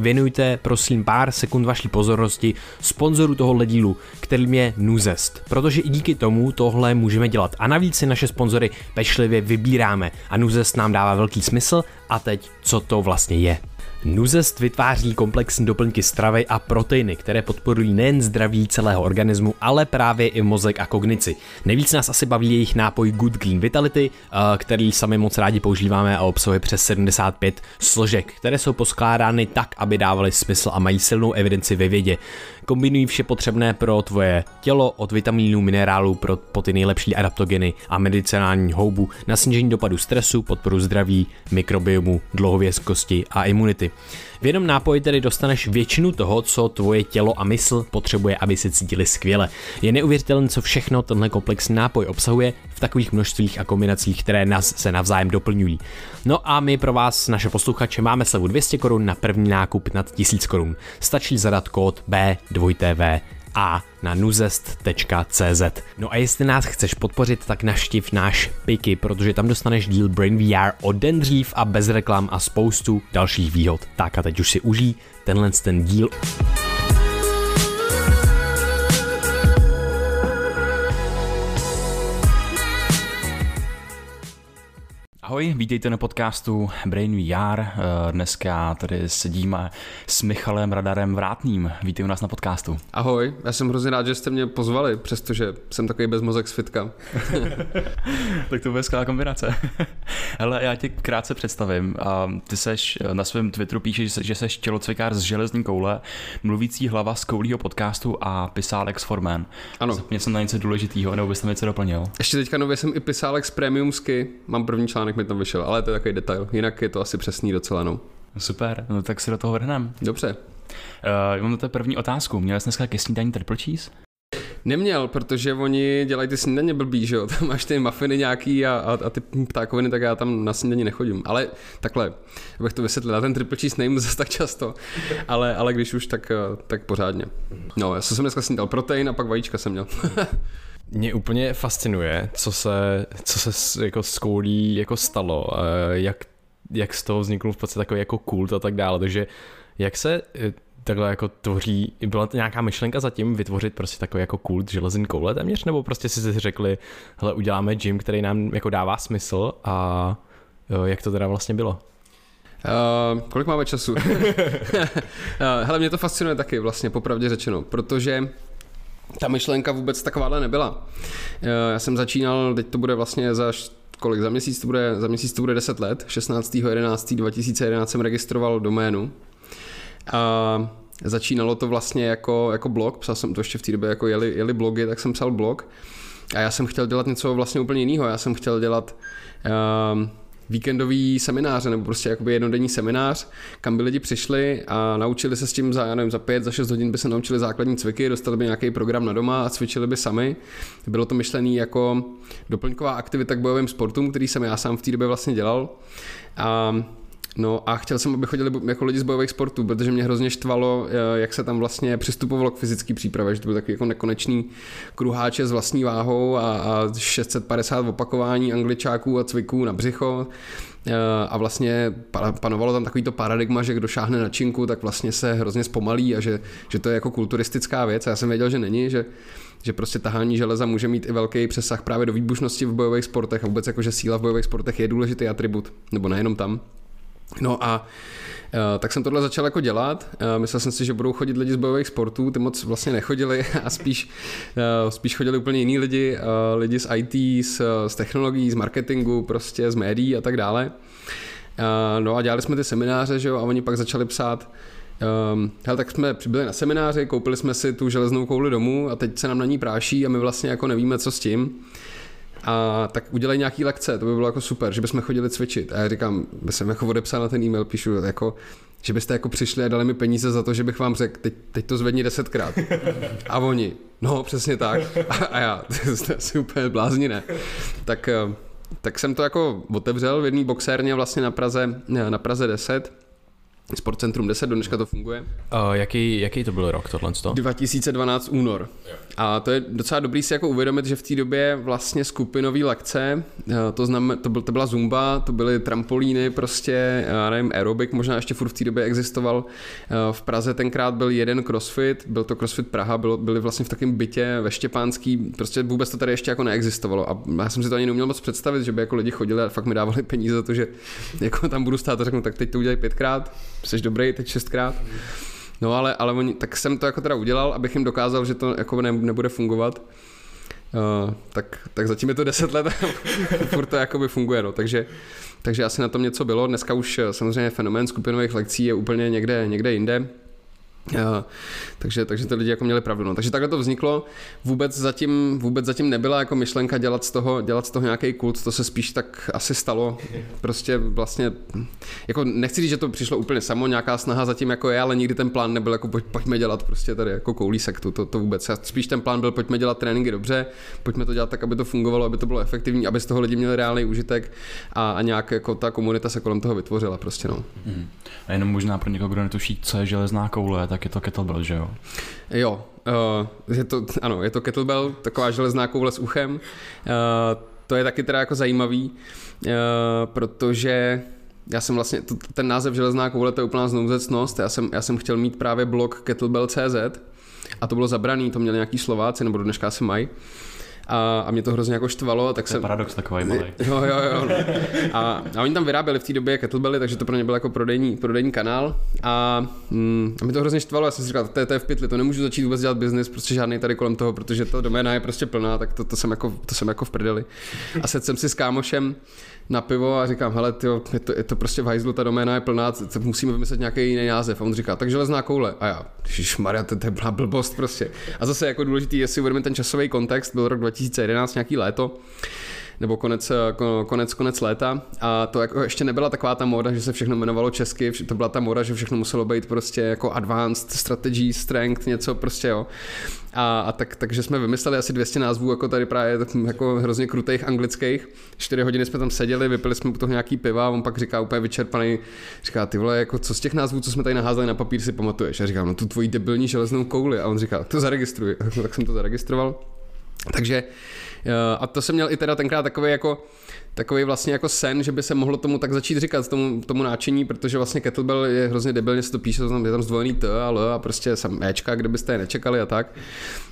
věnujte prosím pár sekund vaší pozornosti sponzoru tohohle dílu, kterým je Nuzest, protože i díky tomu tohle můžeme dělat. A navíc si naše sponzory pečlivě vybíráme. A Nuzest nám dává velký smysl. A teď co to vlastně je. Nuzest vytváří komplexní doplňky stravy a proteiny, které podporují nejen zdraví celého organismu, ale právě i mozek a kognici. Nejvíc nás asi baví jejich nápoj Good Green Vitality, eh, který sami moc rádi používáme a obsahuje přes 75 složek, které jsou poskládány tak, aby dávaly smysl a mají silnou evidenci ve vědě. Kombinují vše potřebné pro tvoje tělo, od vitaminů, minerálů pro, po ty nejlepší adaptogeny a medicinální houbu na snížení dopadu stresu, podporu zdraví, mikrobiomu, dlouhovězkosti a imunity. V jednom nápoji tedy dostaneš většinu toho, co tvoje tělo a mysl potřebuje, aby se cítili skvěle. Je neuvěřitelné, co všechno tenhle komplexní nápoj obsahuje v takových množstvích a kombinacích, které nás se navzájem doplňují. No a my pro vás, naše posluchače, máme slevu 200 korun na první nákup nad 1000 korun. Stačí zadat kód B2TV a na nuzest.cz. No a jestli nás chceš podpořit, tak naštiv náš Piky, protože tam dostaneš díl Brain VR o den dřív a bez reklam a spoustu dalších výhod. Tak a teď už si užij tenhle ten díl. Ahoj, vítejte na podcastu Brain VR. Eh, dneska tady sedíme s Michalem Radarem Vrátným. Vítej u nás na podcastu. Ahoj, já jsem hrozně rád, že jste mě pozvali, přestože jsem takový bezmozek z fitka. tak to bude skvělá kombinace. Hele, já tě krátce představím. Ty seš eh, na svém Twitteru píšeš, že seš tělocvikář z železní koule, mluvící hlava z koulího podcastu a pisálek z Forman. Ano. Mě jsem na něco důležitého, nebo bys tam něco doplnil? Ještě teďka nově jsem i pisálek z Premiumsky, mám první článek mi tam vyšel, ale to je takový detail. Jinak je to asi přesný docela, no. Super, no tak si do toho vrhneme. Dobře. Uh, mám na to první otázku. Měl jsi dneska ke snídaní triple cheese? Neměl, protože oni dělají ty snídaně blbý, že jo, tam máš ty mafiny nějaký a, a, a ty ptákoviny, tak já tam na snídaní nechodím. Ale takhle, abych to vysvětlil, já ten triple cheese nejím zase tak často, ale, ale když už, tak, eh, tak pořádně. No, já jsem dneska snídal protein a pak vajíčka jsem měl. Mě úplně fascinuje, co se, co se jako s koulí jako stalo, jak, jak z toho vznikl v podstatě takový jako kult a tak dále, takže jak se eh, takhle jako tvoří, byla to nějaká myšlenka zatím vytvořit prostě takový jako kult železný koule téměř, nebo prostě si si řekli, hele uděláme gym, který nám jako dává smysl a jo, jak to teda vlastně bylo? Uh, kolik máme času? uh, hele, mě to fascinuje taky vlastně, popravdě řečeno, protože ta myšlenka vůbec takováhle nebyla. Já jsem začínal, teď to bude vlastně za kolik, za měsíc to bude, za měsíc to bude 10 let, 16.11.2011 jsem registroval doménu. A začínalo to vlastně jako, jako blog, psal jsem to ještě v té době, jako jeli, jeli blogy, tak jsem psal blog. A já jsem chtěl dělat něco vlastně úplně jiného, já jsem chtěl dělat uh, víkendový semináře nebo prostě jakoby jednodenní seminář, kam by lidi přišli a naučili se s tím za, já nevím, za pět, za šest hodin by se naučili základní cviky, dostali by nějaký program na doma a cvičili by sami. Bylo to myšlené jako doplňková aktivita k bojovým sportům, který jsem já sám v té době vlastně dělal. A No a chtěl jsem, aby chodili jako lidi z bojových sportů, protože mě hrozně štvalo, eh, jak se tam vlastně přistupovalo k fyzické přípravě, že to byl takový jako nekonečný kruháče s vlastní váhou a, a 650 opakování angličáků a cviků na břicho eh, a vlastně panovalo tam takový to paradigma, že kdo šáhne na činku, tak vlastně se hrozně zpomalí a že, že to je jako kulturistická věc a já jsem věděl, že není, že že prostě tahání železa může mít i velký přesah právě do výbušnosti v bojových sportech a vůbec jako, že síla v bojových sportech je důležitý atribut, nebo nejenom tam. No a Uh, tak jsem tohle začal jako dělat. Uh, myslel jsem si, že budou chodit lidi z bojových sportů, ty moc vlastně nechodili a spíš, uh, spíš chodili úplně jiní lidi, lidi z IT, z, z technologií, z marketingu, prostě z médií a tak dále. No a dělali jsme ty semináře, že jo, a oni pak začali psát, Um, hele, tak jsme přibyli na semináři, koupili jsme si tu železnou kouli domů a teď se nám na ní práší a my vlastně jako nevíme, co s tím a tak udělej nějaký lekce, to by bylo jako super, že bychom chodili cvičit. A já říkám, jsem jako odepsal na ten e-mail, píšu, jako, že byste jako přišli a dali mi peníze za to, že bych vám řekl, teď, teď to zvedni desetkrát. A oni, no přesně tak. A, a já, to asi úplně blázni, ne. Tak, eh, tak jsem to jako otevřel v jedné boxérně vlastně na Praze, na Praze 10 Sportcentrum 10, do dneška to funguje. Uh, jaký, jaký to byl rok tohle? 2012 únor. A to je docela dobrý si jako uvědomit, že v té době vlastně skupinové lekce, eh, to, znam, to, byl, to byla zumba, to byly trampolíny, prostě, já nevím, aerobik možná ještě furt v té době existoval. Eh, v Praze tenkrát byl jeden crossfit, byl to crossfit Praha, bylo, byli vlastně v takém bytě ve Štěpánský, prostě vůbec to tady ještě jako neexistovalo. A já jsem si to ani neuměl moc představit, že by jako lidi chodili a fakt mi dávali peníze za to, že jako tam budu stát a řeknu, tak teď to udělej pětkrát, jsi dobrý, teď šestkrát. No ale, ale oni, tak jsem to jako teda udělal, abych jim dokázal, že to jako ne, nebude fungovat. Uh, tak, tak zatím je to 10 let a furt to jakoby funguje, no. takže, takže asi na tom něco bylo. Dneska už eh, samozřejmě fenomén skupinových lekcí je úplně někde, někde jinde. Uh, takže, takže ty lidi jako měli pravdu. No. Takže takhle to vzniklo. Vůbec zatím, vůbec zatím nebyla jako myšlenka dělat z toho, dělat z toho nějaký kult, to se spíš tak asi stalo. Prostě vlastně, jako nechci říct, že to přišlo úplně samo, nějaká snaha zatím jako je, ale nikdy ten plán nebyl jako pojď, pojďme dělat prostě tady jako koulí sektu, to, to vůbec. Spíš ten plán byl pojďme dělat tréninky dobře, pojďme to dělat tak, aby to fungovalo, aby to bylo efektivní, aby z toho lidi měli reálný užitek a, a nějak jako ta komunita se kolem toho vytvořila prostě no. Mm. A jenom možná pro někoho, kdo netuší, co je železná koule, tak je to kettlebell, že jo? Jo, uh, je to, ano, je to kettlebell, taková železná koule s uchem. Uh, to je taky teda jako zajímavý, uh, protože já jsem vlastně, to, ten název železná koule, to je úplná znouzecnost, já jsem, já jsem chtěl mít právě blog kettlebell.cz a to bylo zabraný, to měli nějaký Slováci, nebo do dneška asi mají a, a mě to hrozně jako štvalo. Tak to je paradox takový malý. Jo, jo, jo. No. A, a oni tam vyráběli v té době kettlebelly, takže to pro ně byl jako prodejní, prodejní kanál a, mm, a mě to hrozně štvalo, já jsem si říkal, to je, to je v pytli, to nemůžu začít vůbec dělat biznis, prostě žádný tady kolem toho, protože ta doména je prostě plná, tak to, to, jsem, jako, to jsem jako v prdeli. A sedl jsem si s kámošem na pivo a říkám, hele, tyjo, je, to, je to prostě v hajzlu, ta doména je plná, musíme vymyslet nějaký jiný název. A on říká, tak železná koule. A já, Maria, to, to je blbost prostě. A zase jako důležitý, jestli uvědomit ten časový kontext, byl rok 2011, nějaký léto nebo konec, konec, konec léta a to jako ještě nebyla taková ta moda, že se všechno jmenovalo česky, to byla ta moda, že všechno muselo být prostě jako advanced strategy, strength, něco prostě jo. A, a tak, takže jsme vymysleli asi 200 názvů, jako tady právě jako hrozně krutých anglických. Čtyři hodiny jsme tam seděli, vypili jsme u toho nějaký piva a on pak říká úplně vyčerpaný, říká, ty vole, jako co z těch názvů, co jsme tady naházeli na papír, si pamatuješ? A říkám, no tu tvoji debilní železnou kouli. A on říká, to zaregistruj. tak jsem to zaregistroval. Takže Eh, a to jsem měl i teda tenkrát takový jako takový vlastně jako sen, že by se mohlo tomu tak začít říkat tomu, tomu náčení, protože vlastně kettlebell je hrozně debilně se to píše, je tam zdvojený T a L a prostě sam Ečka, kde byste je nečekali a tak.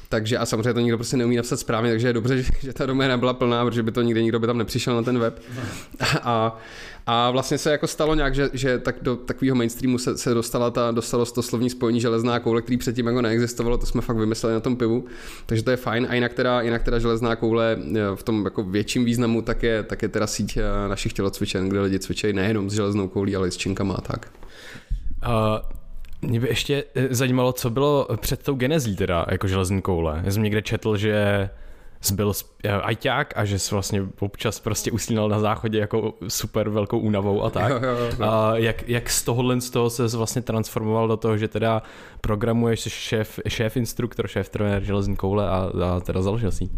Takže a samozřejmě to nikdo prostě neumí napsat správně, takže je dobře, že, že ta doména byla plná, protože by to nikdy nikdo by tam nepřišel na ten web. A, a vlastně se jako stalo nějak, že, že tak do takového mainstreamu se, se dostala ta, dostalo to slovní spojení železná koule, který předtím jako neexistovalo, to jsme fakt vymysleli na tom pivu, takže to je fajn. A jinak teda, jinak teda železná koule e, v tom jako větším významu tak je, tak je teda síť e, našich tělocvičen, kde lidi cvičí nejenom s železnou koulí, ale i s činkama a tak. Uh, mě by ještě e, zajímalo, co bylo před tou genezí teda, jako železní koule. Já jsem někde četl, že zbyl eh, ajťák a že jsi vlastně občas prostě usínal na záchodě jako super velkou únavou a tak. Jo, jo, jo. A jak, jak z tohohle z toho se vlastně transformoval do toho, že teda programuješ šéf, šéf instruktor, šéf trenér železní koule a, a teda založil si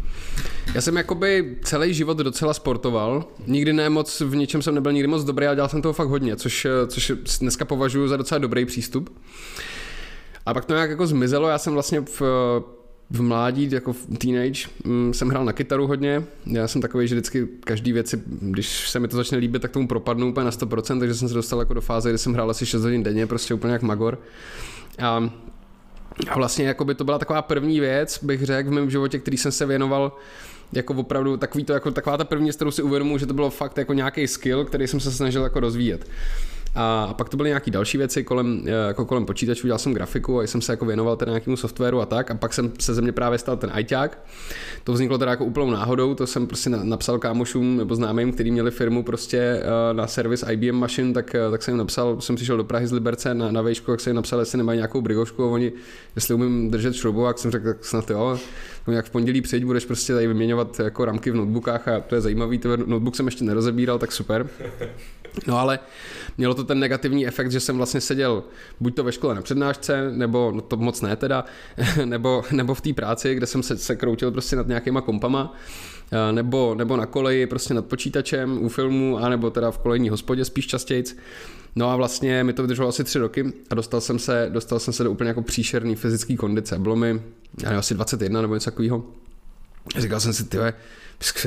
Já jsem jakoby celý život docela sportoval. Nikdy ne moc, v ničem jsem nebyl nikdy moc dobrý, ale dělal jsem toho fakt hodně, což, což dneska považuji za docela dobrý přístup. A pak to nějak jako zmizelo, já jsem vlastně v v mládí, jako v teenage, mm, jsem hrál na kytaru hodně. Já jsem takový, že vždycky každý věci, když se mi to začne líbit, tak tomu propadnu úplně na 100%, takže jsem se dostal jako do fáze, kdy jsem hrál asi 6 hodin denně, prostě úplně jak magor. A, a vlastně jako by to byla taková první věc, bych řekl v mém životě, který jsem se věnoval jako opravdu takový to, jako taková ta první, s kterou si uvědomuji, že to bylo fakt jako nějaký skill, který jsem se snažil jako rozvíjet. A pak to byly nějaké další věci kolem, eh, jako kolem počítačů, dělal jsem grafiku a jsem se jako věnoval teda nějakému softwaru a tak. A pak jsem se ze mě právě stal ten ajťák. To vzniklo teda jako úplnou náhodou, to jsem prostě napsal kámošům nebo známým, kteří měli firmu prostě eh, na servis IBM mašin, tak, eh, tak jsem jim napsal, jsem přišel do Prahy z Liberce na, na vejšku, jak jsem jim napsal, jestli nemají nějakou brigošku a oni, jestli umím držet šroubu, jak jsem řekl, tak snad jo. No, jak v pondělí přijď, budeš prostě tady vyměňovat jako ramky v notebookách a to je zajímavý, to notebook jsem ještě nerozebíral, tak super. No ale mělo to ten negativní efekt, že jsem vlastně seděl buď to ve škole na přednášce, nebo no to moc ne teda, nebo, nebo v té práci, kde jsem se, se kroutil prostě nad nějakýma kompama, nebo, nebo na koleji prostě nad počítačem u filmu, anebo teda v kolejní hospodě spíš častějc. No a vlastně mi to vydrželo asi tři roky a dostal jsem se, dostal jsem se do úplně jako příšerný fyzické kondice. Bylo mi nevím, asi 21 nebo něco takového. Říkal jsem si, ty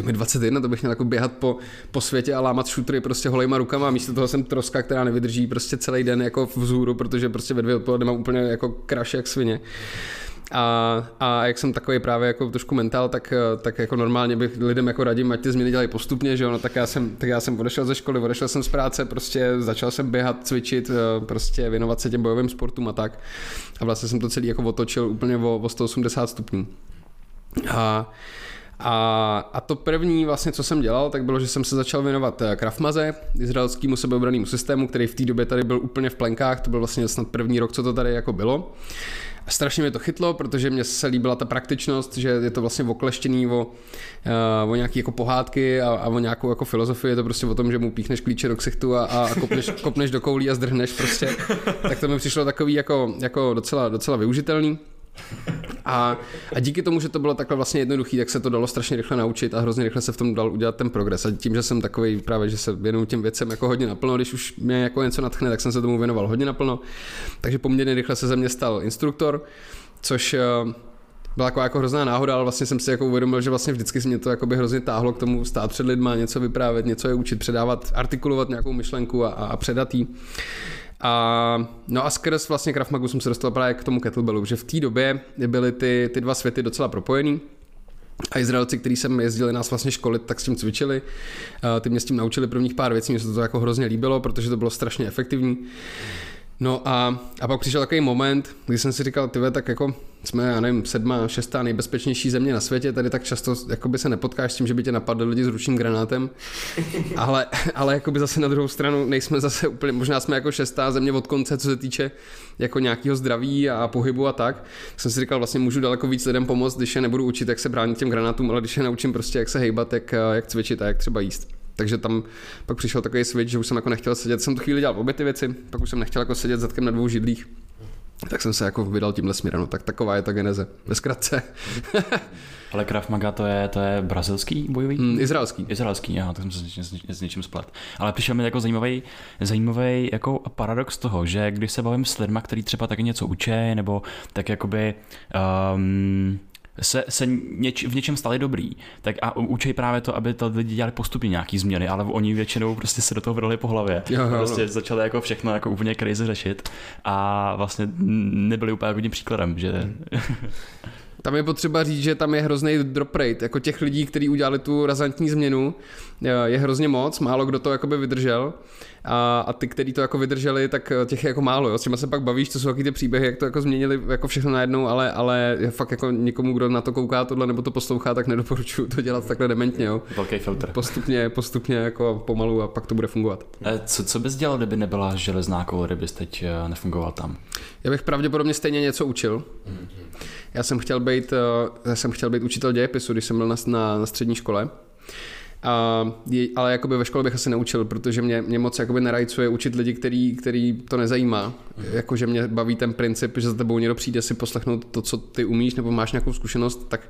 mi 21, to bych měl jako běhat po, po světě a lámat šutry prostě holejma rukama místo toho jsem troska, která nevydrží prostě celý den jako vzhůru, protože prostě ve dvě odpoledne mám úplně jako kraš jak svině. A, a jak jsem takový právě jako trošku mentál, tak, tak jako normálně bych lidem jako radím, ať ty změny dělají postupně, že jo, no tak já jsem, tak já jsem odešel ze školy, odešel jsem z práce, prostě začal jsem běhat, cvičit, eh, prostě věnovat se těm bojovým sportům a tak. A vlastně jsem to celý jako otočil úplně o, o 180 stupňů. A a, a to první vlastně, co jsem dělal, tak bylo, že jsem se začal věnovat eh, Krafmaze, izraelskému sebeobranému systému, který v té době tady byl úplně v plenkách, to byl vlastně snad první rok, co to tady jako bylo. A strašně mě to chytlo, protože mě se líbila ta praktičnost, že je to vlastně okleštěný o, uh, o nějaké jako pohádky a, a, o nějakou jako filozofii. Je to prostě o tom, že mu píchneš klíče do ksichtu a, a kopneš, kopneš do koulí a zdrhneš prostě. Tak to mi přišlo takový jako, jako docela, docela využitelný. A, a díky tomu, že to bylo takhle vlastně jednoduchý, tak se to dalo strašně rychle naučit a hrozně rychle se v tom dal udělat ten progres. A tím, že jsem takový právě, že se věnuju těm věcem jako hodně naplno, když už mě jako něco natchne, tak jsem se tomu věnoval hodně naplno. Takže poměrně rychle se ze mě stal instruktor, což eh, byla jako, jako hrozná náhoda, ale vlastně jsem si jako uvědomil, že vlastně vždycky se mě to jako by hrozně táhlo k tomu stát před lidma, něco vyprávět, něco je učit, předávat, artikulovat nějakou myšlenku a, a, a předat jí. A, no a skrz vlastně Krav Magu jsem se dostal právě k tomu kettlebellu, že v té době byly ty, ty dva světy docela propojený. A Izraelci, kteří sem jezdili nás vlastně školit, tak s tím cvičili. Ty mě s tím naučili prvních pár věcí, mě se to jako hrozně líbilo, protože to bylo strašně efektivní. No a, a pak přišel takový moment, kdy jsem si říkal, tyve, tak jako jsme, já nevím, sedma, šestá nejbezpečnější země na světě, tady tak často jakoby se nepotkáš s tím, že by tě napadli lidi s ručním granátem, ale, ale jakoby zase na druhou stranu nejsme zase úplně, možná jsme jako šestá země od konce, co se týče jako nějakého zdraví a pohybu a tak. Jsem si říkal, vlastně můžu daleko víc lidem pomoct, když je nebudu učit, jak se bránit těm granátům, ale když je naučím prostě, jak se hejbat, jak, jak cvičit a jak třeba jíst. Takže tam pak přišel takový switch, že už jsem jako nechtěl sedět, jsem tu chvíli dělal obě ty věci, pak už jsem nechtěl jako sedět zadkem na dvou židlích. Tak jsem se jako vydal tímhle směrem, no tak taková je ta geneze, ve zkratce. Ale Krav Maga to je, to je brazilský bojový? Mm, izraelský. Izraelský, aha, tak jsem se s, s, s něčím splet. Ale přišel mi jako zajímavý, zajímavý jako paradox toho, že když se bavím s lidmi, kteří třeba taky něco učí, nebo tak jakoby um, se, se něč, v něčem stali dobrý, tak a učí právě to, aby to lidi dělali postupně nějaký změny, ale oni většinou prostě se do toho vrhli po hlavě. Jo, jo. Prostě začali jako všechno jako úplně crazy řešit a vlastně nebyli úplně hodně příkladem, že... Tam je potřeba říct, že tam je hrozný drop rate, jako těch lidí, kteří udělali tu razantní změnu, je hrozně moc, málo kdo to jakoby vydržel a, a ty, kteří to jako vydrželi, tak těch je jako málo, jo. s těma se pak bavíš, to jsou taky ty příběhy, jak to jako změnili jako všechno najednou, ale, ale fakt jako někomu, kdo na to kouká tohle nebo to poslouchá, tak nedoporučuju to dělat takhle dementně, jo. Velký filtr. Postupně, postupně jako pomalu a pak to bude fungovat. E, co, co bys dělal, kdyby nebyla železná koule, kdybys teď e, nefungoval tam? Já bych pravděpodobně stejně něco učil. Já jsem chtěl být, já jsem chtěl být učitel dějepisu, když jsem byl na, na, na střední škole. A, ale jakoby ve škole bych asi neučil, protože mě, mě moc jakoby nerajcuje učit lidi, který, který to nezajímá. Mm. Jakože mě baví ten princip, že za tebou někdo přijde si poslechnout to, co ty umíš, nebo máš nějakou zkušenost, tak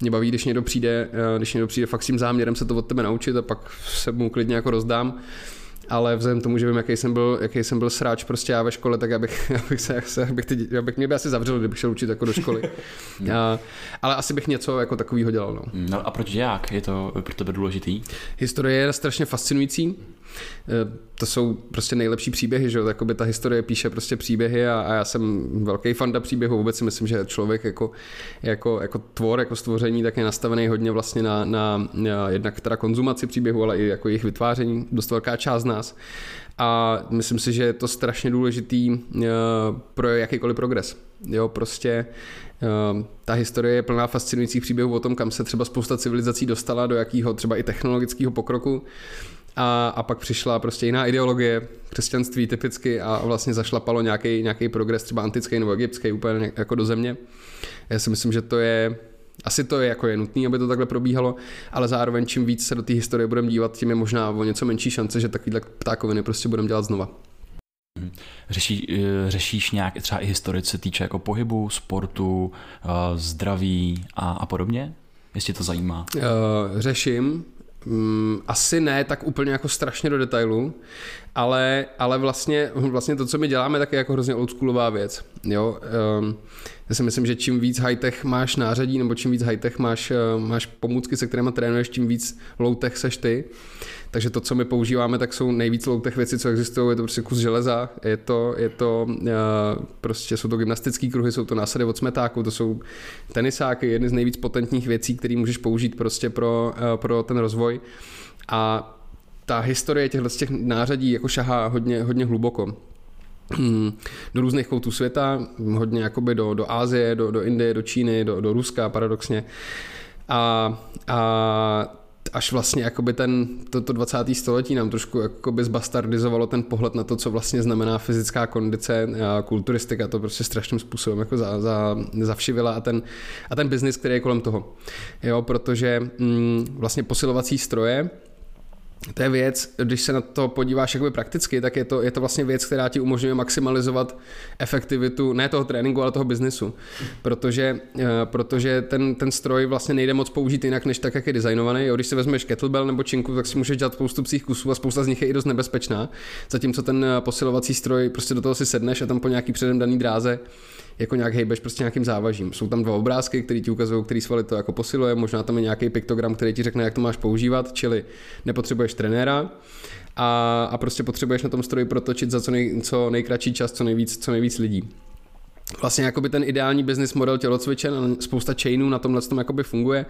mě baví, když někdo přijde, eh, když někdo přijde fakt s tím záměrem se to od tebe naučit a pak se mu klidně jako rozdám ale vzhledem k tomu, že vím, jaký jsem byl, jaký jsem byl sráč prostě já ve škole, tak já bych, já bych se, já bych, ty, já bych mě by asi zavřel, kdybych šel učit jako do školy. a, ale asi bych něco jako takového dělal. No. no a proč jak? Je to pro tebe důležitý? Historie je strašně fascinující. Eh, to jsou prostě nejlepší příběhy, že jo, ta historie píše prostě příběhy a, a já jsem velký fanda příběhu, vůbec si myslím, že člověk jako, jako, jako tvor, jako stvoření, tak je nastavený hodně vlastně na, na, na jednak teda konzumaci příběhu, ale i jako jejich vytváření, dost velká část nás. A myslím si, že je to strašně důležitý uh, pro jakýkoliv progres. Jo, prostě uh, ta historie je plná fascinujících příběhů o tom, kam se třeba spousta civilizací dostala, do jakého třeba i technologického pokroku a, a pak přišla prostě jiná ideologie, křesťanství typicky a vlastně zašlapalo nějaký, nějaký progres, třeba antický nebo egyptský úplně jako do země. Já si myslím, že to je asi to je jako je nutné, aby to takhle probíhalo, ale zároveň čím víc se do té historie budeme dívat, tím je možná o něco menší šance, že takovýhle ptákoviny prostě budeme dělat znova. Řeší, eh, řešíš nějak třeba i historii, se týče jako pohybu, sportu, eh, zdraví a, a podobně? Jestli to zajímá. Uh, řeším. Um, asi ne tak úplně jako strašně do detailu, ale, ale vlastně, vlastně to, co my děláme, tak je jako hrozně oldschoolová věc. Jo? Um, já si myslím, že čím víc high-tech máš nářadí, nebo čím víc high-tech máš, uh, máš pomůcky, se kterými trénuješ, tím víc low-tech seš ty. Takže to, co my používáme, tak jsou nejvíc low-tech věci, co existují. Je to prostě kus železa, je to, je to uh, prostě jsou to gymnastické kruhy, jsou to násady od smetáku, to jsou tenisáky, jedny z nejvíc potentních věcí, které můžeš použít prostě pro, uh, pro ten rozvoj. A ta historie těchto těch nářadí jako šahá hodně, hodně hluboko do různých koutů světa, hodně jakoby do, do Ázie, do, do Indie, do Číny, do, do Ruska paradoxně. A, a až vlastně jakoby ten, to, to 20. století nám trošku jakoby zbastardizovalo ten pohled na to, co vlastně znamená fyzická kondice a kulturistika, to prostě strašným způsobem jako za, za, zavšivila a ten, a ten biznis, který je kolem toho. Jo, protože mm, vlastně posilovací stroje, to je věc, když se na to podíváš jakoby prakticky, tak je to, je to vlastně věc, která ti umožňuje maximalizovat efektivitu ne toho tréninku, ale toho biznesu. Protože, eh, protože ten, ten stroj vlastně nejde moc použít jinak, než tak, jak je designovaný. Jo, když si vezmeš kettlebell nebo činku, tak si můžeš dělat spoustu psích kusů a spousta z nich je i dost nebezpečná. Zatímco ten eh, posilovací stroj, prostě do toho si sedneš a tam po nějaký předem daný dráze jako nějak hejbeš prostě nějakým závažím. Jsou tam dva obrázky, které ti ukazují, který svaly to jako posiluje, možná tam je nějaký piktogram, který ti řekne, jak to máš používat, čili nepotřebuješ trenéra, a, a prostě potřebuješ na tom stroji protočit za co, nej, co nejkratší čas, co nejvíc, co nejvíc lidí. Vlastně jakoby ten ideální business model tělocvičen a spousta chainů na tomhle tom jakoby funguje,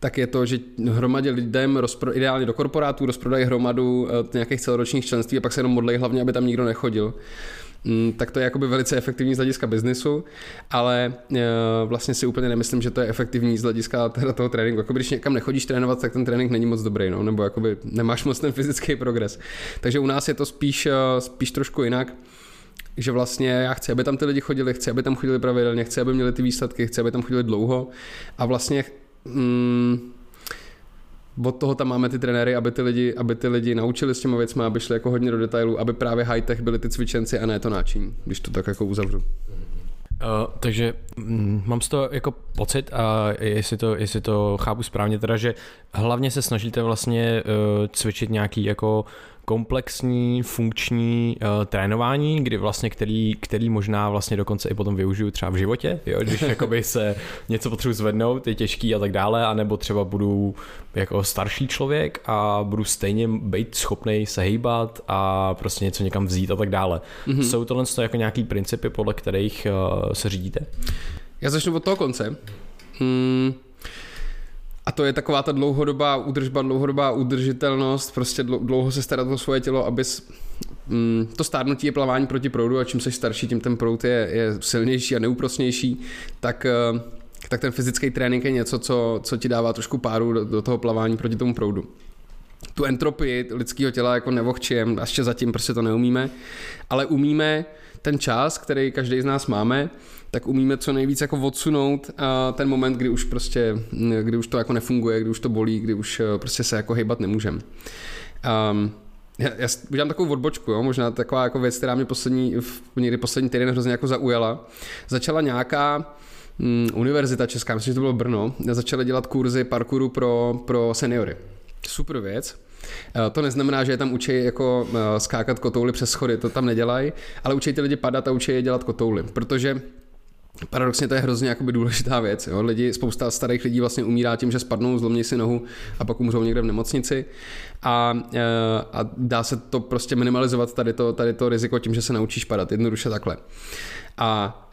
tak je to, že hromadě lidem, rozpro, ideálně do korporátů, rozprodají hromadu eh, nějakých celoročních členství a pak se jenom modlej hlavně, aby tam nikdo nechodil. Mm, tak to je jakoby velice efektivní z hlediska biznisu, ale e, vlastně si úplně nemyslím, že to je efektivní z hlediska teda toho tréninku. Jakoby, když někam nechodíš trénovat, tak ten trénink není moc dobrý, no, nebo jakoby nemáš moc ten fyzický progres. Takže u nás je to spíš, e, spíš trošku jinak že vlastně já chci, aby tam ty lidi chodili, chci, aby tam chodili pravidelně, chci, aby měli ty výsledky, chci, aby tam chodili dlouho a vlastně mm, od toho tam máme ty trenéry, aby ty lidi, aby ty lidi naučili s těma věcmi, aby šli jako hodně do detailů, aby právě high-tech byli ty cvičenci a ne to náčiní, když to tak jako uzavřu. Uh, takže mm, mám z toho jako pocit a jestli to, jestli to chápu správně teda, že hlavně se snažíte vlastně uh, cvičit nějaký jako komplexní funkční uh, trénování, kdy vlastně který, který možná vlastně dokonce i potom využiju třeba v životě, jo, když jakoby se něco potřebuji zvednout, je těžký a tak dále, anebo třeba budu jako starší člověk a budu stejně být schopný se hýbat a prostě něco někam vzít a tak dále. Mm-hmm. Jsou tohle jako nějaký principy, podle kterých uh, se řídíte? Já začnu od toho konce. Hmm. A to je taková ta dlouhodobá údržba, dlouhodobá udržitelnost, prostě dlouho se starat o svoje tělo, abys mm, to stárnutí je plavání proti proudu a čím jsi starší, tím ten proud je, je silnější a neúprosnější, tak, eh, tak ten fyzický trénink je něco, co, co ti dává trošku páru do, do toho plavání proti tomu proudu. Tu entropii lidského těla jako nevohčijem, ještě zatím prostě to neumíme, ale umíme ten čas, který každý z nás máme, tak umíme co nejvíc jako odsunout ten moment, kdy už prostě, kdy už to jako nefunguje, kdy už to bolí, kdy už eh, prostě se jako hejbat nemůžeme. Um, já, já udělám takovou odbočku, jo? možná taková jako věc, která mě poslední, někdy poslední týden hrozně jako zaujala. Začala nějaká mm, univerzita česká, myslím, že to bylo Brno, začala dělat kurzy parkouru pro, pro seniory. Super věc. Eh, to neznamená, že je tam učí jako eh, skákat kotouly přes schody, to tam nedělají, ale učí ty lidi padat a učí je dělat kotouly, protože Paradoxně to je hrozně jakoby důležitá věc. Jo? Lidi, spousta starých lidí vlastně umírá tím, že spadnou, zlomí si nohu a pak umřou někde v nemocnici. A, eh, a dá se to prostě minimalizovat tady to, tady to riziko tím, že se naučíš padat. Jednoduše takhle. A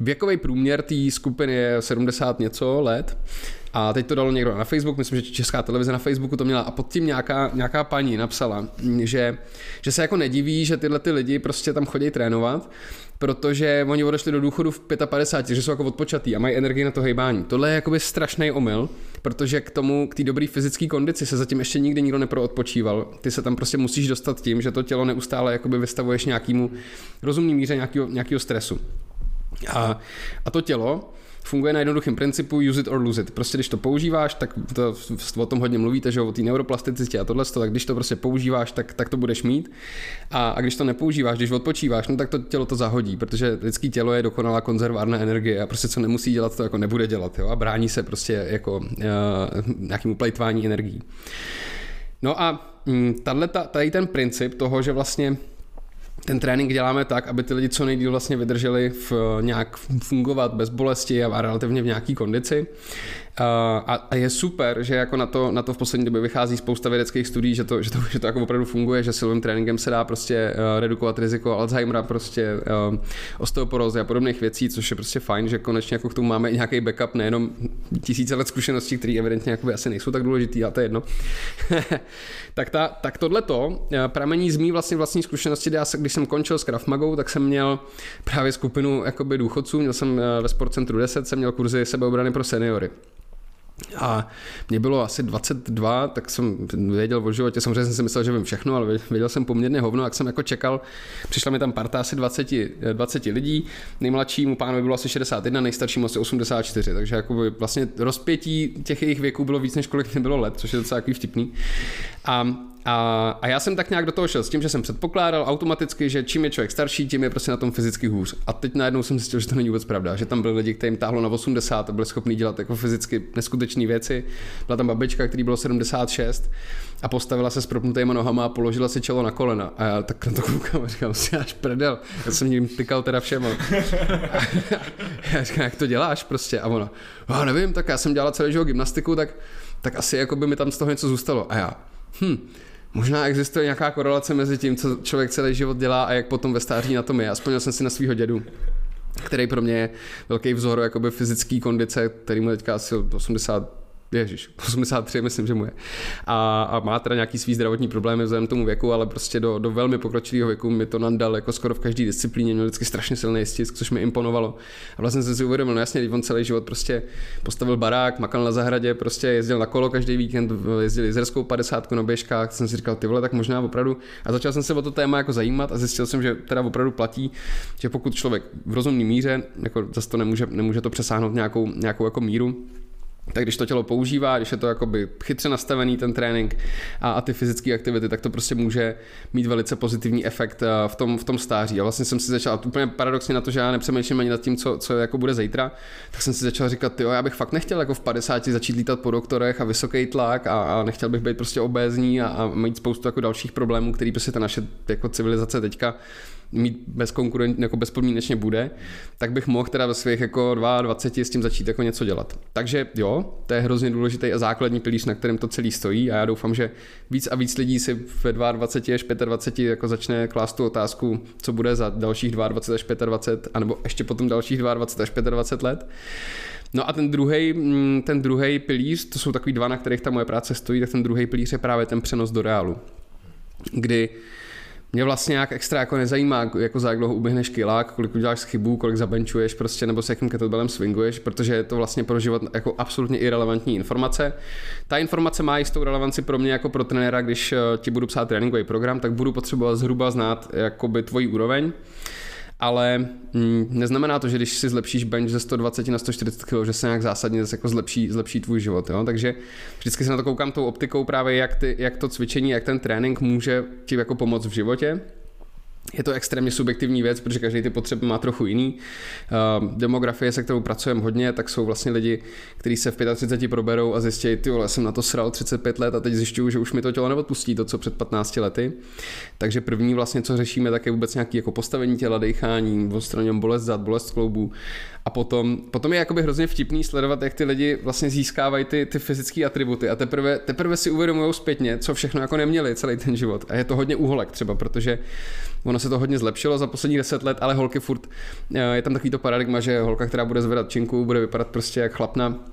Věkový průměr té skupiny je 70 něco let a teď to dalo někdo na Facebook, myslím, že Česká televize na Facebooku to měla a pod tím nějaká, nějaká paní napsala, že, že se jako nediví, že tyhle ty lidi prostě tam chodí trénovat, protože oni odešli do důchodu v 55, že jsou jako odpočatý a mají energii na to hejbání. Tohle je jakoby strašný omyl, protože k tomu, k té dobré fyzické kondici se zatím ještě nikdy nikdo neproodpočíval. Ty se tam prostě musíš dostat tím, že to tělo neustále jakoby vystavuješ nějakému rozumný míře nějakého, nějakého stresu. A, a to tělo funguje na jednoduchém principu use it or lose it. Prostě když to používáš, tak to, o tom hodně mluvíte, že o té neuroplasticitě a tohle, tak když to prostě používáš, tak, tak to budeš mít. A, a když to nepoužíváš, když odpočíváš, no tak to tělo to zahodí, protože lidský tělo je dokonalá konzervárna energie a prostě co nemusí dělat, to jako nebude dělat jo? a brání se prostě jako uh, nějakým uplejtvání energií. No a mm, tady ten princip toho, že vlastně ten trénink děláme tak, aby ty lidi co nejdíl vlastně vydrželi v nějak fungovat bez bolesti a relativně v nějaký kondici. A, a je super, že jako na to, na to v poslední době vychází spousta vědeckých studií, že to, že to, že to jako opravdu funguje, že silovým tréninkem se dá prostě uh, redukovat riziko Alzheimera, prostě uh, osteoporózy a podobných věcí, což je prostě fajn, že konečně jako k tomu máme nějaký backup, nejenom tisíce let zkušeností, které evidentně jakoby asi nejsou tak důležitý, a to je jedno. tak, ta, tak tohleto uh, pramení z mý vlastně vlastní zkušenosti, já když jsem končil s Krav Magou, tak jsem měl právě skupinu jakoby důchodců, měl jsem ve Sportcentru 10, jsem měl kurzy sebeobrany pro seniory. A mě bylo asi 22, tak jsem věděl o životě, samozřejmě jsem si myslel, že vím všechno, ale věděl jsem poměrně hovno, jak jsem jako čekal. Přišla mi tam parta asi 20, 20 lidí, nejmladšímu pánovi bylo asi 61, nejstaršímu asi 84, takže jako vlastně rozpětí těch jejich věků bylo víc, než kolik mi bylo let, což je docela takový vtipný. A a, a já jsem tak nějak do toho šel s tím, že jsem předpokládal automaticky, že čím je člověk starší, tím je prostě na tom fyzicky hůř. A teď najednou jsem zjistil, že to není vůbec pravda, že tam byli lidi, kterým táhlo na 80 a byli schopni dělat jako fyzicky neskutečné věci. Byla tam babička, který bylo 76 a postavila se s propnutýma nohama a položila si čelo na kolena. A já tak na to koukám a říkám si, až prdel. Já jsem jim tykal teda všem. A já říkám, jak to děláš prostě? A ona, oh, nevím, tak já jsem dělala celý život gymnastiku, tak, tak asi jako by mi tam z toho něco zůstalo. A já, hm, Možná existuje nějaká korelace mezi tím, co člověk celý život dělá a jak potom ve stáří na tom je. Aspoň jsem si na svého dědu který pro mě je velký vzor jakoby fyzický kondice, který mu teďka asi 80 Ježíš, 83 myslím, že mu je. A, a má teda nějaký svý zdravotní problémy vzhledem tomu věku, ale prostě do, do velmi pokročilého věku mi to nandal jako skoro v každé disciplíně, měl vždycky strašně silný stisk, což mi imponovalo. A vlastně jsem si uvědomil, no jasně, on celý život prostě postavil barák, makal na zahradě, prostě jezdil na kolo každý víkend, jezdil jizerskou 50 na běžkách, jsem si říkal, ty vole, tak možná opravdu. A začal jsem se o to téma jako zajímat a zjistil jsem, že teda opravdu platí, že pokud člověk v rozumné míře, jako zase to nemůže, nemůže to přesáhnout nějakou, nějakou jako míru, tak když to tělo používá, když je to jakoby chytře nastavený ten trénink a, a ty fyzické aktivity, tak to prostě může mít velice pozitivní efekt eh, v tom, v tom stáří. A vlastně jsem si začal, úplně paradoxně na to, že já nepřemýšlím ani nad tím, co, co jako bude zítra, tak jsem si začal říkat, jo, já bych fakt nechtěl jako v 50 začít lítat po doktorech a vysoký tlak a, a nechtěl bych být prostě obézní a, a mít spoustu jako dalších problémů, který prostě ta naše jako civilizace teďka mít bezkonkurentně, jako bezpodmínečně bude, tak bych mohl teda ve svých jako 22 s tím začít jako něco dělat. Takže jo, to je hrozně důležitý a základní pilíř, na kterém to celý stojí a já doufám, že víc a víc lidí si ve 22 až 25 jako začne klást tu otázku, co bude za dalších 22 až 25, anebo ještě potom dalších 22 až 25 let. No a ten druhý mm, ten druhý pilíř, to jsou takový dva, na kterých ta moje práce stojí, tak ten druhý pilíř je právě ten přenos do reálu. Kdy mě vlastně nějak extra jako nezajímá, jako za jak dlouho uběhneš kilák, kolik uděláš chybu, kolik zabenčuješ prostě, nebo s jakým kettlebellem swinguješ, protože je to vlastně pro život jako absolutně irrelevantní informace. Ta informace má jistou relevanci pro mě jako pro trenéra, když eh, ti budu psát tréninkový program, tak budu potřebovat zhruba znát jakoby tvoji úroveň ale mm, neznamená to, že když si zlepšíš bench ze 120 na 140 kg, že se nějak zásadně zase jako zlepší, zlepší tvůj život. Jo? Takže vždycky se na to koukám tou optikou právě, jak, ty, jak to cvičení, jak ten trénink může ti jako pomoct v životě je to extrémně subjektivní věc, protože každý ty potřeby má trochu jiný. Uh, demografie, se kterou pracujeme hodně, tak jsou vlastně lidi, kteří se v 35 proberou a zjistí, ty vole, jsem na to sral 35 let a teď zjišťuju, že už mi to tělo neodpustí to, co před 15 lety. Takže první vlastně, co řešíme, tak je vůbec nějaké jako postavení těla, dechání, odstraněm bolest zad, bolest kloubů a potom, potom je jakoby hrozně vtipný sledovat, jak ty lidi vlastně získávají ty, ty fyzické atributy a teprve, teprve si uvědomují zpětně, co všechno jako neměli celý ten život. A je to hodně úholek třeba, protože ono se to hodně zlepšilo za poslední deset let, ale holky furt, eh, je tam takový to paradigma, že holka, která bude zvedat činku, bude vypadat prostě jak chlapna,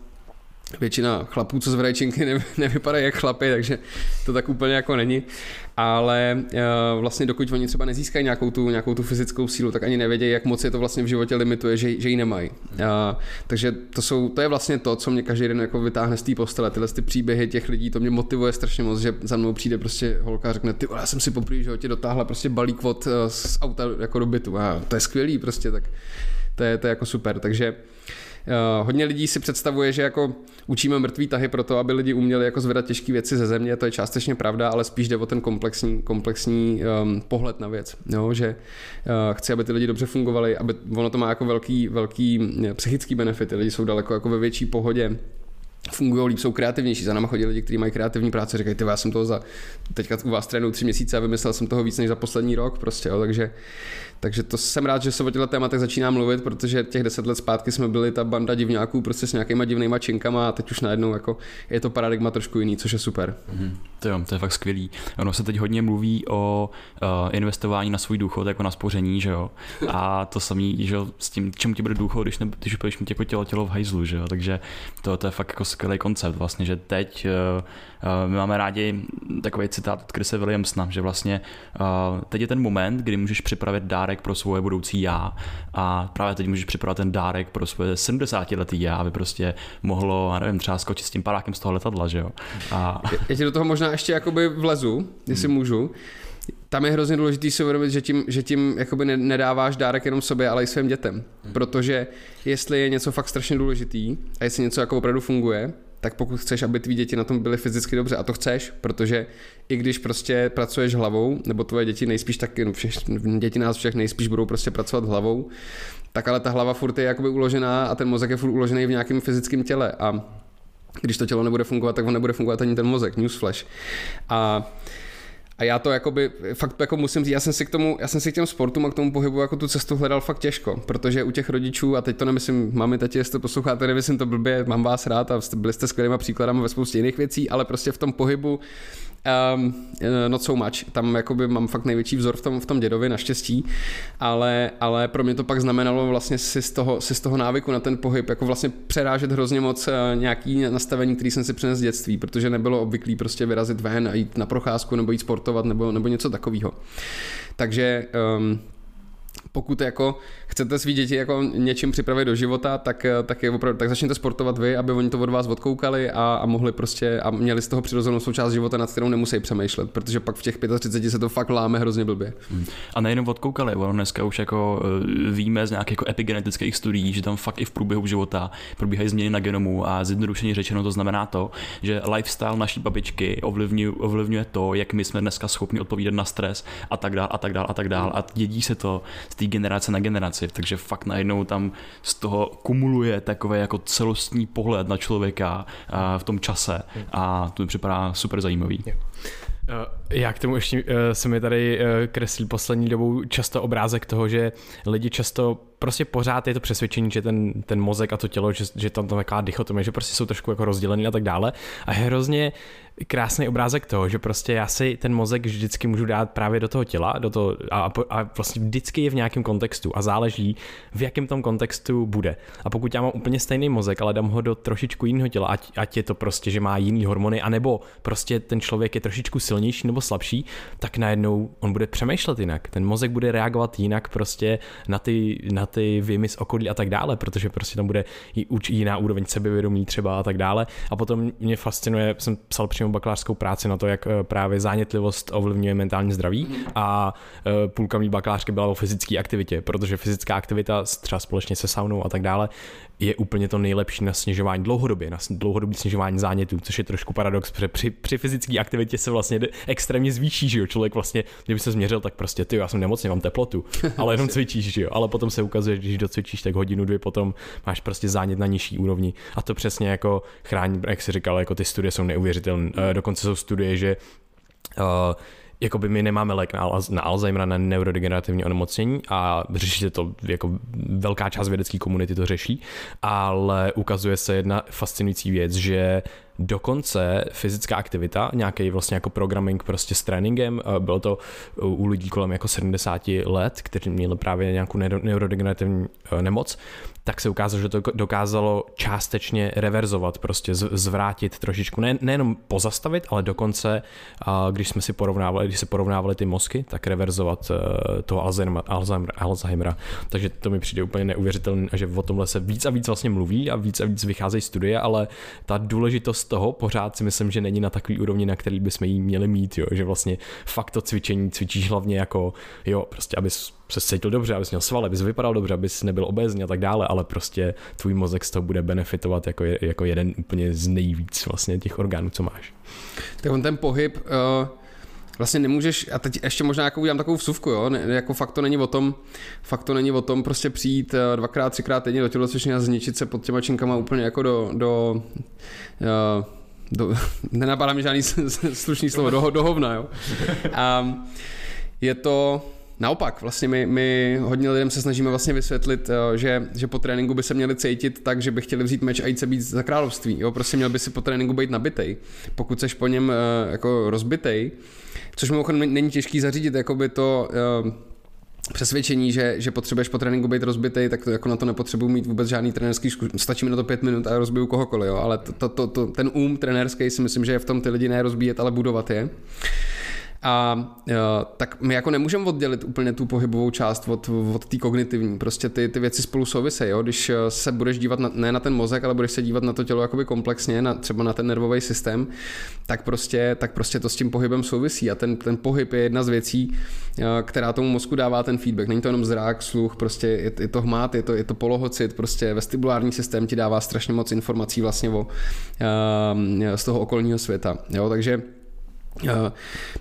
většina chlapů, co zvedají činky, ne, nevypadají jak chlapy, takže to tak úplně jako není. Ale uh, vlastně dokud oni třeba nezískají nějakou tu, nějakou tu fyzickou sílu, tak ani nevědějí, jak moc je to vlastně v životě limituje, že, že ji nemají. Uh, takže to, jsou, to je vlastně to, co mě každý den jako vytáhne z té postele. Tyhle ty příběhy těch lidí, to mě motivuje strašně moc, že za mnou přijde prostě holka a řekne, ty já jsem si poprvé, že tě dotáhla prostě balík od uh, z auta jako do bytu. A to je skvělý prostě, tak To je, to je jako super, takže hodně lidí si představuje, že jako učíme mrtvý tahy pro to, aby lidi uměli jako zvedat těžké věci ze země, to je částečně pravda, ale spíš jde o ten komplexní, komplexní um, pohled na věc, jo? že uh, chci, aby ty lidi dobře fungovali, aby ono to má jako velký, velký psychický benefity, lidi jsou daleko jako ve větší pohodě, fungují líp, jsou kreativnější. Za náma chodí lidi, kteří mají kreativní práce, říkají, ty já jsem toho za, teďka u vás trénuju tři měsíce a vymyslel jsem toho víc než za poslední rok prostě, jo, takže takže to jsem rád, že se o těchto tématech začíná mluvit, protože těch deset let zpátky jsme byli ta banda divňáků prostě s nějakýma divnýma činkama a teď už najednou jako je to paradigma trošku jiný, což je super. Mm-hmm. To, jo, to je fakt skvělý. Ono se teď hodně mluví o uh, investování na svůj důchod jako na spoření, že jo. A to samý, že s tím, čemu ti bude důchod, když, ne, když budeš mít jako tělo, tělo v hajzlu, že jo. Takže to, to je fakt jako skvělý koncept vlastně, že teď uh, my máme rádi takový citát od Krise Williamsona, že vlastně uh, teď je ten moment, kdy můžeš připravit dárek pro svoje budoucí já a právě teď můžeš připravit ten dárek pro svoje 70 letý já, aby prostě mohlo, já nevím, třeba skočit s tím padákem z toho letadla, že jo. A... Já ti do toho možná ještě jakoby vlezu, jestli hmm. můžu. Tam je hrozně důležité si uvědomit, že tím, že tím jakoby nedáváš dárek jenom sobě, ale i svým dětem. Hmm. Protože jestli je něco fakt strašně důležitý a jestli něco jako opravdu funguje, tak pokud chceš, aby tvý děti na tom byly fyzicky dobře, a to chceš, protože i když prostě pracuješ hlavou, nebo tvoje děti nejspíš taky, no všech, děti nás všech nejspíš budou prostě pracovat hlavou, tak ale ta hlava furt je jakoby uložená a ten mozek je furt uložený v nějakém fyzickém těle a když to tělo nebude fungovat, tak on nebude fungovat ani ten mozek, newsflash. A a já to jakoby, fakt jako musím říct, já jsem si k tomu, já jsem si k těm sportům a k tomu pohybu jako tu cestu hledal fakt těžko, protože u těch rodičů, a teď to nemyslím, mami, tati, jestli to posloucháte, nemyslím to blbě, mám vás rád a byli jste skvělými příkladami ve spoustě jiných věcí, ale prostě v tom pohybu Um, not so much. Tam jakoby mám fakt největší vzor v tom, v tom dědovi, naštěstí, ale, ale pro mě to pak znamenalo vlastně si z, toho, si z toho návyku na ten pohyb, jako vlastně přerážet hrozně moc uh, nějaký nastavení, který jsem si přinesl z dětství, protože nebylo obvyklý prostě vyrazit ven a jít na procházku nebo jít sportovat nebo, nebo něco takového. Takže um, pokud jako chcete svý děti jako něčím připravit do života, tak, tak, je opravdu, tak začněte sportovat vy, aby oni to od vás odkoukali a, a mohli prostě a měli z toho přirozenou součást života, nad kterou nemusí přemýšlet, protože pak v těch 35 se to fakt láme hrozně blbě. Hmm. A nejenom odkoukali, ono dneska už jako eh, víme z nějakých jako epigenetických studií, že tam fakt i v průběhu života probíhají změny na genomu a zjednodušeně řečeno to znamená to, že lifestyle naší babičky ovlivňuje, ovlivňuje to, jak my jsme dneska schopni odpovídat na stres a tak dál a tak dál a tak dál a dědí se to z té generace na generaci, takže fakt najednou tam z toho kumuluje takový jako celostní pohled na člověka v tom čase. A to mi připadá super zajímavý. Já k tomu ještě se mi tady kreslí poslední dobou často obrázek toho, že lidi často prostě pořád je to přesvědčení, že ten, ten mozek a to tělo, že, že tam tam taková dichotomie, že prostě jsou trošku jako rozdělený a tak dále. A je hrozně krásný obrázek toho, že prostě já si ten mozek vždycky můžu dát právě do toho těla do toho, a, a vlastně vždycky je v nějakém kontextu a záleží, v jakém tom kontextu bude. A pokud já mám úplně stejný mozek, ale dám ho do trošičku jiného těla, ať, ať je to prostě, že má jiný hormony, anebo prostě ten člověk je trošičku silnější nebo slabší, tak najednou on bude přemýšlet jinak. Ten mozek bude reagovat jinak prostě na ty, na ty vymy z okolí a tak dále, protože prostě tam bude jiná úroveň sebevědomí třeba a tak dále. A potom mě fascinuje, jsem psal přímo bakalářskou práci na to, jak eh, právě zánětlivost ovlivňuje mentální zdraví a eh, půlka mý bakalářky byla o fyzické aktivitě, protože fyzická aktivita třeba společně se saunou a tak dále je úplně to nejlepší na snižování dlouhodobě, na dlouhodobé snižování zánětů, což je trošku paradox, protože při, při fyzické aktivitě se vlastně extrémně zvýší, že jo, člověk vlastně, kdyby se změřil, tak prostě ty, já jsem nemocný, mám teplotu, ale jenom cvičíš, že jo, ale potom se ukazuje, že když docvičíš, tak hodinu, dvě potom máš prostě zánět na nižší úrovni. A to přesně jako chrání, jak si říkal, jako ty studie jsou neuvěřitelné, eh, dokonce jsou studie, že uh, jakoby my nemáme lék na, na Alzheimera, na neurodegenerativní onemocnění a řeší to, jako velká část vědecké komunity to řeší, ale ukazuje se jedna fascinující věc, že dokonce fyzická aktivita, nějaký vlastně jako programming prostě s tréninkem, bylo to u lidí kolem jako 70 let, kteří měli právě nějakou neurodegenerativní eh, nemoc, tak se ukázalo, že to dokázalo částečně reverzovat, prostě zvrátit trošičku, ne, nejenom pozastavit, ale dokonce, když jsme si porovnávali, když se porovnávali ty mozky, tak reverzovat eh, toho Alzheimera, Alzheimera. Takže to mi přijde úplně neuvěřitelné, že o tomhle se víc a víc vlastně mluví a víc a víc vycházejí studie, ale ta důležitost toho pořád si myslím, že není na takový úrovni, na který bychom jí měli mít, jo? že vlastně fakt to cvičení cvičíš hlavně jako, jo, prostě abys se cítil dobře, abys měl svaly, abys vypadal dobře, abys nebyl obézní a tak dále, ale prostě tvůj mozek z toho bude benefitovat jako, jako jeden úplně z nejvíc vlastně těch orgánů, co máš. Tak on ten pohyb, uh vlastně nemůžeš, a teď ještě možná jako udělám takovou vsuvku, jo, ne, jako fakt to není o tom, fakt to není o tom prostě přijít eh, dvakrát, třikrát týdně do tělocvičny a zničit se pod těma činkama úplně jako do, do, uh, do nenapadá mi žádný slušný slovo, do, do hovna, jo. A je to, Naopak, vlastně my, my hodně lidem se snažíme vlastně vysvětlit, eh, že, že po tréninku by se měli cítit tak, že by chtěli vzít meč a jít se být za království. Jo? Prostě měl by si po tréninku být nabitej. Pokud seš po něm jako rozbitej, což mimochodem není těžký zařídit, jako by to uh, přesvědčení, že, že potřebuješ po tréninku být rozbitý, tak to jako na to nepotřebuji mít vůbec žádný trenerský zkušenost. Stačí mi na to pět minut a rozbiju kohokoliv, jo? ale to, to, to, to, ten um trenérský si myslím, že je v tom ty lidi ne rozbíjet, ale budovat je. A uh, tak my jako nemůžeme oddělit úplně tu pohybovou část od, od té kognitivní. Prostě ty, ty věci spolu souvisejí. Jo? Když e, se budeš dívat na, ne na ten mozek, ale budeš se dívat na to tělo jakoby komplexně, na, třeba na ten nervový systém, tak prostě, tak prostě to s tím pohybem souvisí. A ten, ten pohyb je jedna z věcí, uh, která tomu mozku dává ten feedback. Není to jenom zrák, sluch, prostě je, je to hmat, je to, je to polohocit, prostě vestibulární systém ti dává strašně moc informací vlastně o, z toho okolního světa. Jo? Takže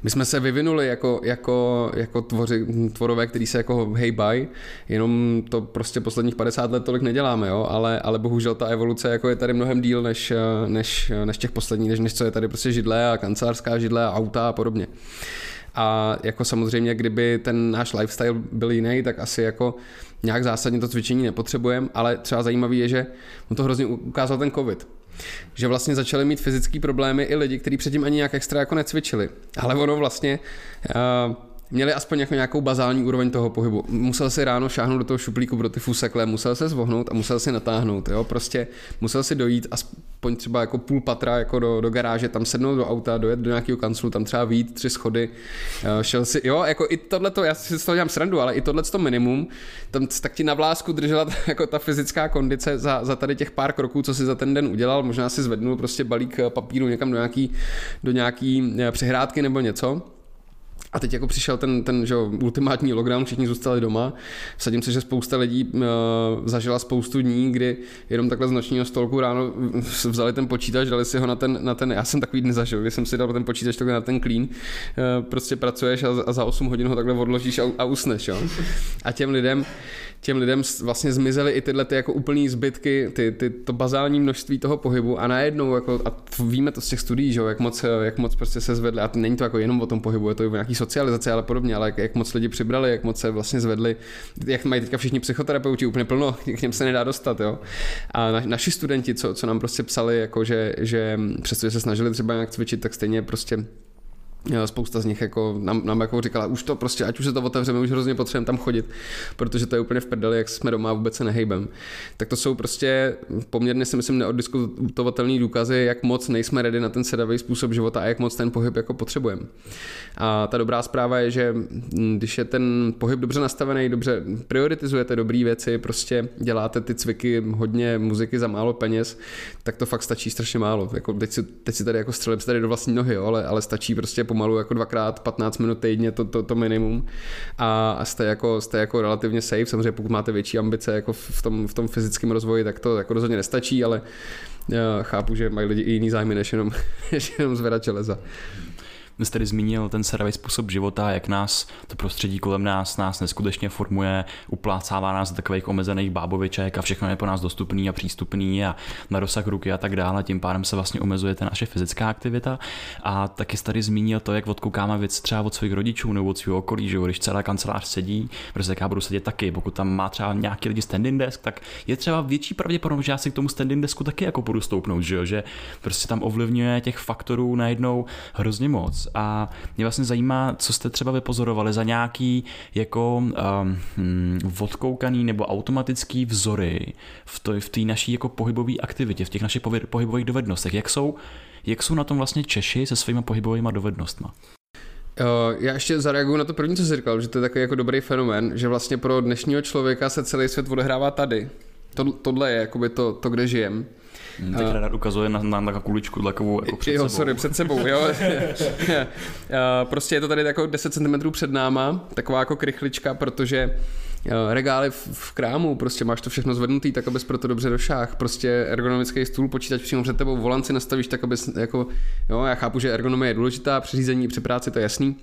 my jsme se vyvinuli jako, jako, jako tvoři, tvorové, který se jako hejbaj, jenom to prostě posledních 50 let tolik neděláme, jo? Ale, ale bohužel ta evoluce jako je tady mnohem díl než, eh, než, než těch posledních, než, než co je tady prostě židle a kancelářská židle a auta a podobně. A jako samozřejmě, kdyby ten náš lifestyle byl jiný, tak asi jako nějak zásadně to cvičení nepotřebujeme, ale třeba zajímavý je, že on to hrozně ukázal ten covid že vlastně začali mít fyzické problémy i lidi, kteří předtím ani nějak extra jako necvičili. Ale ono vlastně uh, měli aspoň jako nějakou bazální úroveň toho pohybu. Musel si ráno šáhnout do toho šuplíku pro ty fusekle, musel se zvohnout a musel si natáhnout, jo, prostě musel si dojít aspoň třeba jako půl patra jako do, do garáže, tam sednout do auta, dojet do nějakého kanclu, tam třeba vít tři schody, eh, šel si, jo, jako i tohle já si z toho dělám srandu, ale i tohle to minimum, tam tak ti na vlásku držela jako ta fyzická kondice za, za tady těch pár kroků, co si za ten den udělal, možná si zvednul prostě balík papíru někam do nějaký, do nějaký eh, přehrádky nebo něco, a teď jako přišel ten, ten že, ultimátní lockdown, všichni zůstali doma. Vsadím se, že spousta lidí uh, zažila spoustu dní, kdy jenom takhle z nočního stolku ráno vzali ten počítač, dali si ho na ten, na ten já jsem takový dny zažil, kdy jsem si dal ten počítač takhle na ten clean, uh, prostě pracuješ a, a, za 8 hodin ho takhle odložíš a, a usneš. Jo? A těm lidem, těm lidem vlastně zmizely i tyhle ty jako úplný zbytky, ty, ty, to bazální množství toho pohybu a najednou, jako, a víme to z těch studií, že jak moc, jak moc prostě se zvedli, a není to jako jenom o tom pohybu, je to i o nějaký socializaci, ale podobně, ale jak, jak moc lidi přibrali, jak moc se vlastně zvedli, jak mají teďka všichni psychoterapeuti úplně plno, k něm se nedá dostat, jo. A na, naši studenti, co, co nám prostě psali, jako že, že přestože se snažili třeba nějak cvičit, tak stejně prostě Spousta z nich jako nám, nám jako říkala, už to prostě, ať už se to otevřeme, už hrozně potřebujeme tam chodit, protože to je úplně v prdeli, jak jsme doma a vůbec se nehejbem. Tak to jsou prostě poměrně si myslím neoddiskutovatelné důkazy, jak moc nejsme ready na ten sedavý způsob života a jak moc ten pohyb jako potřebujeme. A ta dobrá zpráva je, že když je ten pohyb dobře nastavený, dobře prioritizujete dobré věci, prostě děláte ty cviky hodně muziky za málo peněz, tak to fakt stačí strašně málo. Jako teď, si, teď si tady jako střelím tady do vlastní nohy, jo, ale, ale stačí prostě pomalu jako dvakrát 15 minut týdně to, to, to minimum a, jste, jako, jste jako relativně safe. Samozřejmě pokud máte větší ambice jako v tom, v tom fyzickém rozvoji, tak to jako rozhodně nestačí, ale já chápu, že mají lidi i jiný zájmy, než jenom, než jenom zvedat železa. Jste tady zmínil ten sedavý způsob života, jak nás to prostředí kolem nás nás neskutečně formuje, uplácává nás do takových omezených báboviček a všechno je pro nás dostupný a přístupný a na rozsah ruky a tak dále. Tím pádem se vlastně omezuje ta naše fyzická aktivita. A taky jste tady zmínil to, jak odkoukáme věc třeba od svých rodičů nebo od svého okolí, že když celá kancelář sedí, protože já budu sedět taky. Pokud tam má třeba nějaký lidi standing desk, tak je třeba větší pravděpodobnost, že já si k tomu standing desku taky jako budu stoupnout, že, že prostě tam ovlivňuje těch faktorů najednou hrozně moc a mě vlastně zajímá, co jste třeba vypozorovali za nějaký jako um, odkoukaný nebo automatický vzory v té v naší jako pohybové aktivitě, v těch našich pohybových dovednostech. Jak jsou, jak jsou na tom vlastně Češi se svými pohybovými dovednostmi? Já ještě zareaguju na to první, co jsi říkal, že to je takový jako dobrý fenomén, že vlastně pro dnešního člověka se celý svět odehrává tady To, tohle je jakoby to, to kde žijem. Hmm, teď rád ukazuje na, na, na kuličku takovou jako před jo, sebou. sorry, před sebou, jo. prostě je to tady jako 10 cm před náma, taková jako krychlička, protože regály v, krámu, prostě máš to všechno zvednutý, tak abys pro to dobře došáh. Prostě ergonomický stůl, počítač přímo před tebou, volanci nastavíš tak, abys jako, jo, já chápu, že ergonomie je důležitá, při řízení, při práci, to je jasný,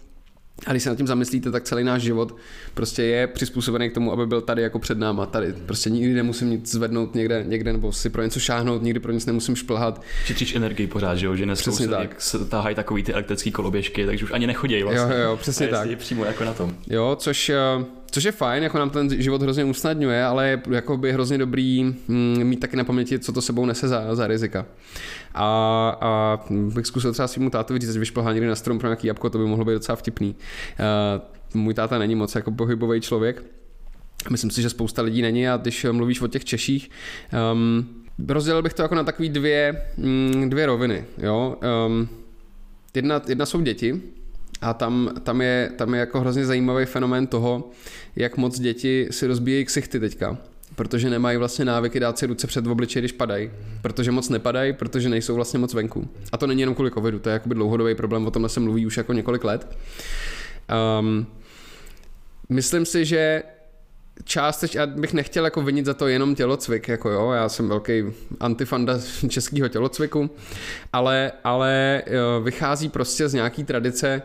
a když se nad tím zamyslíte, tak celý náš život prostě je přizpůsobený k tomu, aby byl tady jako před náma, tady. Prostě nikdy nemusím nic zvednout někde, někde nebo si pro něco šáhnout, nikdy pro nic nemusím šplhat. Šetříš energii pořád, že jo, že dneska se, tak. se tahají takový ty elektrické koloběžky, takže už ani nechodí vlastně. Jo, jo, přesně tak. přímo jako na tom. Jo, což eh, Což je fajn, jako nám ten život hrozně usnadňuje, ale je jako by hrozně dobrý mm, mít taky na paměti, co to sebou nese za, za rizika. A, a bych zkusil třeba svým tátovi říct, že vyšplhá někdy na strom pro nějaký jabko, to by mohlo být docela vtipný. Uh, můj táta není moc jako pohybový člověk, Myslím si, že spousta lidí není a když mluvíš o těch Češích, um, rozdělil bych to jako na takové dvě, mm, dvě roviny. Jo? Um, jedna, jedna jsou děti, a tam, tam, je, tam je jako hrozně zajímavý fenomén toho, jak moc děti si rozbíjejí ksichty teďka protože nemají vlastně návyky dát si ruce před obličej, když padají, protože moc nepadají, protože nejsou vlastně moc venku. A to není jenom kvůli covidu, to je jakoby dlouhodobý problém, o tomhle se mluví už jako několik let. Um, myslím si, že částečně, já bych nechtěl jako vinit za to jenom tělocvik, jako jo, já jsem velký antifanda českého tělocviku, ale, ale vychází prostě z nějaký tradice,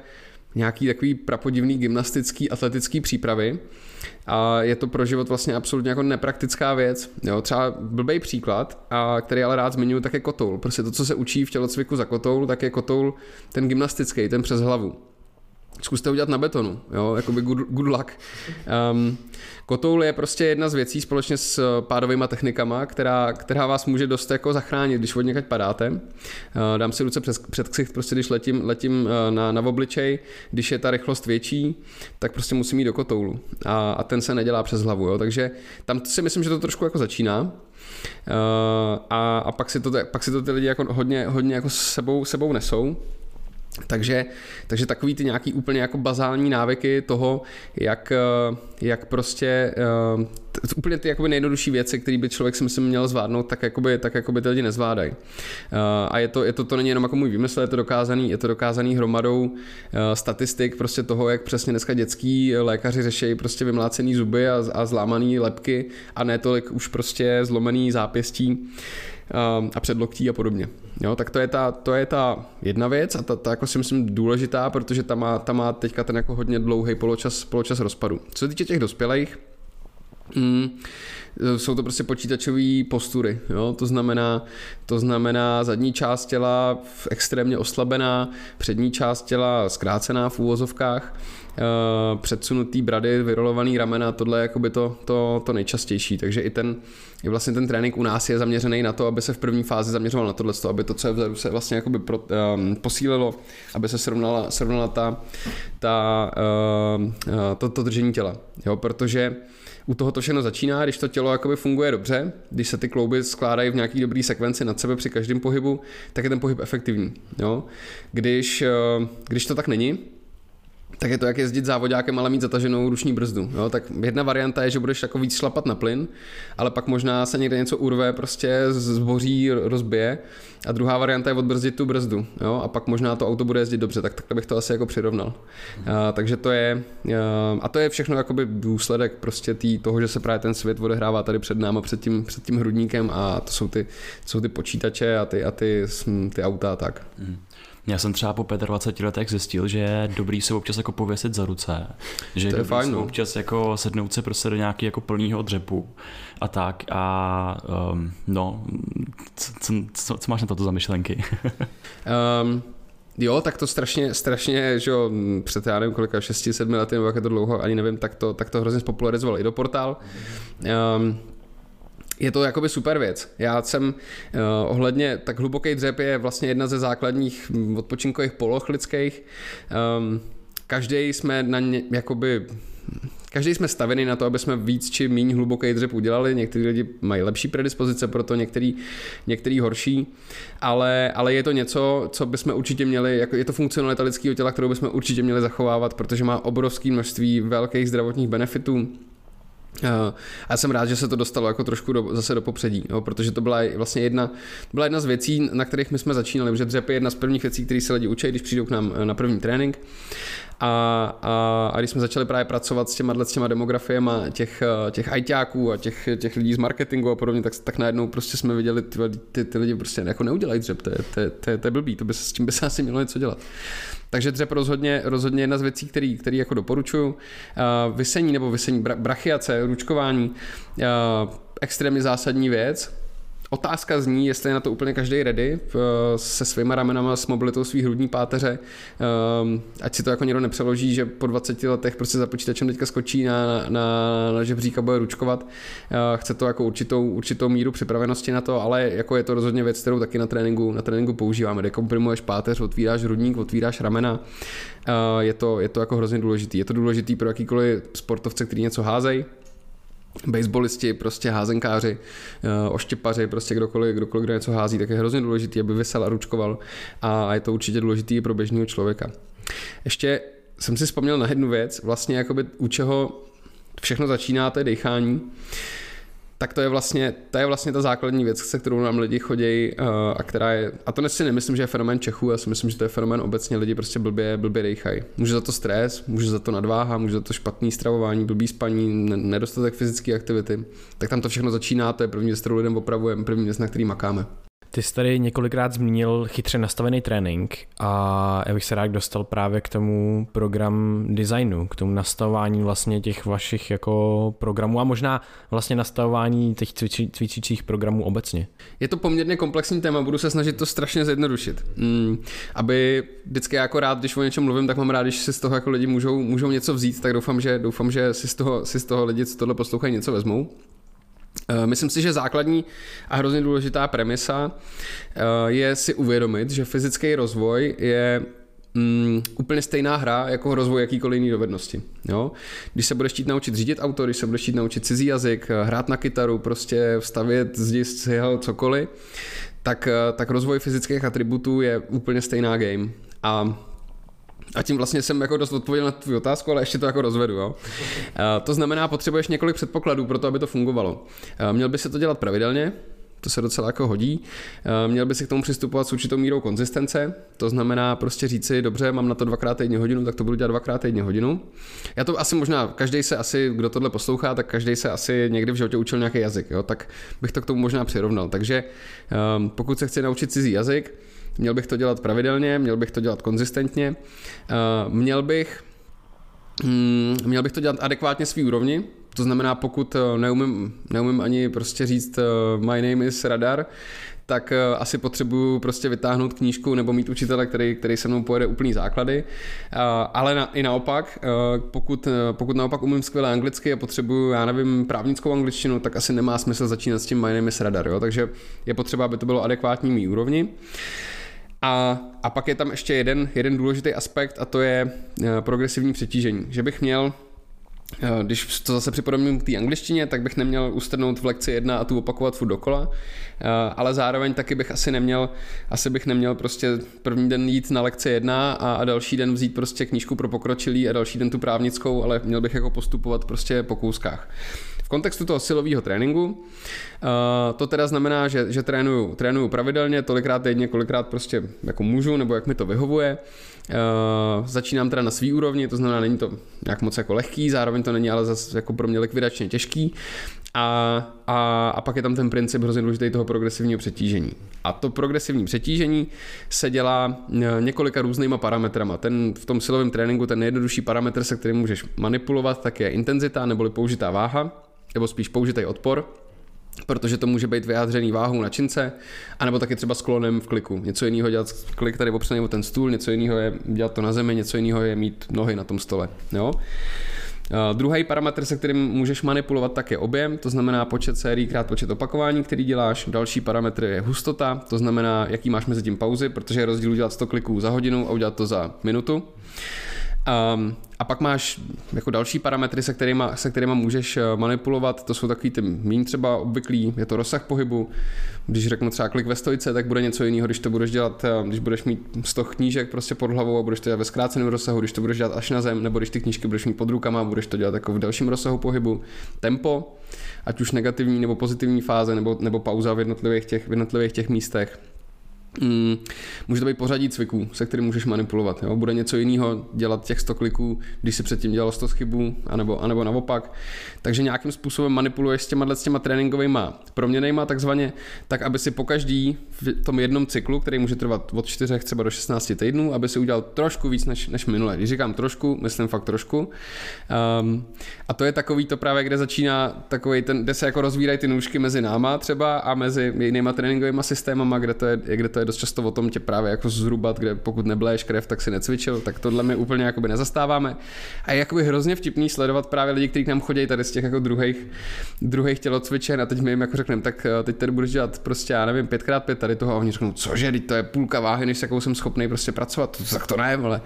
nějaký takový prapodivný gymnastický, atletický přípravy a je to pro život vlastně absolutně jako nepraktická věc. Jo, třeba blbý příklad, a který ale rád zmiňuji, tak je kotoul. Prostě to, co se učí v tělocviku za kotoul, tak je kotoul ten gymnastický, ten přes hlavu. Zkuste udělat na betonu, jo, jakoby good, good luck. Um, kotoul je prostě jedna z věcí společně s pádovými technikama, která, která vás může dost jako zachránit, když od někať padáte. Uh, dám si ruce před, před ksicht, prostě když letím, letím uh, na, na obličej, když je ta rychlost větší, tak prostě musím jít do kotoulu. A, a ten se nedělá přes hlavu, jo, takže tam si myslím, že to trošku jako začíná. Uh, a, a pak, si to, pak si to ty lidi jako hodně, hodně jako sebou, sebou nesou. Takže, takže takový ty nějaký úplně jako bazální návyky toho, jak, eh, jak prostě uh, úplně ty jakoby nejjednodušší věci, které by člověk si myslím měl zvládnout, tak jakoby, tak jakoby ty lidi nezvládají. Uh, a je to, je to, to není jenom jako můj výmysl, je to dokázaný, je to dokázaný hromadou statistik prostě toho, jak přesně dneska dětský lékaři řeší prostě vymlácený zuby a, a zlámaný lepky a ne tolik už prostě zlomený zápěstí a předloktí a podobně. Jo, tak to je ta, to je ta jedna věc a ta, ta jako si myslím důležitá, protože ta má, ta má teďka ten jako hodně dlouhý poločas, poločas rozpadu. Co se týče těch dospělých, mm, jsou to prostě počítačové postury, jo? To, znamená, to znamená zadní část těla extrémně oslabená, přední část těla zkrácená v úvozovkách, uh, předsunutý brady, vyrolovaný ramena, tohle je to, to, to nejčastější, takže i ten, i vlastně ten trénink u nás je zaměřený na to, aby se v první fázi zaměřoval na tohle, aby to, co je vzadu, se vlastně pro, um, posílilo, aby se srovnala, srovnala ta, ta, uh, to, to držení těla, jo? protože u toho to všechno začíná, když to tělo jakoby funguje dobře, když se ty klouby skládají v nějaký dobrý sekvenci nad sebe při každém pohybu, tak je ten pohyb efektivní. Jo? Když, když to tak není, tak je to jak jezdit závodákem, ale mít zataženou ruční brzdu. Jo? Tak jedna varianta je, že budeš jako víc šlapat na plyn, ale pak možná se někde něco urve, prostě zboří, rozbije. A druhá varianta je odbrzdit tu brzdu. Jo? A pak možná to auto bude jezdit dobře, tak takhle bych to asi jako přirovnal. A, takže to je, a to je všechno jakoby důsledek prostě tý, toho, že se právě ten svět odehrává tady před náma, před tím, před tím hrudníkem a to jsou ty, to jsou ty počítače a ty, a ty, ty auta a tak. Mm. Já jsem třeba po 25 letech zjistil, že je dobrý se občas jako pověsit za ruce. Že to je, fajn, no. občas jako sednout se prostě do nějakého jako plného dřepu a tak a um, no, co, co, co máš na toto za myšlenky? um, Jo, tak to strašně, strašně, že jo, před já nevím kolika, 6-7 lety, nebo jak je to dlouho, ani nevím, tak to, tak to hrozně spopularizoval i do portál. Um, je to jakoby super věc. Já jsem uh, ohledně, tak hluboký dřep je vlastně jedna ze základních odpočinkových poloh lidských. Um, každý jsme na ně, jakoby Každý jsme stavený na to, aby jsme víc či méně hluboký dřep udělali. Někteří lidi mají lepší predispozice pro to, některý, některý horší, ale, ale je to něco, co bychom určitě měli, jako je to funkcionalita lidského těla, kterou bychom určitě měli zachovávat, protože má obrovské množství velkých zdravotních benefitů a já jsem rád, že se to dostalo jako trošku do, zase do popředí, jo, protože to byla vlastně jedna, byla jedna z věcí, na kterých my jsme začínali, protože dřep je jedna z prvních věcí, které se lidi učí, když přijdou k nám na první trénink. A, a, a když jsme začali právě pracovat s těma, s těma demografiemi těch, těch ajťáků a těch, těch lidí z marketingu a podobně, tak, tak najednou prostě jsme viděli, ty, ty, ty lidi prostě jako neudělají dřep, to je, to, je, to, je, to je blbý, to by, s tím by se asi mělo něco dělat. Takže dřep rozhodně, rozhodně jedna z věcí, který, který jako doporučuju. Vysení nebo vysení brachiace, ručkování, extrémně zásadní věc Otázka zní, jestli je na to úplně každý ready se svýma ramenama, s mobilitou svých hrudní páteře, ehm, ať si to jako někdo nepřeloží, že po 20 letech prostě za počítačem teďka skočí na, na, na žebřík a bude ručkovat. Eh, chce to jako určitou, určitou míru připravenosti na to, ale jako je to rozhodně věc, kterou taky na tréninku, na tréninku používáme. Dekomprimuješ páteř, otvíráš hrudník, otvíráš ramena. Eh, je to, je to jako hrozně důležitý. Je to důležitý pro jakýkoliv sportovce, který něco házejí, baseballisti, prostě házenkáři, eh, oštěpaři, prostě kdokoliv, kdokoliv kdo něco hází, tak je hrozně důležitý, aby vysel a ručkoval a je to určitě důležitý i pro běžného člověka. Ještě jsem si vzpomněl na jednu věc, vlastně jakoby u čeho všechno začíná, to je dechání tak to je vlastně, to je vlastně ta základní věc, se kterou nám lidi chodí uh, a která je, a to si nemyslím, že je fenomén Čechů, já si myslím, že to je fenomén obecně, lidi prostě blbě, blbě dejchají. Může za to stres, může za to nadváha, může za to špatný stravování, blbý spaní, nedostatek fyzické aktivity, tak tam to všechno začíná, to je první věc, kterou lidem opravujeme, první věc, na který makáme. Ty jsi tady několikrát zmínil chytře nastavený trénink a já bych se rád dostal právě k tomu program designu, k tomu nastavování vlastně těch vašich jako programů a možná vlastně nastavování těch cvičí, cvičících programů obecně. Je to poměrně komplexní téma, budu se snažit to strašně zjednodušit. Mm, aby vždycky jako rád, když o něčem mluvím, tak mám rád, když si z toho jako lidi můžou, můžou něco vzít, tak doufám, že, doufám, že si z toho, si z toho lidi, co tohle poslouchají, něco vezmou. Eh, myslím si, že základní a hrozně důležitá premisa eh, je si uvědomit, že fyzický rozvoj je mm, úplně stejná hra jako rozvoj jakýkoliv jiný dovednosti. Jo? Když se budeš chtít naučit řídit auto, když se budeš chtít naučit cizí jazyk, eh, hrát na kytaru, prostě vstavět zdi, cihel, cokoliv, tak, tak rozvoj fyzických atributů je úplně stejná game. A a tím vlastně jsem jako dost odpověděl na tvou otázku, ale ještě to jako rozvedu. Jo? To znamená, potřebuješ několik předpokladů pro to, aby to fungovalo. Měl by se to dělat pravidelně, to se docela jako hodí. Měl by si k tomu přistupovat s určitou mírou konzistence, to znamená prostě říci, dobře, mám na to dvakrát týdně hodinu, tak to budu dělat dvakrát týdně hodinu. Já to asi možná, každý se asi, kdo tohle poslouchá, tak každý se asi někdy v životě učil nějaký jazyk, jo? tak bych to k tomu možná přirovnal. Takže pokud se chci naučit cizí jazyk, Měl bych to dělat pravidelně, měl bych to dělat konzistentně, uh, měl bych mm, měl bych to dělat adekvátně svý úrovni, to znamená, pokud eh, neumím, neumím ani prostě říct uh, my name is Radar, tak asi potřebuju prostě vytáhnout knížku nebo mít učitele, který, který se mnou pojede úplný základy. Ale na, i naopak, pokud, pokud naopak umím skvěle anglicky a potřebuju, já nevím, právnickou angličtinu, tak asi nemá smysl začínat s tím my name is Radar. Jo? Takže je potřeba, aby to bylo adekvátní mý úrovni. A, a pak je tam ještě jeden, jeden důležitý aspekt a to je eh, progresivní přetížení. Že bych měl eh, když to zase připodobním k té angličtině, tak bych neměl ustrnout v lekci jedna a tu opakovat furt dokola, eh, ale zároveň taky bych asi neměl, asi bych neměl prostě první den jít na lekci jedna a, a další den vzít prostě knížku pro pokročilý a další den tu právnickou, ale měl bych jako postupovat prostě po kouskách. V kontextu toho silového tréninku eh, to teda znamená, že, že trénuju, trénuju pravidelně, tolikrát týdně, kolikrát prostě jako můžu, nebo jak mi to vyhovuje. Uh, začínám teda na svý úrovni, to znamená, není to nějak moc jako lehký, zároveň to není ale zase jako pro mě likvidačně těžký. A, a, a pak je tam ten princip hrozně důležitý toho progresivního přetížení. A to progresivní přetížení se dělá eh, několika různýma parametrama. Ten v tom silovém tréninku ten nejjednodušší parametr, se kterým můžeš manipulovat, tak je intenzita neboli použitá váha nebo spíš použitý odpor, protože to může být vyjádřený váhou na čince, anebo taky třeba sklonem v kliku. Něco jiného dělat klik tady opřený o ten stůl, něco jiného je dělat to na zemi, něco jiného je mít nohy na tom stole. Jo? Uh, druhý parametr, se kterým můžeš manipulovat, tak je objem, to znamená počet sérií krát počet opakování, který děláš. Další parametr je hustota, to znamená, jaký máš mezi tím pauzy, protože je rozdíl udělat 100 kliků za hodinu a udělat to za minutu. Um, a pak máš jako další parametry, se kterými, se kterými můžeš eh, manipulovat, to jsou takový ty méně třeba obvyklý, je to rozsah pohybu. Když řeknu třeba klik ve stojce, tak bude něco jiného, když to budeš dělat, eh, když budeš mít 100 knížek prostě pod hlavou a budeš to dělat ve zkráceném rozsahu, když to budeš dělat až na zem, nebo když ty knížky budeš mít pod rukama budeš to dělat jako v dalším rozsahu pohybu. Tempo, ať už negativní nebo pozitivní fáze, nebo, nebo pauza v jednotlivých těch, v jednotlivých těch místech Mm, může to být pořadí cviků, se kterým můžeš manipulovat. Jo? Bude něco jiného dělat těch 100 kliků, když si předtím dělal 100 chybů, anebo, anebo naopak. Takže nějakým způsobem manipuluješ s těma, s těma tréninkovými proměnejma, takzvaně, tak aby si po každý v tom jednom cyklu, který může trvat od 4 třeba do 16 týdnů, aby si udělal trošku víc než, než minule. Když říkám trošku, myslím fakt trošku. Um, a to je takový to právě, kde začíná takový ten, kde se jako rozvírají ty nůžky mezi náma třeba a mezi jinýma tréninkovými systémama, kde to je, kde to je dost často o tom tě právě jako zhrubat, kde pokud nebleješ krev, tak si necvičil, tak tohle my úplně jakoby nezastáváme. A je jakoby hrozně vtipný sledovat právě lidi, kteří k nám chodí tady z těch jako druhých, druhých tělocvičen a teď my jim jako řekneme, tak eh, teď tady budeš dělat prostě, já nevím, 5x5 tady toho a oni řeknou, cože, teď to je půlka váhy, než jakou jsem schopný prostě pracovat, tak to ne, ale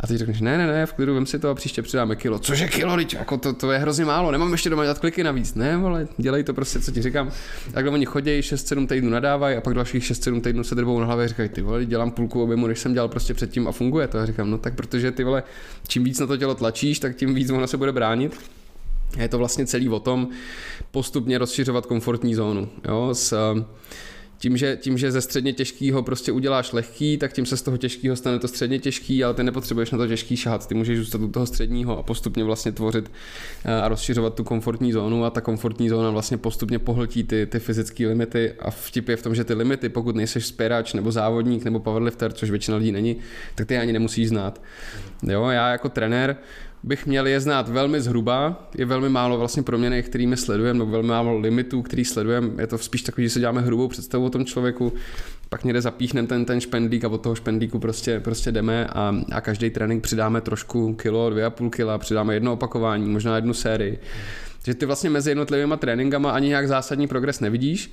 a teď řekneš, ne, ne, ne, v klidu, vem si to a příště přidáme kilo. Cože kilo, teď, jako to, to, je hrozně málo, nemám ještě doma dělat kliky navíc. Ne, ale dělej to prostě, co ti říkám. Takhle oni chodí 6-7 týdnů nadávají a pak dalších 6-7 týdnů se drbou na hlavě a říkají, ty vole, dělám půlku objemu, než jsem dělal prostě předtím a funguje to. A říkám, no tak protože ty vole, čím víc na to tělo tlačíš, tak tím víc ono se bude bránit. Je to vlastně celý o tom postupně rozšiřovat komfortní zónu. Jo, s, tím že, tím, že ze středně těžkého prostě uděláš lehký, tak tím se z toho těžkého stane to středně těžký, ale ty nepotřebuješ na to těžký šahat, ty můžeš zůstat u toho středního a postupně vlastně tvořit eh, a rozšiřovat tu komfortní zónu a ta komfortní zóna vlastně postupně pohltí ty, ty fyzické limity a vtip je v tom, že ty limity, pokud nejseš spěrač nebo závodník nebo powerlifter, což většina lidí není, tak ty ani nemusíš znát. Jo, já jako trenér bych měl je znát velmi zhruba, je velmi málo vlastně proměny, kterými sledujeme, nebo velmi málo limitů, který sledujeme, je to spíš takový, že se děláme hrubou představu o tom člověku, pak někde zapíchneme ten, ten špendlík a od toho špendlíku prostě, prostě jdeme a, a každý trénink přidáme trošku kilo, dvě a půl kila, přidáme jedno opakování, možná jednu sérii. že ty vlastně mezi jednotlivými tréninkama ani nějak zásadní progres nevidíš,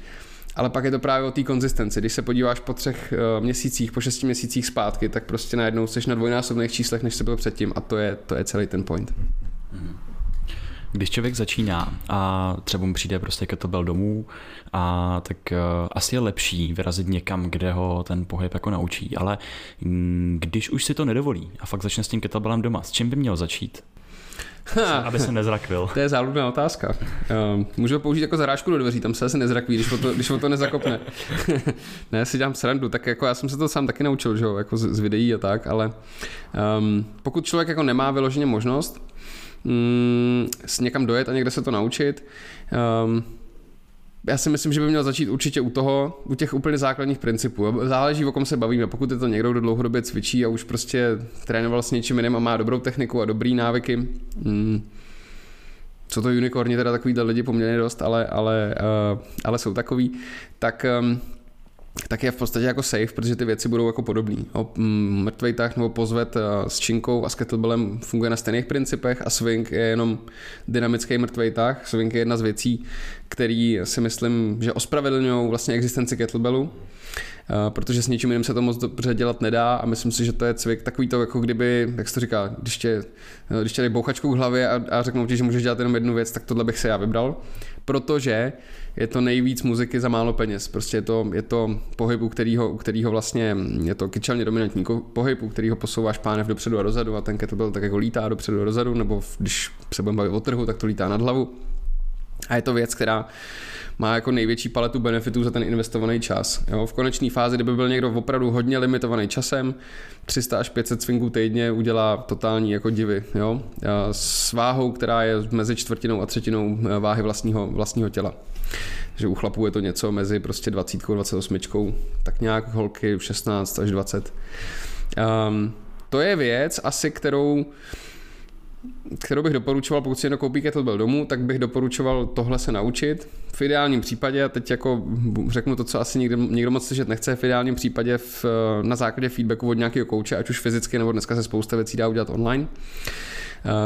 ale pak je to právě o té konzistenci. Když se podíváš po třech uh, měsících, po šesti měsících zpátky, tak prostě najednou jsi na dvojnásobných číslech, než jsi byl předtím a to je, to je celý ten point. Když člověk začíná a třeba mu přijde prostě kettlebell domů, a tak uh, asi je lepší vyrazit někam, kde ho ten pohyb jako naučí, ale mm, když už si to nedovolí a fakt začne s tím kettlebellem doma, s čím by měl začít? Aby se nezrakvil. To je záludná otázka. Uh, můžu ho použít jako zarážku do dveří, tam se asi nezrakví, když o to, když o to nezakopne. ne, si dělám srandu, tak jako já jsem se to sám taky naučil, že jo, jako z, z videí a tak, ale um, pokud člověk jako nemá vyloženě možnost um, s někam dojet a někde se to naučit, um, já si myslím, že by měl začít určitě u toho, u těch úplně základních principů. Záleží, o kom se bavíme. Pokud je to někdo, kdo dlouhodobě cvičí a už prostě trénoval s něčím jiným a má dobrou techniku a dobrý návyky, hmm, co to unicorni, teda takovýhle lidi poměrně dost, ale, ale, uh, ale jsou takový, tak um, tak je v podstatě jako safe, protože ty věci budou jako podobné. Mrtvej tah nebo pozvet eh, s činkou a s kettlebellem funguje na stejných principech a swing je jenom dynamický mrtvej tah. Swing je jedna z věcí, který si myslím, že ospravedlňují vlastně existenci kettlebellu, protože s ničím jiným se to moc dobře dělat nedá a myslím si, že to je cvik takový to, jako kdyby, jak se to říká, když tě, eh, když tě dají bouchačkou k hlavě a, a řeknou ti, že můžeš dělat jenom jednu věc, tak tohle bych se já vybral, protože je to nejvíc muziky za málo peněz. Prostě je to, je to pohyb, u kterého, u kterého vlastně je to kyčelně dominantní pohyb, u kterého posouváš pánev dopředu a dozadu a ten kettlebell tak jako lítá dopředu a dozadu, nebo když se budeme bavit o trhu, tak to lítá nad hlavu. A je to věc, která má jako největší paletu benefitů za ten investovaný čas. Jo? V konečné fázi, kdyby byl někdo opravdu hodně limitovaný časem, 300 až 500 swingů týdně udělá totální jako divy. Jo? S váhou, která je mezi čtvrtinou a třetinou eh, váhy vlastního, vlastního těla. že u chlapů je to něco mezi prostě 20 a 28, tak nějak holky 16 až 20. Um, ehm, to je věc asi, kterou kterou bych doporučoval, pokud si jedno koupí kettlebell domů, tak bych doporučoval tohle se naučit. V ideálním případě, a teď jako řeknu to, co asi nikdo, nikdo moc slyšet nechce, v ideálním případě v, na základě feedbacku od nějakého kouče, ať už fyzicky nebo dneska se spousta věcí dá udělat online.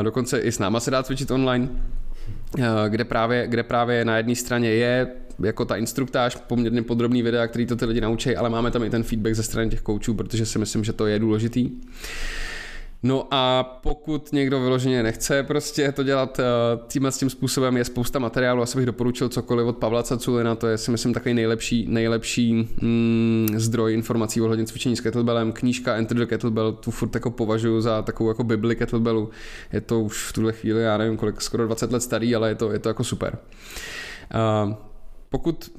Dokonce i s náma se dá cvičit online, kde právě, kde právě na jedné straně je jako ta instruktáž, poměrně podrobný videa, který to ty lidi naučí, ale máme tam i ten feedback ze strany těch koučů, protože si myslím, že to je důležitý. No a pokud někdo vyloženě nechce prostě to dělat eh, tímhle s tím způsobem, je spousta materiálu, asi bych doporučil cokoliv od Pavla Caculina, to je si myslím takový nejlepší, nejlepší mm, zdroj informací ohledně cvičení s kettlebellem. Knížka Enter the Kettlebell, tu furt jako považuji za takovou jako bibli kettlebellu. Je to už v tuhle chvíli, já nevím kolik, skoro 20 let starý, ale je to, je to jako super. Uh, pokud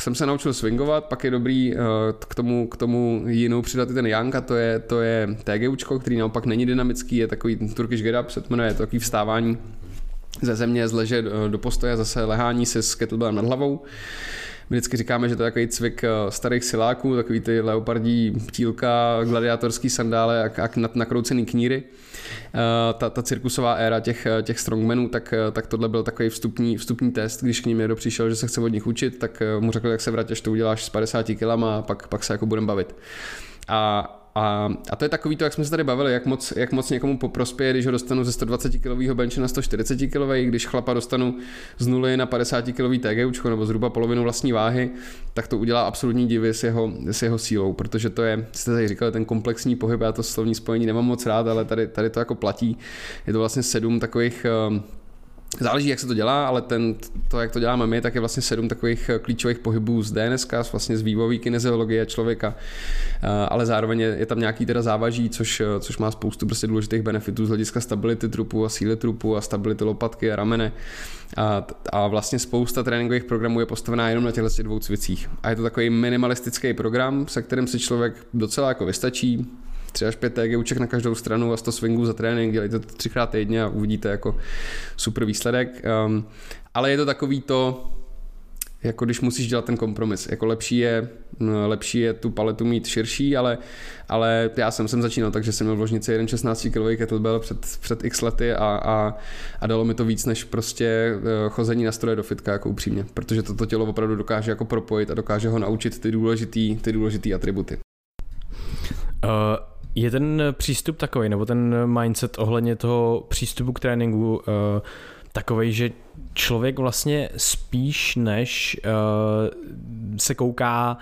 jsem se naučil swingovat, pak je dobrý uh, k tomu, k tomu jinou přidat i ten Young a to je, to je TGUčko, který naopak není dynamický, je takový Turkish get up, se to jmenuje, je to takový vstávání ze země, z leže do, do postoje, zase lehání se s kettlebellem nad hlavou. My vždycky říkáme, že to je takový cvik eh, starých siláků, takový ty leopardí ptílka, gladiátorský sandále a, a nakroucený kníry. Eh, ta, ta cirkusová éra těch, eh, těch strongmenů, tak, tak tohle byl takový vstupní, vstupní test, když k ním někdo přišel, že se chce od nich učit, tak mu řekl, jak se vrátíš, to uděláš s 50 kilama a pak, pak se jako budeme bavit. A a, a to je takový to, jak jsme se tady bavili, jak moc, jak moc někomu prospěje, když ho dostanu ze 120 kg benče na 140 kg, když chlapa dostanu z nuly na 50 kg TG nebo zhruba polovinu vlastní váhy, tak to udělá absolutní divy s jeho, s jeho sílou, protože to je, jste tady říkali, ten komplexní pohyb, já to slovní spojení nemám moc rád, ale tady, tady to jako platí. Je to vlastně sedm takových uh, Záleží, jak se to dělá, ale ten, to, jak to děláme my, tak je vlastně sedm takových eh, klíčových pohybů z DNS, vlastně z vývojové kineziologie člověka, eh, ale zároveň je, tam nějaký teda závaží, což, eh, což má spoustu prostě důležitých benefitů z hlediska stability trupu a síly trupu a stability lopatky a ramene. A, a vlastně spousta tréninkových programů je postavená jenom na těchto dvou cvicích. A je to takový minimalistický program, se kterým si člověk docela jako vystačí, 3 až 5 TGUček na každou stranu a 100 swingů za trénink, dělejte to třikrát týdně a uvidíte jako super výsledek. Um, ale je to takový to, jako když musíš dělat ten kompromis. Jako lepší je, no, lepší je tu paletu mít širší, ale, ale já jsem sem začínal, takže jsem měl v ložnici jeden 16 kg kettlebell před, před x lety a, a, a, dalo mi to víc než prostě eh, chození na stroje do fitka, jako upřímně, protože toto tělo opravdu dokáže jako propojit a dokáže ho naučit ty důležitý, ty důležitý atributy. Uh, je ten přístup takový, nebo ten mindset ohledně toho přístupu k tréninku uh, takový, že člověk vlastně spíš než uh, se kouká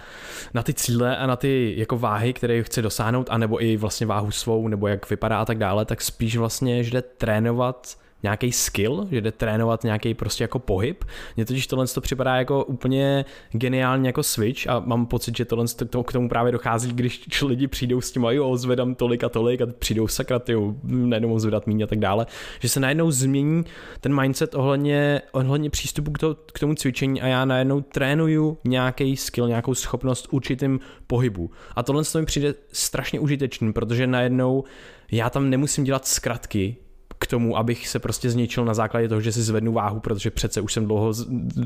na ty cíle a na ty jako váhy, které chce dosáhnout, anebo i vlastně váhu svou, nebo jak vypadá a tak dále, tak spíš vlastně, že jde trénovat nějaký skill, že jde trénovat nějaký prostě jako pohyb. Mně totiž tohle to připadá jako úplně geniálně jako switch a mám pocit, že tohle to, k tomu právě dochází, když lidi přijdou s tím, jo, zvedám tolik a tolik a přijdou sakra, jo, najednou zvedat míň a tak dále, že se najednou změní ten mindset ohledně, ohledně přístupu k, to, k tomu cvičení a já najednou trénuju nějaký skill, nějakou schopnost určitým pohybu. A tohle mi přijde strašně užitečný, protože najednou já tam nemusím dělat zkratky, k tomu, abych se prostě zničil na základě toho, že si zvednu váhu, protože přece už jsem dlouho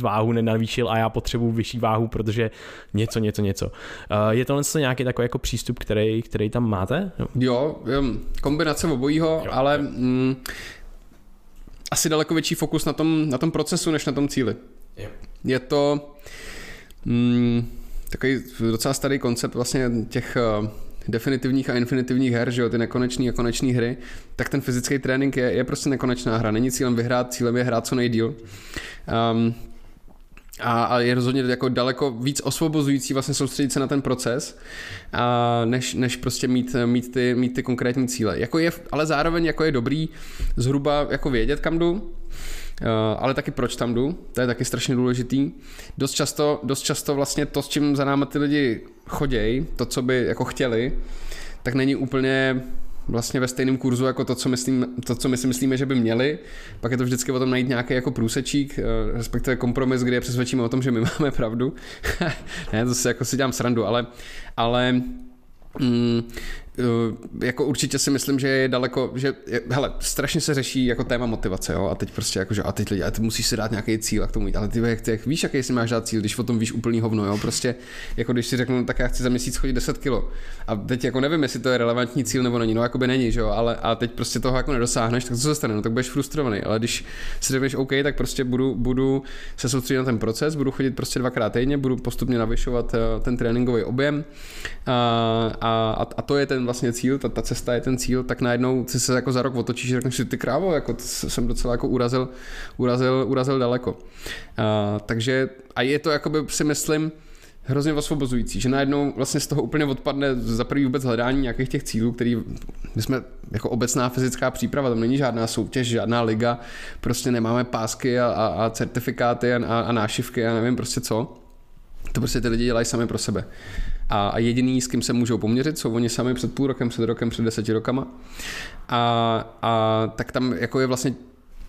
váhu nenavýšil a já potřebuji vyšší váhu, protože něco, něco, něco. Eh, je to nějaký takový jako přístup, který, který tam máte? Jo, kombinace obojího, jo. ale mm, asi daleko větší fokus na tom, na tom procesu, než na tom cíli. Jo. Je to mm, takový docela starý koncept vlastně těch eh, definitivních a infinitivních her, že jo, ty nekonečné a konečné hry, tak ten fyzický trénink je, je prostě nekonečná hra. Není cílem vyhrát, cílem je hrát co nejdíl. Um, a, a je rozhodně jako daleko víc osvobozující vlastně soustředit se na ten proces, a než, než prostě mít, mít, ty, mít ty konkrétní cíle. Jako je, ale zároveň jako je dobrý zhruba jako vědět, kam jdu, ale taky proč tam jdu, to je taky strašně důležitý. Dost často, dost často vlastně to, s čím za náma ty lidi chodějí, to, co by jako chtěli, tak není úplně vlastně ve stejném kurzu jako to, co, myslím, to, co my si myslíme, že by měli. Pak je to vždycky o tom najít nějaký jako průsečík, eh, respektive kompromis, kde je přesvědčíme o tom, že my máme pravdu. ne, to si jako si dělám srandu, ale, ale Mm, jako určitě si myslím, že je daleko, že hele, strašně se řeší jako téma motivace, jo, a teď prostě jako, že a teď lidi, a ty musíš si dát nějaký cíl a k tomu jít, ale ty jak, jak víš, jaký si máš dát cíl, když o tom víš úplný hovno, jo, prostě jako když si řeknu, tak já chci za měsíc chodit 10 kilo. A teď jako nevím, jestli to je relevantní cíl nebo není, no jako by není, že jo, ale a teď prostě toho jako nedosáhneš, tak co se stane, no tak budeš frustrovaný, ale když si řekneš OK, tak prostě budu, budu se soustředit na ten proces, budu chodit prostě dvakrát týdně, budu postupně navyšovat eh, ten tréninkový objem. A, a, a to je ten vlastně cíl, ta, ta cesta je ten cíl, tak najednou si se jako za rok otočíš a řekneš si, ty krávo, jako jsem docela jako urazil, urazil, urazil daleko. A, takže a je to, jakoby si myslím, hrozně osvobozující, že najednou vlastně z toho úplně odpadne za prvý vůbec hledání nějakých těch cílů, který my jsme jako obecná fyzická příprava, tam není žádná soutěž, žádná liga, prostě nemáme pásky a, a, a certifikáty a, a nášivky a nevím prostě co. To prostě ty lidi dělají sami pro sebe. A, jediný, s kým se můžou poměřit, jsou oni sami před půl rokem, před rokem, před deseti rokama. A, a tak tam jako je vlastně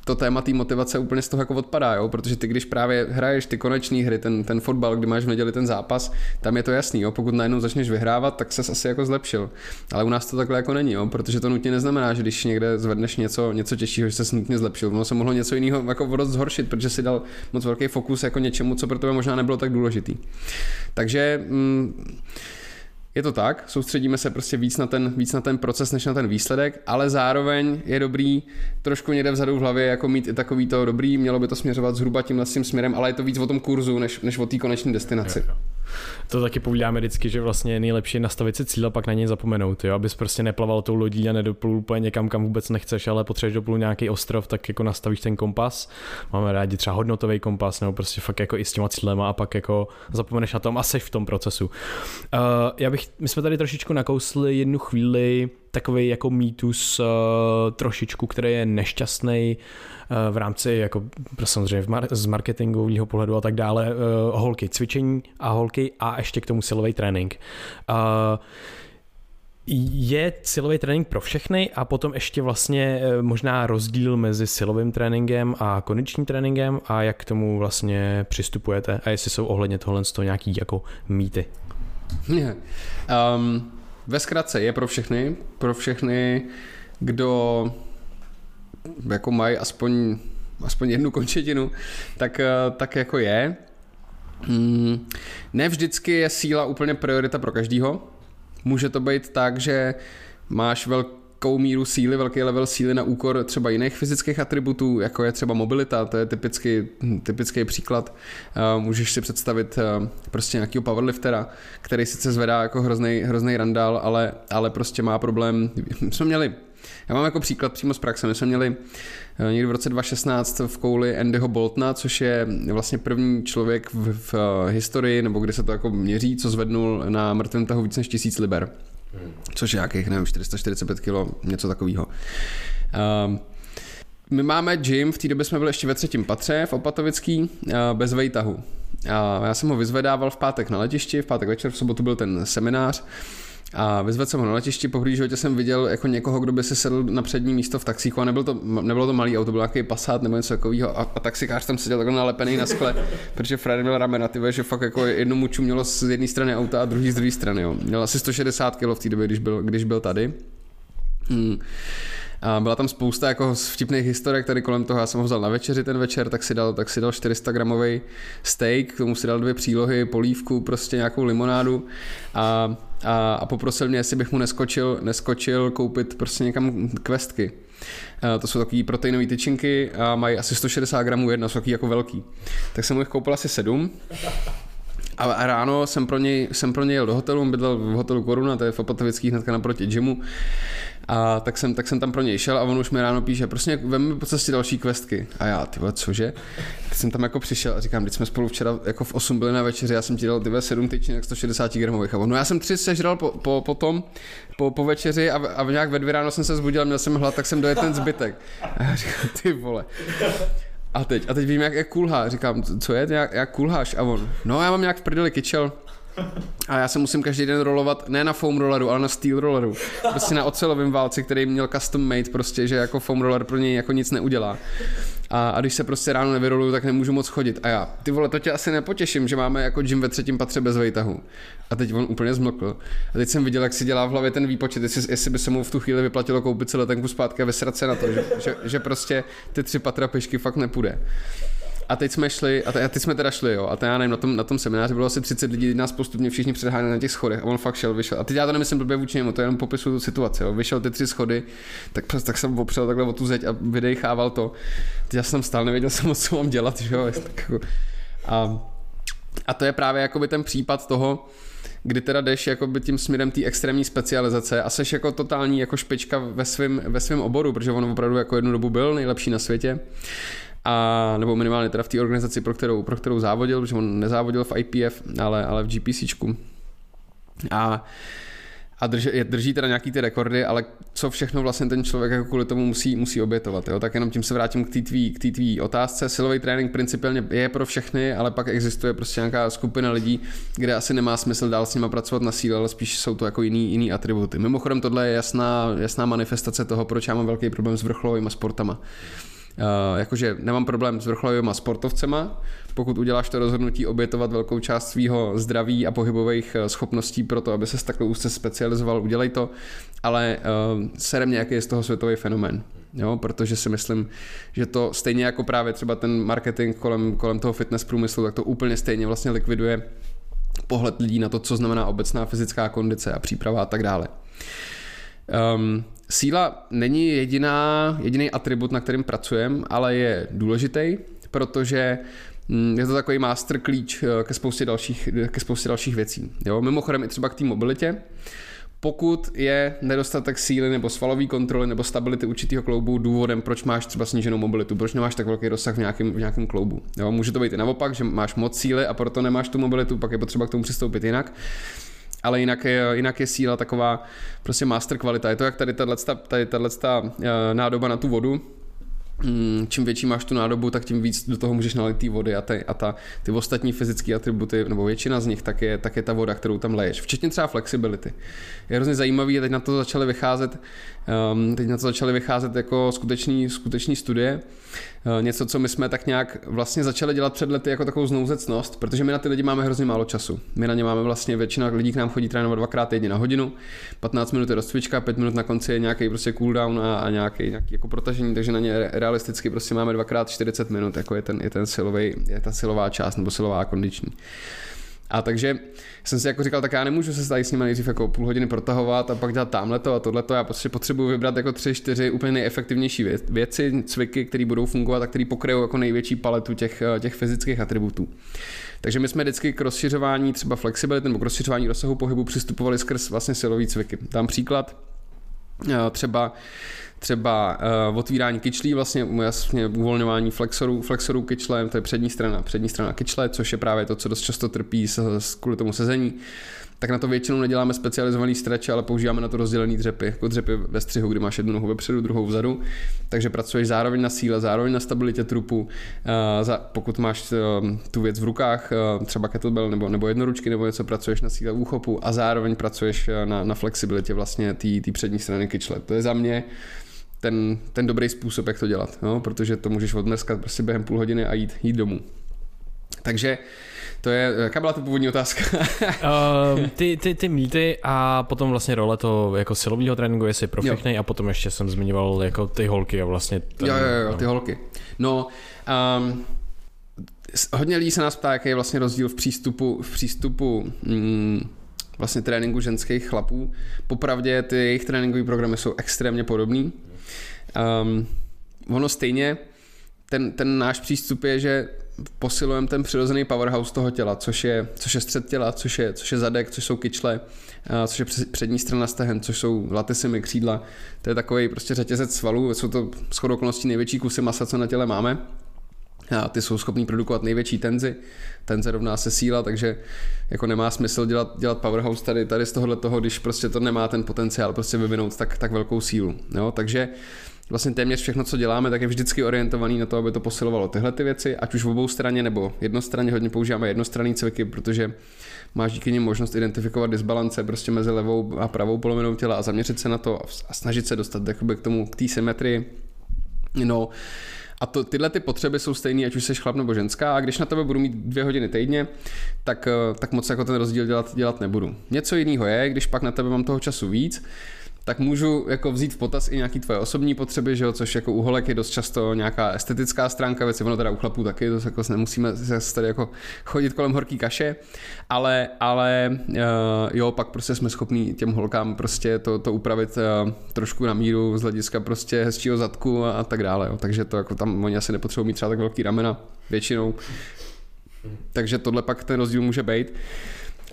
to téma té motivace úplně z toho jako odpadá, jo? protože ty když právě hraješ ty konečné hry, ten, ten fotbal, kdy máš v neděli ten zápas, tam je to jasný, jo? pokud najednou začneš vyhrávat, tak se asi jako zlepšil. Ale u nás to takhle jako není, jo? protože to nutně neznamená, že když někde zvedneš něco, něco těžšího, že se nutně zlepšil. Ono se mohlo něco jiného jako dost zhoršit, protože si dal moc velký fokus jako něčemu, co pro tebe možná nebylo tak důležitý. Takže mm, je to tak, soustředíme se prostě víc na, ten, víc na ten proces, než na ten výsledek, ale zároveň je dobrý trošku někde vzadu v hlavě jako mít i takový to dobrý, mělo by to směřovat zhruba tímhle tím směrem, ale je to víc o tom kurzu, než, než o té konečné destinaci. Jo, jo to taky povídáme vždycky, že vlastně je nejlepší nastavit si cíl a pak na něj zapomenout, jo? abys prostě neplaval tou lodí a nedoplul úplně někam, kam vůbec nechceš, ale potřebuješ doplut nějaký ostrov, tak jako nastavíš ten kompas. Máme rádi třeba hodnotový kompas, nebo prostě fakt jako i s těma cílema a pak jako zapomeneš na tom a jsi v tom procesu. Uh, já bych, my jsme tady trošičku nakousli jednu chvíli takový jako mýtus uh, trošičku, který je nešťastný uh, v rámci jako samozřejmě z marketingového pohledu a tak dále, uh, holky cvičení a holky a ještě k tomu silový trénink. Uh, je silový trénink pro všechny a potom ještě vlastně možná rozdíl mezi silovým tréninkem a kondičním tréninkem a jak k tomu vlastně přistupujete a jestli jsou ohledně tohle z toho nějaký jako mýty. Um, ve zkratce je pro všechny, pro všechny, kdo jako mají aspoň, aspoň jednu končetinu, tak, eh, tak jako je. Hmm, ne vždycky je síla úplně priorita pro každýho. Může to být tak, že máš velkou míru síly, velký level síly na úkor třeba jiných fyzických atributů, jako je třeba mobilita, to je typický, typický příklad. Můžeš si představit prostě nějakého powerliftera, který sice zvedá jako hrozný, hrozný randál, ale, ale prostě má problém. My jsme měli já mám jako příklad přímo z praxe. My jsme měli eh, někdy v roce 2016 v kouli Andyho Boltna, což je vlastně první člověk v, v eh, historii, nebo kde se to jako měří, co zvednul na mrtvém tahu víc než tisíc liber. Hmm. Což je nějakých, nevím, 445 kg, něco takového. Um, my máme gym, v té době jsme byli ještě ve třetím patře v Opatovický, uh, bez vejtahu. A já jsem ho vyzvedával v pátek na letišti, v pátek večer, v sobotu byl ten seminář a vyzvedl jsem ho na letišti, po životě jsem viděl jako někoho, kdo by si sedl na přední místo v taxíku a nebyl to, nebylo to malý auto, byl nějaký pasát nebo něco takového a, a taxikář tam seděl takhle nalepený na skle, protože Fred měl ramena, ty že fakt jako jednu muču mělo z jedné strany auta a druhý z druhé strany. Jo. Měl asi 160 kg v té době, když byl, když byl tady. Hmm. A byla tam spousta jako vtipných historek tady kolem toho. Já jsem ho vzal na večeři ten večer, tak si dal, tak si dal 400 gramový steak, k tomu si dal dvě přílohy, polívku, prostě nějakou limonádu a, a, a poprosil mě, jestli bych mu neskočil, neskočil koupit prostě někam kvestky. To jsou takové proteinové tyčinky a mají asi 160 gramů jedna, jsou takový jako velký. Tak jsem mu jich koupil asi sedm a ráno jsem pro něj, jsem pro něj jel do hotelu, on bydlel v hotelu Koruna, to je v Opatovických hnedka naproti gymu. A tak jsem, tak jsem tam pro něj šel a on už mi ráno píše, prostě vem po cestě další questky. A já, ty vole, cože? Tak jsem tam jako přišel a říkám, když jsme spolu včera jako v 8 byli na večeři, já jsem ti dal ty 7 tyčinek 160 gramových. A on, no já jsem tři sežral po, po, po tom, po, po večeři a, a nějak ve dvě ráno jsem se zbudil, měl jsem hlad, tak jsem dojet ten zbytek. A já říkám, ty vole. A teď, a teď vím, jak, jak kulhá. Říkám, co je, jak, jak kulháš? A on, no já mám nějak v prdeli kyčel. A já se musím každý den rolovat ne na foam rolleru, ale na steel rolleru. Prostě na ocelovém válci, který měl custom made, prostě, že jako foam roller pro něj jako nic neudělá. A, a když se prostě ráno nevyroluju, tak nemůžu moc chodit. A já, ty vole, to tě asi nepotěším, že máme jako gym ve třetím patře bez vejtahu. A teď on úplně zmlkl. A teď jsem viděl, jak si dělá v hlavě ten výpočet, jestli, jestli by se mu v tu chvíli vyplatilo koupit si letenku zpátky a vysrat se na to, že, že, že prostě ty tři patra pešky fakt nepůjde. A teď jsme šli, a, te, a teď jsme teda šli, jo, a to já nevím, na tom, na tom semináři bylo asi 30 lidí, nás postupně všichni předháněli na těch schodech a on fakt šel, vyšel. A teď já to nemyslím blbě vůči němu, to jenom popisuju tu situaci, jo. Vyšel ty tři schody, tak, tak jsem opřel takhle o tu zeď a vydechával to. Teď já jsem stál, nevěděl jsem, co mám dělat, že jo. Jako, a, a to je právě jakoby ten případ toho, kdy teda jdeš jakoby tím směrem té extrémní specializace a seš jako totální jako špička ve svém ve svým oboru, protože on opravdu jako jednu dobu byl nejlepší na světě a, nebo minimálně teda v té organizaci, pro kterou, pro kterou závodil, protože on nezávodil v IPF, ale, ale v GPCčku. A a drží, drží teda nějaký ty rekordy, ale co všechno vlastně ten člověk jako kvůli tomu musí, musí obětovat. Jo? Tak jenom tím se vrátím k té tvý, k tvý otázce. Silový trénink principiálně je pro všechny, ale pak existuje prostě nějaká skupina lidí, kde asi nemá smysl dál s nima pracovat na síle, ale spíš jsou to jako jiný, jiný atributy. Mimochodem tohle je jasná, jasná manifestace toho, proč já mám velký problém s vrcholovými sportama. Uh, jakože nemám problém s vrcholovými sportovcema, pokud uděláš to rozhodnutí obětovat velkou část svého zdraví a pohybových eh, schopností pro to, aby se takhle úzce specializoval, udělej to, ale uh, sere mě, jaký je z toho světový fenomén. Jo, protože si myslím, že to stejně jako právě třeba ten marketing kolem, kolem toho fitness průmyslu, tak to úplně stejně vlastně likviduje pohled lidí na to, co znamená obecná fyzická kondice a příprava a tak dále. Um, síla není jediná, jediný atribut, na kterým pracujeme, ale je důležitý, protože mm, je to takový master klíč eh, ke spoustě dalších, ke spoustě dalších věcí. Jo? Mimochodem i třeba k té mobilitě. Pokud je nedostatek síly nebo svalové kontroly nebo stability určitého kloubu důvodem, proč máš třeba sníženou mobilitu, proč nemáš tak velký rozsah v nějakém, v nějakém kloubu. Jo? Může to být i naopak, že máš moc síly a proto nemáš tu mobilitu, pak je potřeba k tomu přistoupit jinak ale jinak je, jinak je síla taková prostě master kvalita. Je to jak tady tato, tady tato eh, nádoba na tu vodu, čím větší máš tu nádobu, tak tím víc do toho můžeš nalit ty vody a, ty, a ta, ty ostatní fyzické atributy, nebo většina z nich, tak je, tak je ta voda, kterou tam leješ. Včetně třeba flexibility. Je hrozně zajímavý, teď na to začaly vycházet, um, teď na to začaly vycházet jako skuteční, skuteční studie, Eh, něco, co my jsme tak nějak vlastně začali dělat před lety jako takovou znouzecnost, protože my na ty lidi máme hrozně málo času. My na ně máme vlastně, většina lidí k nám chodí trénovat dvakrát týdně na hodinu, 15 minut je rozcvička, 5 minut na konci je nějaký prostě cooldown a, a nějaký, nějaký jako protažení, takže na ně realisticky prostě máme dvakrát 40 minut, jako je ten, je ten silový, je ta silová část nebo silová kondiční. A takže jsem si jako říkal, tak já nemůžu se tady s nimi nejdřív jako půl hodiny protahovat a pak dělat tamhle a tohle. Já prostě potřebuji vybrat jako tři, čtyři úplně nejefektivnější věci, cviky, které budou fungovat a které pokryjou jako největší paletu těch, eh, těch fyzických atributů. Takže my jsme vždycky k rozšiřování třeba flexibility nebo k rozšiřování rozsahu pohybu přistupovali skrz vlastně silový cviky. Dám příklad, eh, třeba třeba uh, otvírání kyčlí, vlastně jasně uvolňování flexorů, flexorů kyčle, to je přední strana, přední strana kyčle, což je právě to, co dost často trpí s, s, kvůli tomu sezení tak na to většinou neděláme specializovaný stretch, ale používáme na to rozdělený dřepy, jako dřepy ve střihu, kdy máš jednu nohu vepředu, druhou vzadu. Takže pracuješ zároveň na síle, zároveň na stabilitě trupu. Uh, pokud máš uh, tu věc v rukách, třeba kettlebell nebo, nebo jednoručky nebo něco, pracuješ na síle úchopu a zároveň pracuješ na, na flexibilitě vlastně té přední strany kyčle. To je za mě ten, ten dobrý způsob, jak to dělat, no, protože to můžeš odmrskat prostě během půl hodiny a jít, jít domů. Takže to je, jaká byla ta původní otázka? uh, ty, ty, ty mýty a potom vlastně role to jako silového tréninku, jestli pro všechny a potom ještě jsem zmiňoval jako ty holky a vlastně ten, Jo, jo, jo, no. ty holky. No, um, hodně lidí se nás ptá, jaký je vlastně rozdíl v přístupu, v přístupu mm, vlastně tréninku ženských chlapů. Popravdě ty jejich tréninkové programy jsou extrémně podobný. Um, ono stejně, ten, ten náš přístup je, že posilujeme ten přirozený powerhouse toho těla, což je, což je střed těla, což je, což je zadek, což jsou kyčle, což je přední strana stehen, což jsou latysimy, křídla. To je takový prostě řetězec svalů, jsou to shodou okolností největší kusy masa, co na těle máme. A ty jsou schopný produkovat největší tenzy. Tenze rovná se síla, takže jako nemá smysl dělat, dělat powerhouse tady, tady z tohohle toho, když prostě to nemá ten potenciál prostě vyvinout tak, tak velkou sílu. Jo? Takže vlastně téměř všechno, co děláme, tak je vždycky orientovaný na to, aby to posilovalo tyhle ty věci, ať už v obou straně nebo jednostranně, hodně používáme jednostranné cviky, protože máš díky nim možnost identifikovat disbalance prostě mezi levou a pravou polovinou těla a zaměřit se na to a snažit se dostat k tomu, k té symetrii. No, a to, tyhle ty potřeby jsou stejné, ať už jsi chlap nebo ženská, a když na tebe budu mít dvě hodiny týdně, tak, eh, tak moc jako ten rozdíl dělat, dělat nebudu. Něco jiného je, když pak na tebe mám toho času víc, tak můžu jako vzít v potaz i nějaký tvoje osobní potřeby, že jo, což jako u holek je dost často nějaká estetická stránka věci, ono teda u chlapů taky, to jako nemusíme se tady jako chodit kolem horký kaše, ale, ale uh, jo, pak prostě jsme schopní těm holkám prostě to, to upravit uh, trošku na míru z hlediska prostě hezčího zadku a, a tak dále, jo. takže to jako tam oni asi nepotřebují mít třeba tak velký ramena většinou, takže tohle pak ten rozdíl může být.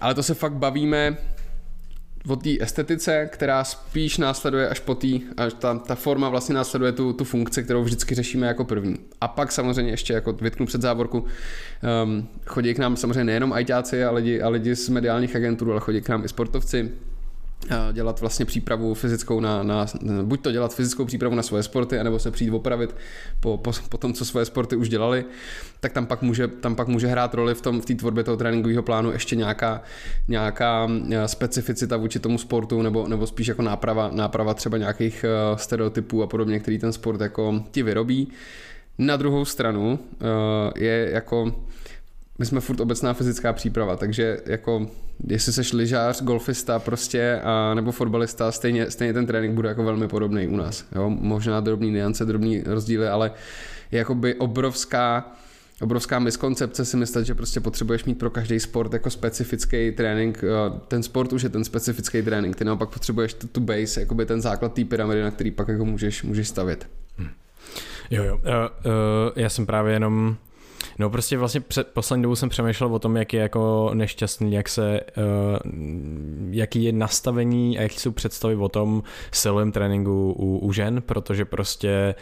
Ale to se fakt bavíme o té estetice, která spíš následuje až po té, až ta, ta forma vlastně následuje tu, tu funkci, kterou vždycky řešíme jako první. A pak samozřejmě ještě jako vytknu před závorku, um, chodí k nám samozřejmě nejenom ajťáci a lidi, a lidi z mediálních agentů, ale chodí k nám i sportovci, dělat vlastně přípravu fyzickou na, na, buď to dělat fyzickou přípravu na svoje sporty, anebo se přijít opravit po, po, po tom, co svoje sporty už dělali, tak tam pak může, tam pak může hrát roli v tom v té tvorbě toho tréninkového plánu ještě nějaká, nějaká eh, specificita vůči tomu sportu, nebo, nebo spíš jako náprava, náprava třeba nějakých eh, stereotypů a podobně, který ten sport jako ti vyrobí. Na druhou stranu eh, je jako my jsme furt obecná fyzická příprava, takže jako jestli seš lyžář, golfista prostě a nebo fotbalista, stejně, stejně ten trénink bude jako velmi podobný u nás. Jo? Možná drobný niance, drobný rozdíly, ale je jakoby obrovská obrovská miskoncepce si myslet, že prostě potřebuješ mít pro každý sport jako specifický trénink. Ten sport už je ten specifický trénink, ty naopak potřebuješ tu, tu base, jakoby ten základ té pyramidy, na který pak jako můžeš, můžeš stavět. Hmm. Jo, jo. Uh, uh, já jsem právě jenom No prostě vlastně před poslední dobou jsem přemýšlel o tom, jak je jako nešťastný, jak se, uh, jaký je nastavení a jaký jsou představy o tom silovém tréninku u, u žen, protože prostě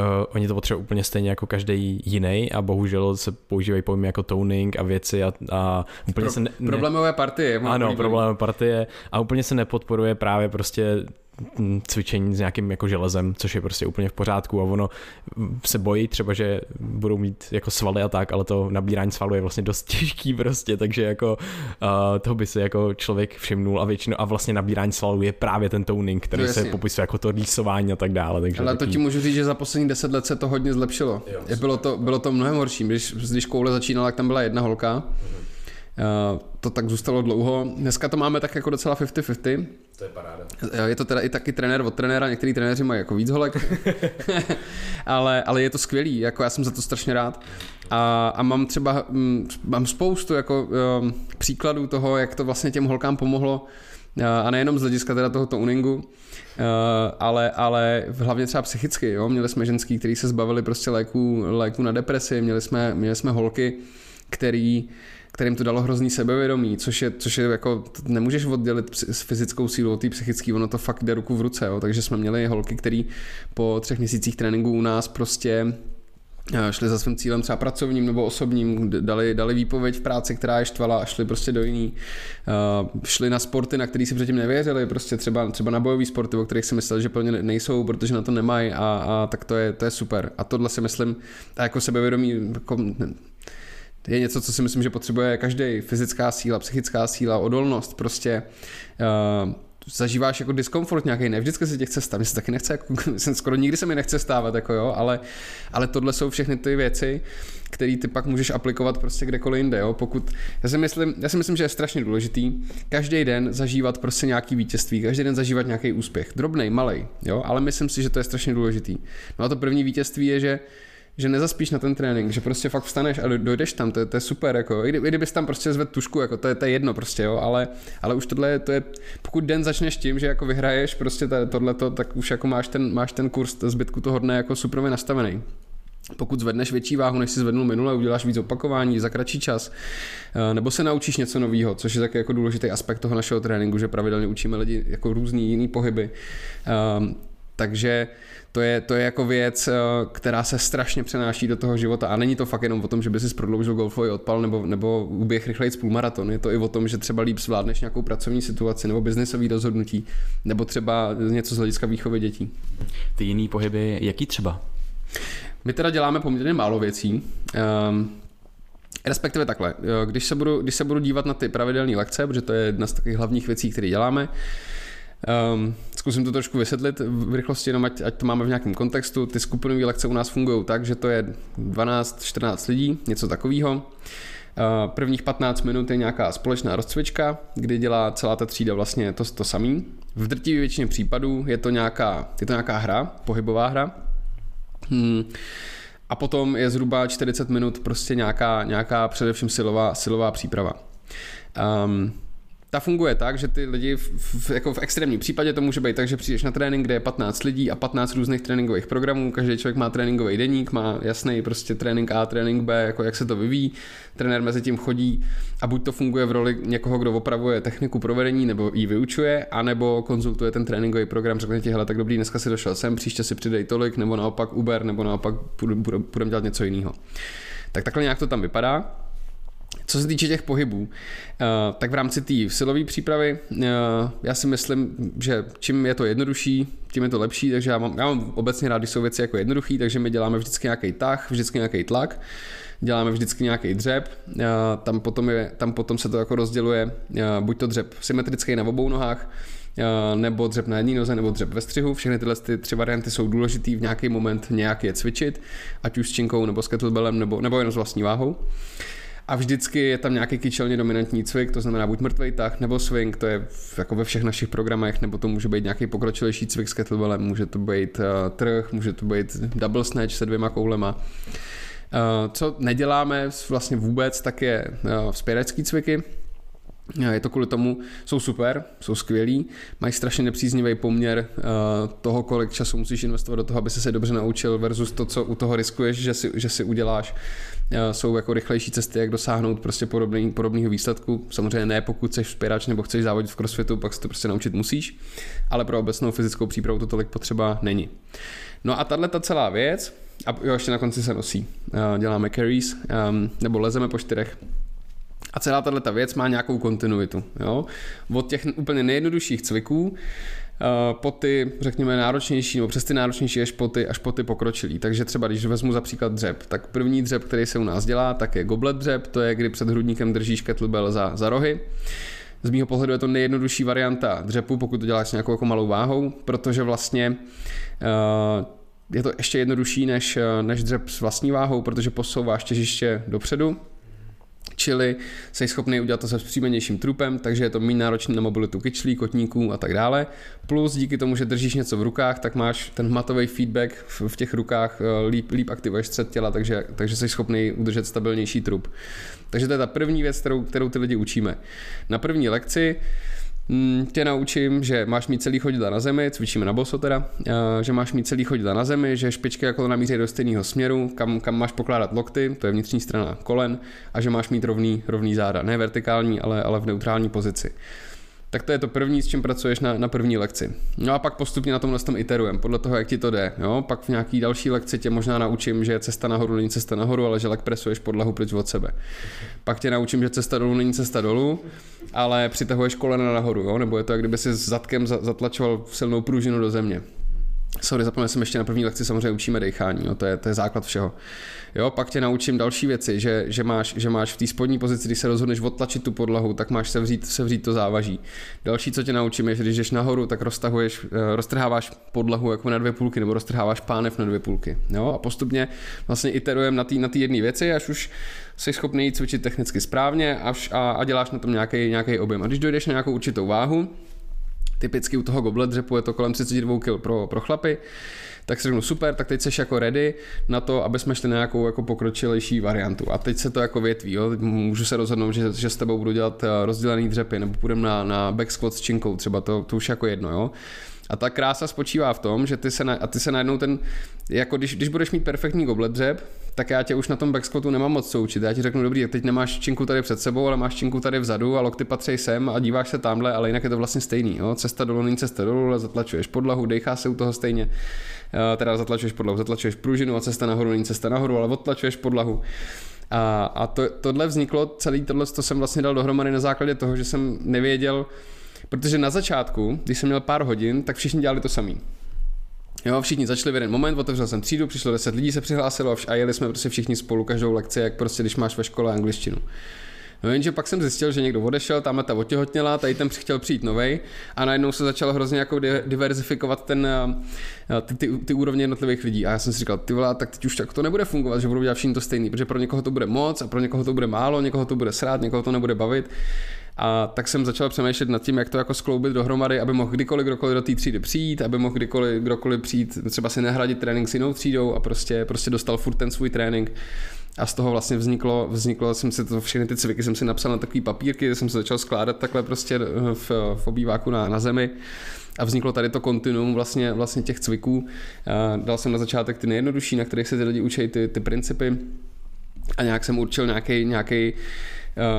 Uh, oni to potřebují úplně stejně jako každý jiný a bohužel se používají pojmy jako toning a věci a, a úplně Pro, se ne, ne, problémové partie. Ano, problémové partie a úplně se nepodporuje právě prostě cvičení s nějakým jako železem, což je prostě úplně v pořádku a ono se bojí třeba, že budou mít jako svaly a tak, ale to nabírání svalů je vlastně dost těžký prostě, takže jako uh, toho by se jako člověk všimnul a většinou a vlastně nabírání svalů je právě ten toning, který no, se popisuje jako to rýsování a tak dále. Takže ale taky... to ti můžu říct, že za poslední deset let se to hodně zlepšilo. Jo, bylo, to, bylo to mnohem horší, když, když koule začínala, tak tam byla jedna holka, Eh, to tak zůstalo dlouho. Dneska to máme tak jako docela 50-50. To je paráda. Eh, je to teda i taky trenér od trenéra, některý trenéři mají jako víc holek, ale, ale je to skvělý, jako já jsem za to strašně rád. A, a mám třeba, mm, mám spoustu jako um, příkladů toho, jak to vlastně těm holkám pomohlo, a nejenom z hlediska teda toho tuningu, ale, ale hlavně třeba psychicky, jo? měli jsme ženský, který se zbavili prostě léků, léků na depresi, měli jsme, měli jsme holky, který kterým to dalo hrozný sebevědomí, což je, což je jako, nemůžeš oddělit s fyzickou sílou od té psychické, ono to fakt jde ruku v ruce, jo. takže jsme měli holky, který po třech měsících tréninku u nás prostě eh, šli za svým cílem třeba pracovním nebo osobním, dali, dali výpověď v práci, která je štvala a šli prostě do jiný. Uh, šli na sporty, na který si předtím nevěřili, prostě třeba, třeba na bojové sporty, o kterých si mysleli, že plně nejsou, protože na to nemají a, a tak to je, to je super. A tohle si myslím, a jako sebevědomí, jako, je něco, co si myslím, že potřebuje každý. Fyzická síla, psychická síla, odolnost, prostě uh, zažíváš jako diskomfort nějaký, ne vždycky se tě chce stát, mně se taky nechce, jako, skoro nikdy se mi nechce stávat, jako jo, ale, ale tohle jsou všechny ty věci, které ty pak můžeš aplikovat prostě kdekoliv jinde, jo, pokud, já si myslím, já si myslím, že je strašně důležitý každý den zažívat prostě nějaký vítězství, každý den zažívat nějaký úspěch, drobný, malý, jo, ale myslím si, že to je strašně důležitý. No a to první vítězství je, že že nezaspíš na ten trénink, že prostě fakt vstaneš a dojdeš tam, to je, to je super, jako, i, kdy, i kdybys tam prostě zvedl tušku, jako, to, je, to je jedno prostě, jo, ale, ale už tohle, to je, pokud den začneš tím, že jako vyhraješ prostě tohleto, tak už jako máš ten, máš ten kurz zbytku toho dne jako super nastavený. Pokud zvedneš větší váhu, než si zvednul minule, uděláš víc opakování za kratší čas, eh, nebo se naučíš něco nového, což je taky jako důležitý aspekt toho našeho tréninku, že pravidelně učíme lidi jako různý jiný pohyby. Um, takže to je, to je jako věc, eh, která se strašně přenáší do toho života a není to fakt jenom o tom, že by si prodloužil golfový odpal nebo, nebo uběh rychleji půlmaraton. Je to i o tom, že třeba líp zvládneš nějakou pracovní situaci nebo biznesový rozhodnutí nebo třeba něco z hlediska výchovy dětí. Ty jiný pohyby, jaký třeba? My teda děláme poměrně málo věcí. Um, Respektive takhle, když se, budu, když se budu dívat na ty pravidelné lekce, protože to je jedna z takových hlavních věcí, které děláme, Um, zkusím to trošku vysvětlit v rychlosti, jenom ať, ať to máme v nějakém kontextu. Ty skupinové lekce u nás fungují tak, že to je 12-14 lidí, něco takového. Uh, prvních 15 minut je nějaká společná rozcvička, kdy dělá celá ta třída vlastně to, to samý. V drtivé většině případů je to nějaká, je to nějaká hra, pohybová hra. Hmm. A potom je zhruba 40 minut prostě nějaká, nějaká především silová, silová příprava. Um, ta funguje tak, že ty lidi v, v, jako v extrémním případě to může být tak, že přijdeš na trénink, kde je 15 lidí a 15 různých tréninkových programů, každý člověk má tréninkový deník, má jasný prostě trénink A, trénink B, jako jak se to vyvíjí, trenér mezi tím chodí a buď to funguje v roli někoho, kdo opravuje techniku provedení nebo ji vyučuje, anebo konzultuje ten tréninkový program, řekne ti, hele, tak dobrý, dneska si došel sem, příště si přidej tolik, nebo naopak Uber, nebo naopak budeme dělat něco jiného. Tak takhle nějak to tam vypadá. Co se týče těch pohybů, eh, tak v rámci té silové přípravy, eh, já si myslím, že čím je to jednodušší, tím je to lepší, takže já mám, já mám obecně rád, když jsou věci jako jednoduchý, takže my děláme vždycky nějaký tah, vždycky nějaký tlak, děláme vždycky nějaký dřep, eh, tam potom, je, tam potom se to jako rozděluje, buď to dřep symetrický na obou nohách, nebo dřep na jedné noze, nebo dřep ve střihu. Všechny tyhle ty tři varianty jsou důležité v nějaký moment nějak je cvičit, ať už s činkou, nebo s kettlebellem, nebo, nebo jen s vlastní váhou. A vždycky je tam nějaký kyčelně dominantní cvik, to znamená buď mrtvý tah nebo swing, to je jako ve všech našich programech, nebo to může být nějaký pokročilejší cvik s kettlebellem, může to být uh, trh, může to být double snatch se dvěma koulema. Uh, co neděláme vlastně vůbec, tak je uh, vzpěračský cviky, je to kvůli tomu, jsou super, jsou skvělí, mají strašně nepříznivý poměr toho, kolik času musíš investovat do toho, aby se se dobře naučil versus to, co u toho riskuješ, že si, že si uděláš. Uh, jsou jako rychlejší cesty, jak dosáhnout prostě podobný, podobného výsledku. Samozřejmě ne, pokud chceš spěrač nebo chceš závodit v crossfitu, pak se to prostě naučit musíš, ale pro obecnou fyzickou přípravu to tolik potřeba není. No a tahle ta celá věc, a jo, ještě na konci se nosí. Uh, děláme carries, um, nebo lezeme po čtyřech a celá tato věc má nějakou kontinuitu. Jo? Od těch úplně nejjednodušších cviků eh, po ty, řekněme, náročnější, nebo přes ty náročnější až po ty, až po ty pokročilý. Takže třeba, když vezmu za příklad dřep, tak první dřep, který se u nás dělá, tak je goblet dřep, to je, kdy před hrudníkem držíš kettlebell za, za rohy. Z mého pohledu je to nejjednodušší varianta dřepu, pokud to děláš nějakou jako malou váhou, protože vlastně uh, je to ještě jednodušší než, eh, než dřep s vlastní váhou, protože posouváš těžiště dopředu, čili jsi schopný udělat to se vzpřímenějším trupem, takže je to méně náročný na mobilitu kyčlí, kotníků a tak dále. Plus díky tomu, že držíš něco v rukách, tak máš ten hmatový feedback v, těch rukách, eh, líp, líp aktivuješ střed těla, takže, takže jsi schopný udržet stabilnější trup. Takže to je ta první věc, kterou, kterou ty lidi učíme. Na první lekci tě naučím, že máš mít celý chodidla na zemi, cvičíme na boso teda, že máš mít celý chodidla na zemi, že špičky jako namíří do stejného směru, kam, kam máš pokládat lokty, to je vnitřní strana kolen, a že máš mít rovný, rovný záda, ne vertikální, ale, ale v neutrální pozici. Tak to je to první, s čím pracuješ na, na první lekci. No a pak postupně na tomhle tom iterujeme, podle toho, jak ti to jde. Jo? Pak v nějaký další lekci tě možná naučím, že cesta nahoru není cesta nahoru, ale že lek presuješ podlahu pryč od sebe. Pak tě naučím, že cesta dolů není cesta dolů, ale přitahuješ kolena nahoru, jo? nebo je to, jak kdyby si zadkem zatlačoval silnou pružinu do země. Sorry, zapomněl jsem ještě na první lekci, samozřejmě učíme dechání, jo, to, je, to je základ všeho. Jo, pak tě naučím další věci, že, že, máš, že máš v té spodní pozici, když se rozhodneš odtlačit tu podlahu, tak máš sevřít, sevřít to závaží. Další, co tě naučím, je, že když jdeš nahoru, tak roztahuješ, eh, roztrháváš podlahu jako na dvě půlky, nebo roztrháváš pánev na dvě půlky. Jo, a postupně vlastně iterujeme na té na jedné věci, až už jsi schopný cvičit technicky správně až a, a děláš na tom nějaký objem. A když dojdeš na nějakou určitou váhu, typicky u toho goblet dřepu je to kolem 32 kg pro, pro chlapy, tak si řeknu super, tak teď jsi jako ready na to, aby jsme šli na nějakou jako pokročilejší variantu. A teď se to jako větví, jo? můžu se rozhodnout, že, že s tebou budu dělat eh, rozdělený dřepy, nebo půjdeme na, na back squat s činkou, třeba to, to už jako jedno, jo. A ta krása spočívá v tom, že ty se, na, a ty se najednou ten, jako když, když budeš mít perfektní goblet dřep, tak já tě už na tom backsquatu nemám moc co učit. Já ti řeknu, dobrý, teď nemáš činku tady před sebou, ale máš činku tady vzadu a lokty patří sem a díváš se tamhle, ale jinak je to vlastně stejný. Jo? Cesta dolů není cesta dolů, ale zatlačuješ podlahu, dechá se u toho stejně. Eh, teda zatlačuješ podlahu, zatlačuješ pružinu a cesta nahoru není cesta nahoru, ale odtlačuješ podlahu. A, a to, tohle vzniklo, celý tohle to jsem vlastně dal dohromady na základě toho, že jsem nevěděl, Protože na začátku, když jsem měl pár hodin, tak všichni dělali to samý. Jo, všichni začali v jeden moment, otevřel jsem třídu, přišlo 10 lidí, se přihlásilo a jeli jsme prostě všichni spolu každou lekci, jak prostě když máš ve škole angličtinu. No jenže pak jsem zjistil, že někdo odešel, tam ta otěhotněla, tady ten chtěl přijít novej a najednou se začalo hrozně jako diverzifikovat ten, eh, ty, ty, ty, úrovně jednotlivých lidí. A já jsem si říkal, ty vole, tak teď už tak to nebude fungovat, že budou dělat všichni to stejný, protože pro někoho to bude moc a pro někoho to bude málo, někoho to bude srát, někoho to nebude bavit. A tak jsem začal přemýšlet nad tím, jak to jako skloubit dohromady, aby mohl kdykoliv kdokoliv do té třídy přijít, aby mohl kdykoliv kdokoliv přijít, třeba si nahradit trénink s jinou třídou a prostě, prostě dostal furt ten svůj trénink. a z toho vlastně vzniklo, vzniklo jsem si to, všechny ty cviky jsem si napsal na takový papírky, jsem se začal skládat takhle prostě v, v obýváku na, na zemi a vzniklo tady to kontinuum vlastně, vlastně těch cviků. A dal jsem na začátek ty nejjednodušší, na kterých se ty lidi učí ty, ty principy a nějak jsem určil nějaký, nějaký,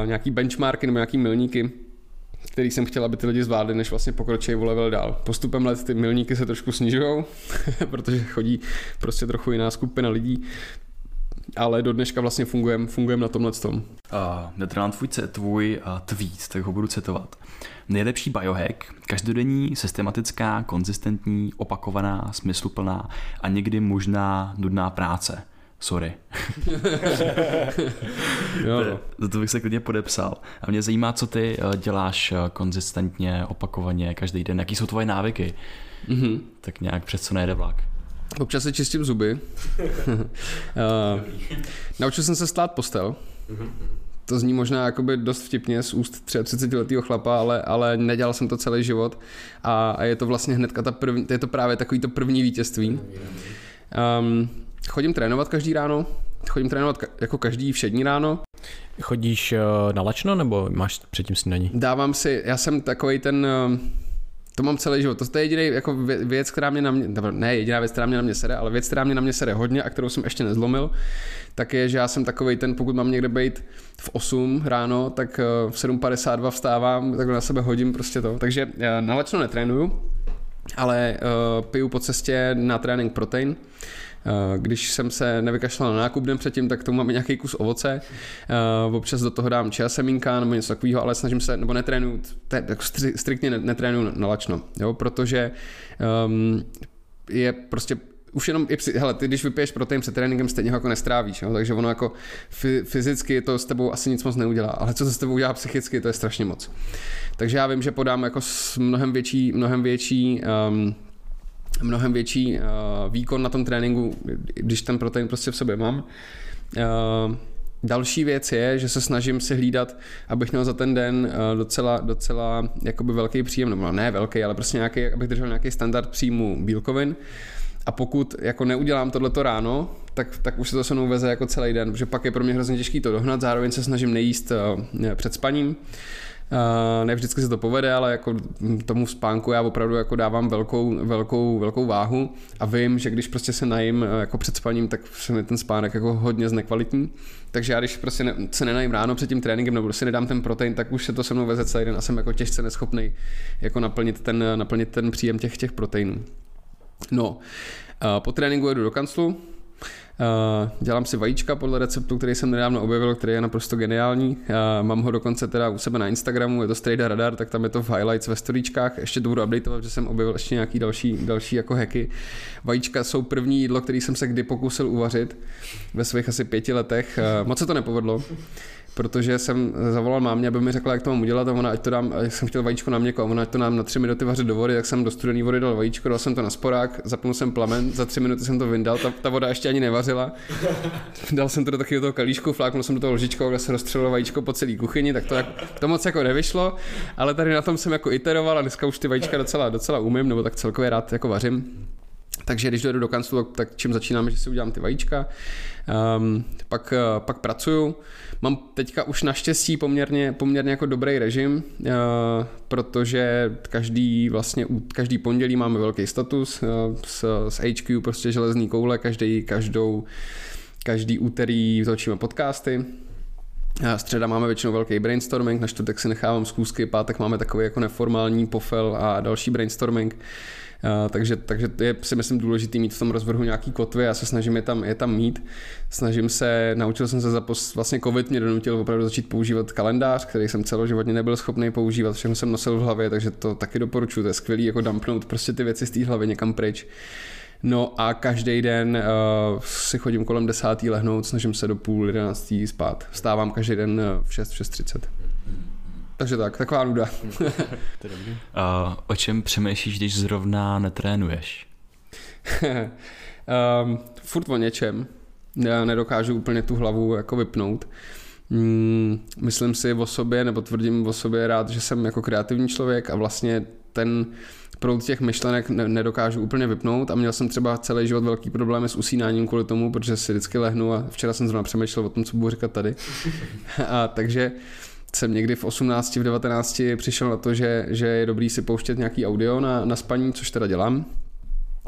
nějaký benchmarky nebo nějaký milníky, který jsem chtěl, aby ty lidi zvládli, než vlastně pokročí o level dál. Postupem let ty milníky se trošku snižují, protože chodí prostě trochu jiná skupina lidí, ale do dneška vlastně fungujeme fungujem na tomhle tom. Uh, Netrám tvůj, tvůj uh, tweet, tak ho budu citovat. Nejlepší biohack, každodenní, systematická, konzistentní, opakovaná, smysluplná a někdy možná nudná práce. Sorry. jo. to, to bych se klidně podepsal. A mě zajímá, co ty uh, děláš uh, konzistentně, opakovaně, každý den. Jaký jsou tvoje návyky? Mm-hmm. Tak nějak přes co nejde vlak. Občas se čistím zuby. uh, naučil jsem se stát postel. To zní možná jakoby dost vtipně z úst 33 letého chlapa, ale, ale nedělal jsem to celý život a, a je to vlastně hnedka ta první, je to právě takový to první vítězství. Um, chodím trénovat každý ráno, chodím trénovat jako každý všední ráno. Chodíš na lačno nebo máš předtím snídaní? Dávám si, já jsem takový ten, to mám celý život. To je jediný jako věc, která mě na mě, ne jediná věc, která mě na mě sere, ale věc, která mě na mě sere hodně a kterou jsem ještě nezlomil, tak je, že já jsem takový ten, pokud mám někde být v 8 ráno, tak v 7.52 vstávám, tak na sebe hodím prostě to. Takže na lačno netrénuju, ale uh, piju po cestě na trénink protein. Eh, když jsem se nevykašlal na nákup den předtím, tak tomu mám nějaký kus ovoce. Eh, občas do toho dám čia semínka nebo něco takového, ale snažím se, nebo netrénuju, tak striktně netrénuju na lačno, jo, protože um, je prostě už jenom hele, ty když vypiješ protein před tréninkem, stejně ho jako nestrávíš, jo? takže ono jako fyzicky to s tebou asi nic moc neudělá, ale co to s tebou udělá psychicky, to je strašně moc. Takže já vím, že podám jako mnohem větší, mnohem větší um, mnohem větší uh, výkon na tom tréninku, když ten protein prostě v sobě mám. Uh, Další věc je, že se snažím si hlídat, abych měl za ten den docela, docela jakoby velký příjem, nebo ne velký, ale prostě nějaký, abych držel nějaký standard příjmu bílkovin. A pokud jako neudělám tohleto ráno, tak, tak už se to se mnou veze jako celý den, protože pak je pro mě hrozně těžký to dohnat, zároveň se snažím nejíst před spaním. Uh, ne vždycky se to povede, ale jako tomu spánku já opravdu jako dávám velkou, velkou, velkou váhu a vím, že když prostě se najím eh, jako před spaním, tak se mi ten spánek jako hodně znekvalitní. Takže já když prostě ne, se nenajím ráno před tím tréninkem nebo si nedám ten protein, tak už se to se mnou veze celý den a jsem jako těžce neschopný jako naplnit ten, naplnit ten příjem těch, těch proteinů. No, uh, po tréninku jedu do kanclu, dělám si vajíčka podle receptu, který jsem nedávno objevil, který je naprosto geniální. Uh, mám ho dokonce teda u sebe na Instagramu, je to Strada Radar, tak tam je to v highlights ve storíčkách. Ještě to budu updateovat, že jsem objevil ještě nějaký další, další jako hacky. Vajíčka jsou první jídlo, který jsem se kdy pokusil uvařit ve svých asi pěti letech. Uh, moc se to nepovedlo protože jsem zavolal mámě, aby mi řekla, jak to mám udělat a ona, ať to dám, a jsem chtěl vajíčko na měko a ona, ať to nám na tři minuty vařit do vody, tak jsem do studené vody dal vajíčko, dal jsem to na sporák, zapnul jsem plamen, za tři minuty jsem to vyndal, ta, ta voda ještě ani nevařila. Dal jsem to do takového toho kalíšku, fláknul jsem do toho lžičko, kde se rozstřelilo vajíčko po celé kuchyni, tak to, jak, to moc jako nevyšlo, ale tady na tom jsem jako iteroval a dneska už ty vajíčka docela, docela umím, nebo tak celkově rád jako vařím. Takže když dojedu do kanclu, tak čím začínáme, že si udělám ty vajíčka, um, pak, uh, pak pracuju. Mám teďka už naštěstí poměrně, poměrně jako dobrý režim, uh, protože každý vlastně každý pondělí máme velký status uh, s, s HQ, prostě železný koule, každý, každou, každý úterý točíme podcasty, Středa máme většinou velký brainstorming, na čtvrtek si nechávám zkoušky, pátek máme takový jako neformální pofel a další brainstorming. Uh, takže, takže je si myslím důležitý mít v tom rozvrhu nějaký kotvy, já se snažím je tam, je tam mít. Snažím se, naučil jsem se za pos, vlastně covid mě donutil opravdu začít používat kalendář, který jsem celoživotně nebyl schopný používat, všechno jsem nosil v hlavě, takže to taky doporučuji, to je skvělý jako dumpnout prostě ty věci z té hlavy někam pryč. No a každý den uh, si chodím kolem desátý lehnout, snažím se do půl jedenáctý spát. Vstávám každý den v 6, 6.30. Takže tak, taková nuda. to uh, o čem přemýšlíš, když zrovna netrénuješ? um, furt o něčem. Já nedokážu úplně tu hlavu jako vypnout. Mm, myslím si o sobě, nebo tvrdím o sobě rád, že jsem jako kreativní člověk a vlastně ten proud těch myšlenek ne, nedokážu úplně vypnout a měl jsem třeba celý život velký problémy s usínáním kvůli tomu, protože si vždycky lehnu a včera jsem zrovna přemýšlel o tom, co budu říkat tady. a takže jsem někdy v 18, v 19 přišel na to, že, že je dobrý si pouštět nějaký audio na, na spaní, což teda dělám.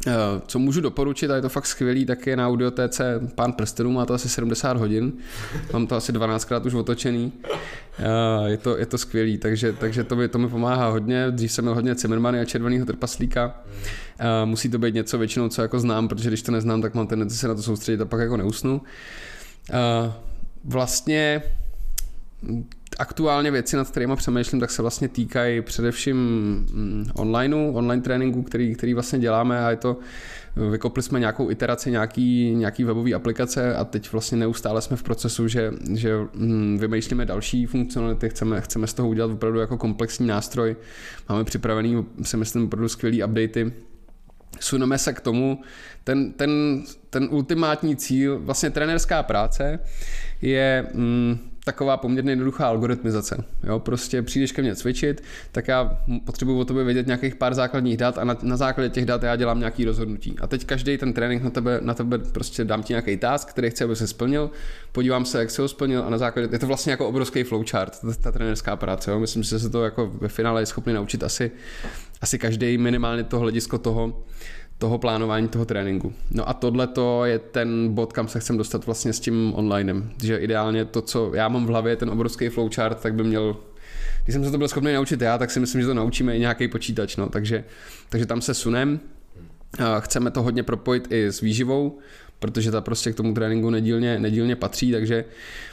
Eh, co můžu doporučit, a je to fakt skvělý, tak je na audiotéce Pán prstenů, má to asi 70 hodin, mám to asi 12krát už otočený, eh, je to, je to skvělý, takže, takže to, mi, to mi pomáhá hodně, dřív jsem měl hodně Cimmermany a Červeného trpaslíka, eh, musí to být něco většinou, co jako znám, protože když to neznám, tak mám tendenci se na to soustředit a pak jako neusnu. Vlastně aktuálně věci, nad kterými přemýšlím, tak se vlastně týkají především mm, onlineu, online tréninku, který, který vlastně děláme a je to, vykopli jsme nějakou iteraci, nějaký, nějaký webový aplikace a teď vlastně neustále jsme v procesu, že, že mm, vymýšlíme další funkcionality, chceme, chceme z toho udělat opravdu jako komplexní nástroj. Máme připravený, si myslím, opravdu skvělý updaty, suneme se k tomu, ten, ten, ten ultimátní cíl, vlastně trenerská práce je mm, taková poměrně jednoduchá algoritmizace. Jo, prostě přijdeš ke mně cvičit, tak já potřebuji o tobě vědět nějakých pár základních dat a na, na základě těch dat já dělám nějaký rozhodnutí. A teď každý ten trénink na tebe, na tebe prostě dám ti nějaký task, který chci, aby se splnil, podívám se, jak se ho splnil a na základě, je to vlastně jako obrovský flowchart, ta, ta trenerská práce. Jo. Myslím, že se to jako ve finále je schopný naučit asi, asi každý minimálně to hledisko toho, toho plánování toho tréninku. No a tohle to je ten bod, kam se chcem dostat vlastně s tím onlinem. Že ideálně to, co já mám v hlavě, ten obrovský flowchart, tak by měl když jsem se to byl schopný naučit já, tak si myslím, že to naučíme i nějaký počítač. No. Takže, takže tam se sunem. Chceme to hodně propojit i s výživou, protože ta prostě k tomu tréninku nedílně, nedílně patří, takže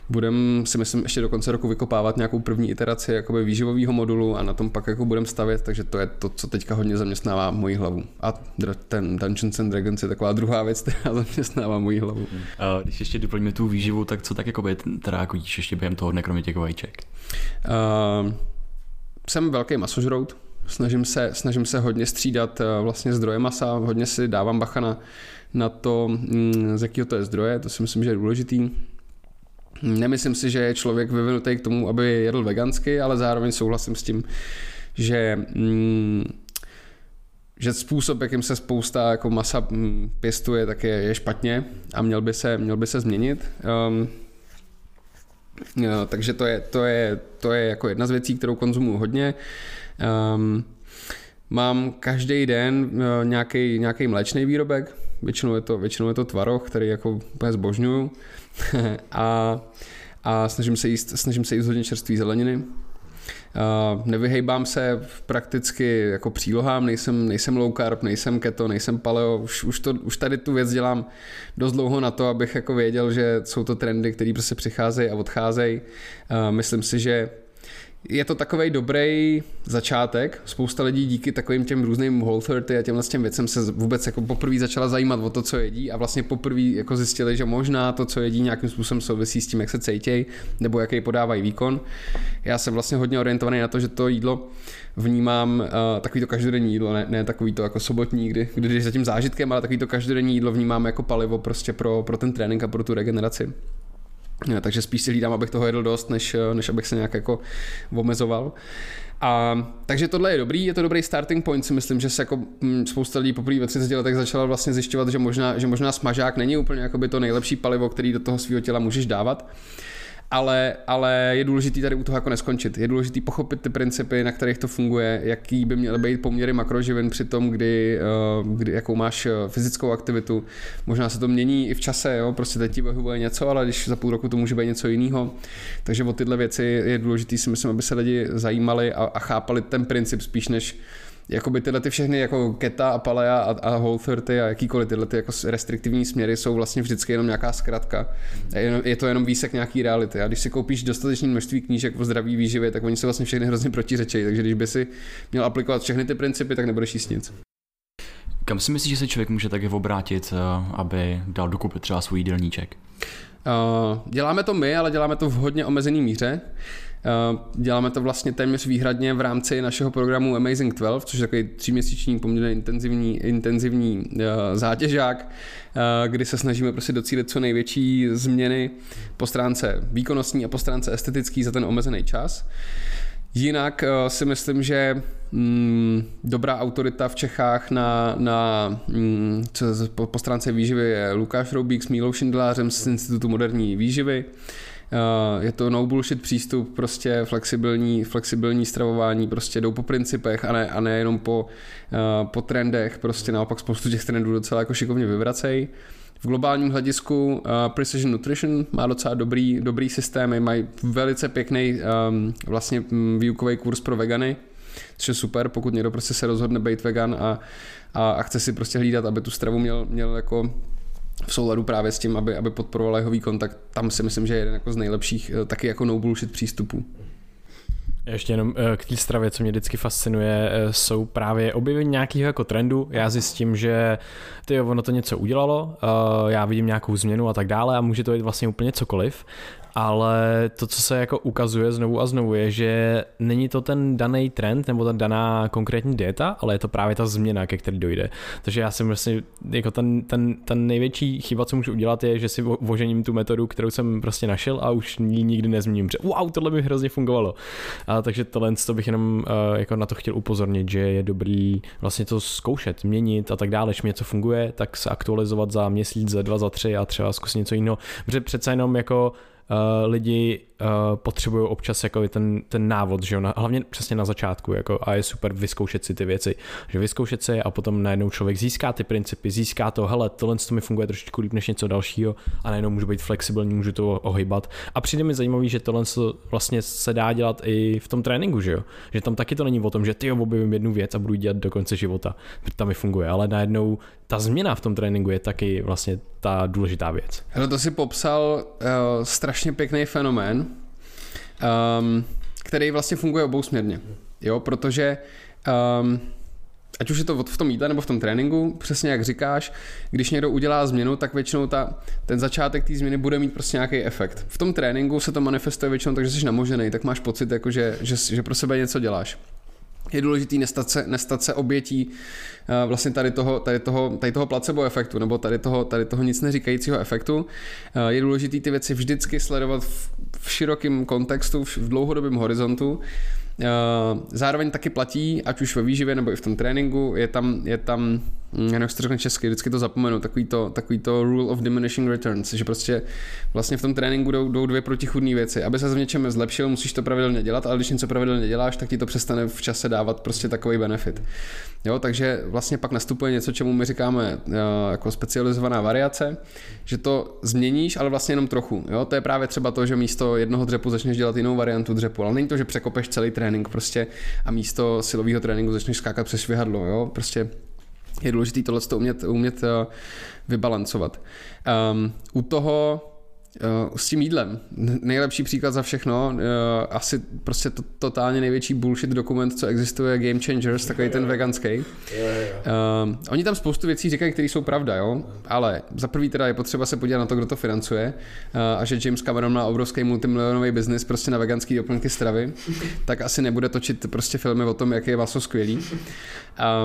budeme si myslím ještě do konce roku vykopávat nějakou první iteraci jakoby výživového modulu a na tom pak jako budeme stavět, takže to je to, co teďka hodně zaměstnává moji hlavu. A ten Dungeons and Dragons je taková druhá věc, která zaměstnává moji hlavu. A když ještě doplníme tu výživu, tak co tak jako teda jako jíš ještě během toho dne, kromě těch vajíček? Uh, jsem velký masožrout, snažím se, snažím se hodně střídat vlastně zdroje masa, hodně si dávám bacha na, na to, mm, z jakého to je zdroje, to si myslím, že je důležitý. Nemyslím si, že je člověk vyvinutý k tomu, aby jedl vegansky, ale zároveň souhlasím s tím, že mm, že způsob, jakým se spousta jako masa mm, pěstuje, tak je, je špatně a měl by se, měl by se změnit. Um, jo, takže to je, to, je, to je jako jedna z věcí, kterou konzumuju hodně. Um, mám každý den nějaký, nějaký mléčný výrobek, většinou je to, většinou je to tvaroh, který jako úplně zbožňuju a, a snažím se jíst, snažím se jíst hodně čerstvé zeleniny. Uh, nevyhejbám se prakticky jako přílohám, nejsem, nejsem low carb, nejsem keto, nejsem paleo, už, už, to, už tady tu věc dělám dost dlouho na to, abych jako věděl, že jsou to trendy, které prostě přicházejí a odcházejí. Uh, myslím si, že je to takový dobrý začátek. Spousta lidí díky takovým těm různým Whole 30 a těmhle těm věcem se vůbec jako poprvé začala zajímat o to, co jedí a vlastně poprvé jako zjistili, že možná to, co jedí, nějakým způsobem souvisí s tím, jak se cítějí nebo jaký podávají výkon. Já jsem vlastně hodně orientovaný na to, že to jídlo vnímám uh, takový to každodenní jídlo, ne, ne takový to jako sobotní, kdy, kdy jdeš za tím zážitkem, ale takový to každodenní jídlo vnímám jako palivo prostě pro, pro ten trénink a pro tu regeneraci. Takže spíš si hlídám, abych toho jedl dost, než, než abych se nějak jako omezoval. A, takže tohle je dobrý, je to dobrý starting point, si myslím, že se jako hm, spousta lidí po ve 30 letech začala vlastně zjišťovat, že možná, že možná smažák není úplně jakoby to nejlepší palivo, který do toho svého těla můžeš dávat ale, ale je důležité tady u toho jako neskončit. Je důležité pochopit ty principy, na kterých to funguje, jaký by měly být poměry makroživin při tom, kdy, eh, kdy jakou máš eh, fyzickou aktivitu. Možná se to mění i v čase, jo? prostě teď ti vyhovuje něco, ale když za půl roku to může být něco jiného. Takže o tyhle věci je důležité si myslím, aby se lidi zajímali a, a chápali ten princip spíš než jakoby tyhle ty všechny jako keta a palea a, a whole 30 a jakýkoliv tyhle ty jako restriktivní směry jsou vlastně vždycky jenom nějaká zkratka. Je, je to jenom výsek nějaký reality. A když si koupíš dostatečné množství knížek o zdraví výživě, tak oni se vlastně všechny hrozně protiřečí. Takže když by si měl aplikovat všechny ty principy, tak nebudeš jíst nic. Kam si myslíš, že se člověk může také obrátit, eh, aby dal dokupit třeba svůj jídelníček? Uh, děláme to my, ale děláme to v hodně omezený míře. Uh, děláme to vlastně téměř výhradně v rámci našeho programu Amazing 12, což je takový tříměsíční poměrně intenzivní, intenzivní uh, zátěžák, uh, kdy se snažíme prostě docílit co největší změny po stránce výkonnostní a po stránce estetický za ten omezený čas. Jinak si myslím, že mm, dobrá autorita v Čechách na, na mm, co, po, po stránce výživy je Lukáš Roubík s Mílou Šindelářem z Institutu moderní výživy. Je to no bullshit přístup, prostě flexibilní, flexibilní stravování, prostě jdou po principech a ne, a ne jenom po, uh, po trendech, prostě naopak spoustu těch trendů docela jako šikovně vyvracej. V globálním hledisku uh, Precision Nutrition má docela dobrý, dobrý systémy, mají velice pěkný um, vlastně výukový kurz pro vegany, což je super, pokud někdo prostě se rozhodne být vegan a, a, a chce si prostě hlídat, aby tu stravu měl, měl jako v souladu právě s tím, aby, aby podporoval jeho výkon, tak tam si myslím, že je jeden jako z nejlepších eh, taky jako no bullshit přístupů. Ještě jenom eh, k té stravě, co mě vždycky fascinuje, eh, jsou právě objevy nějakého jako trendu. Já zjistím, že ty ono to něco udělalo, já vidím nějakou změnu a tak dále a může to být vlastně úplně cokoliv ale to, co se jako ukazuje znovu a znovu, je, že není to ten daný trend nebo ta daná konkrétní dieta, ale je to právě ta změna, ke které dojde. Takže já si myslím, jako ten, ten, ten největší chyba, co můžu udělat, je, že si vožením tu metodu, kterou jsem prostě našel a už ji nikdy nezměním, že wow, tohle by hrozně fungovalo. A, takže tohle to bych jenom uh, jako na to chtěl upozornit, že je dobrý vlastně to zkoušet, měnit a tak dále. Když mi něco funguje, tak se aktualizovat za měsíc, za dva, za tři a třeba zkusit něco jiného. Protože přece jenom jako lidi uh, potřebují občas jako ten, ten návod, že jo, na, hlavně přesně na začátku, jako a je super vyzkoušet si ty věci, že vyzkoušet si a potom najednou člověk získá ty principy, získá to, hele, tohle to mi funguje trošičku líp než něco dalšího a najednou můžu být flexibilní, můžu to ohybat. A přijde mi zajímavý, že tohle vlastně se dá dělat i v tom tréninku, že jo, že tam taky to není o tom, že ty objevím jednu věc a budu dělat do konce života, protože tam mi funguje, ale najednou ta změna v tom tréninku je taky vlastně ta důležitá věc. Hele, to si popsal uh, strašně pěkný fenomén, um, který vlastně funguje obousměrně. Jo, protože um, ať už je to v tom jídle nebo v tom tréninku, přesně jak říkáš, když někdo udělá změnu, tak většinou ta, ten začátek té změny bude mít prostě nějaký efekt. V tom tréninku se to manifestuje většinou tak, že jsi namožený, tak máš pocit, jako že, že, že pro sebe něco děláš je důležitý nestat se, nestat se obětí uh, vlastně tady toho, tady, toho, tady toho placebo efektu, nebo tady toho, tady toho nic neříkajícího efektu. Uh, je důležitý ty věci vždycky sledovat v, v širokém kontextu, v, v dlouhodobém horizontu Eh, zároveň taky platí, ať už ve výživě nebo i v tom tréninku, je tam, je tam hm, jak to řekne česky, vždycky to zapomenu, takový to, takový to rule of diminishing returns, že prostě vlastně v tom tréninku jdou, jdou dvě protichudné věci. Aby se v něčem zlepšil, musíš to pravidelně dělat, ale když něco pravidelně děláš, tak ti to přestane v čase dávat prostě takový benefit. Jo, takže vlastně pak nastupuje něco, čemu my říkáme eh, jako specializovaná variace, že to změníš, ale vlastně jenom trochu. Jo, to je právě třeba to, že místo jednoho dřepu začneš dělat jinou variantu dřepu, ale není to, že překopeš celý trénink trénink prostě a místo silového tréninku začneš skákat přes švihadlo, jo, prostě je důležité tohle umět, umět uh, vybalancovat. Um, u toho Uh, s tím jídlem. Nejlepší příklad za všechno, uh, asi prostě to, totálně největší bullshit dokument, co existuje, Game Changers, takový ten veganský. Uh, oni tam spoustu věcí říkají, které jsou pravda, jo? ale za prvý teda je potřeba se podívat na to, kdo to financuje uh, a že James Cameron má obrovský multimilionový biznis prostě na veganský doplňky stravy, tak asi nebude točit prostě filmy o tom, jak je maso skvělý.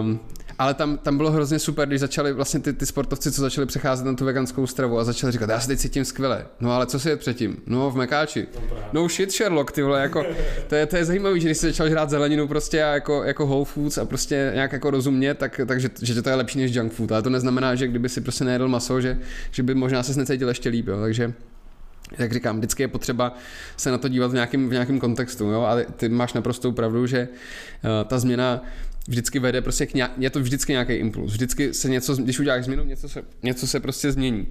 Um, ale tam, tam bylo hrozně super, když začali vlastně ty, ty sportovci, co začali přecházet na tu veganskou stravu a začali říkat, já se teď cítím skvěle. No ale co si je předtím? No v Mekáči. No shit Sherlock, ty vole, jako, to je, to je zajímavý, že když jsi začal žrát zeleninu prostě jako, jako whole foods a prostě nějak jako rozumně, tak, takže že to je lepší než junk food. Ale to neznamená, že kdyby si prostě nejedl maso, že, že by možná se necítil ještě líp, jo. takže jak říkám, vždycky je potřeba se na to dívat v nějakém, v nějakém kontextu, jo? ale ty máš naprostou pravdu, že uh, ta změna vždycky vede prostě k nějak, je to vždycky nějaký impuls. Vždycky se něco, když uděláš změnu, něco se, něco se prostě změní.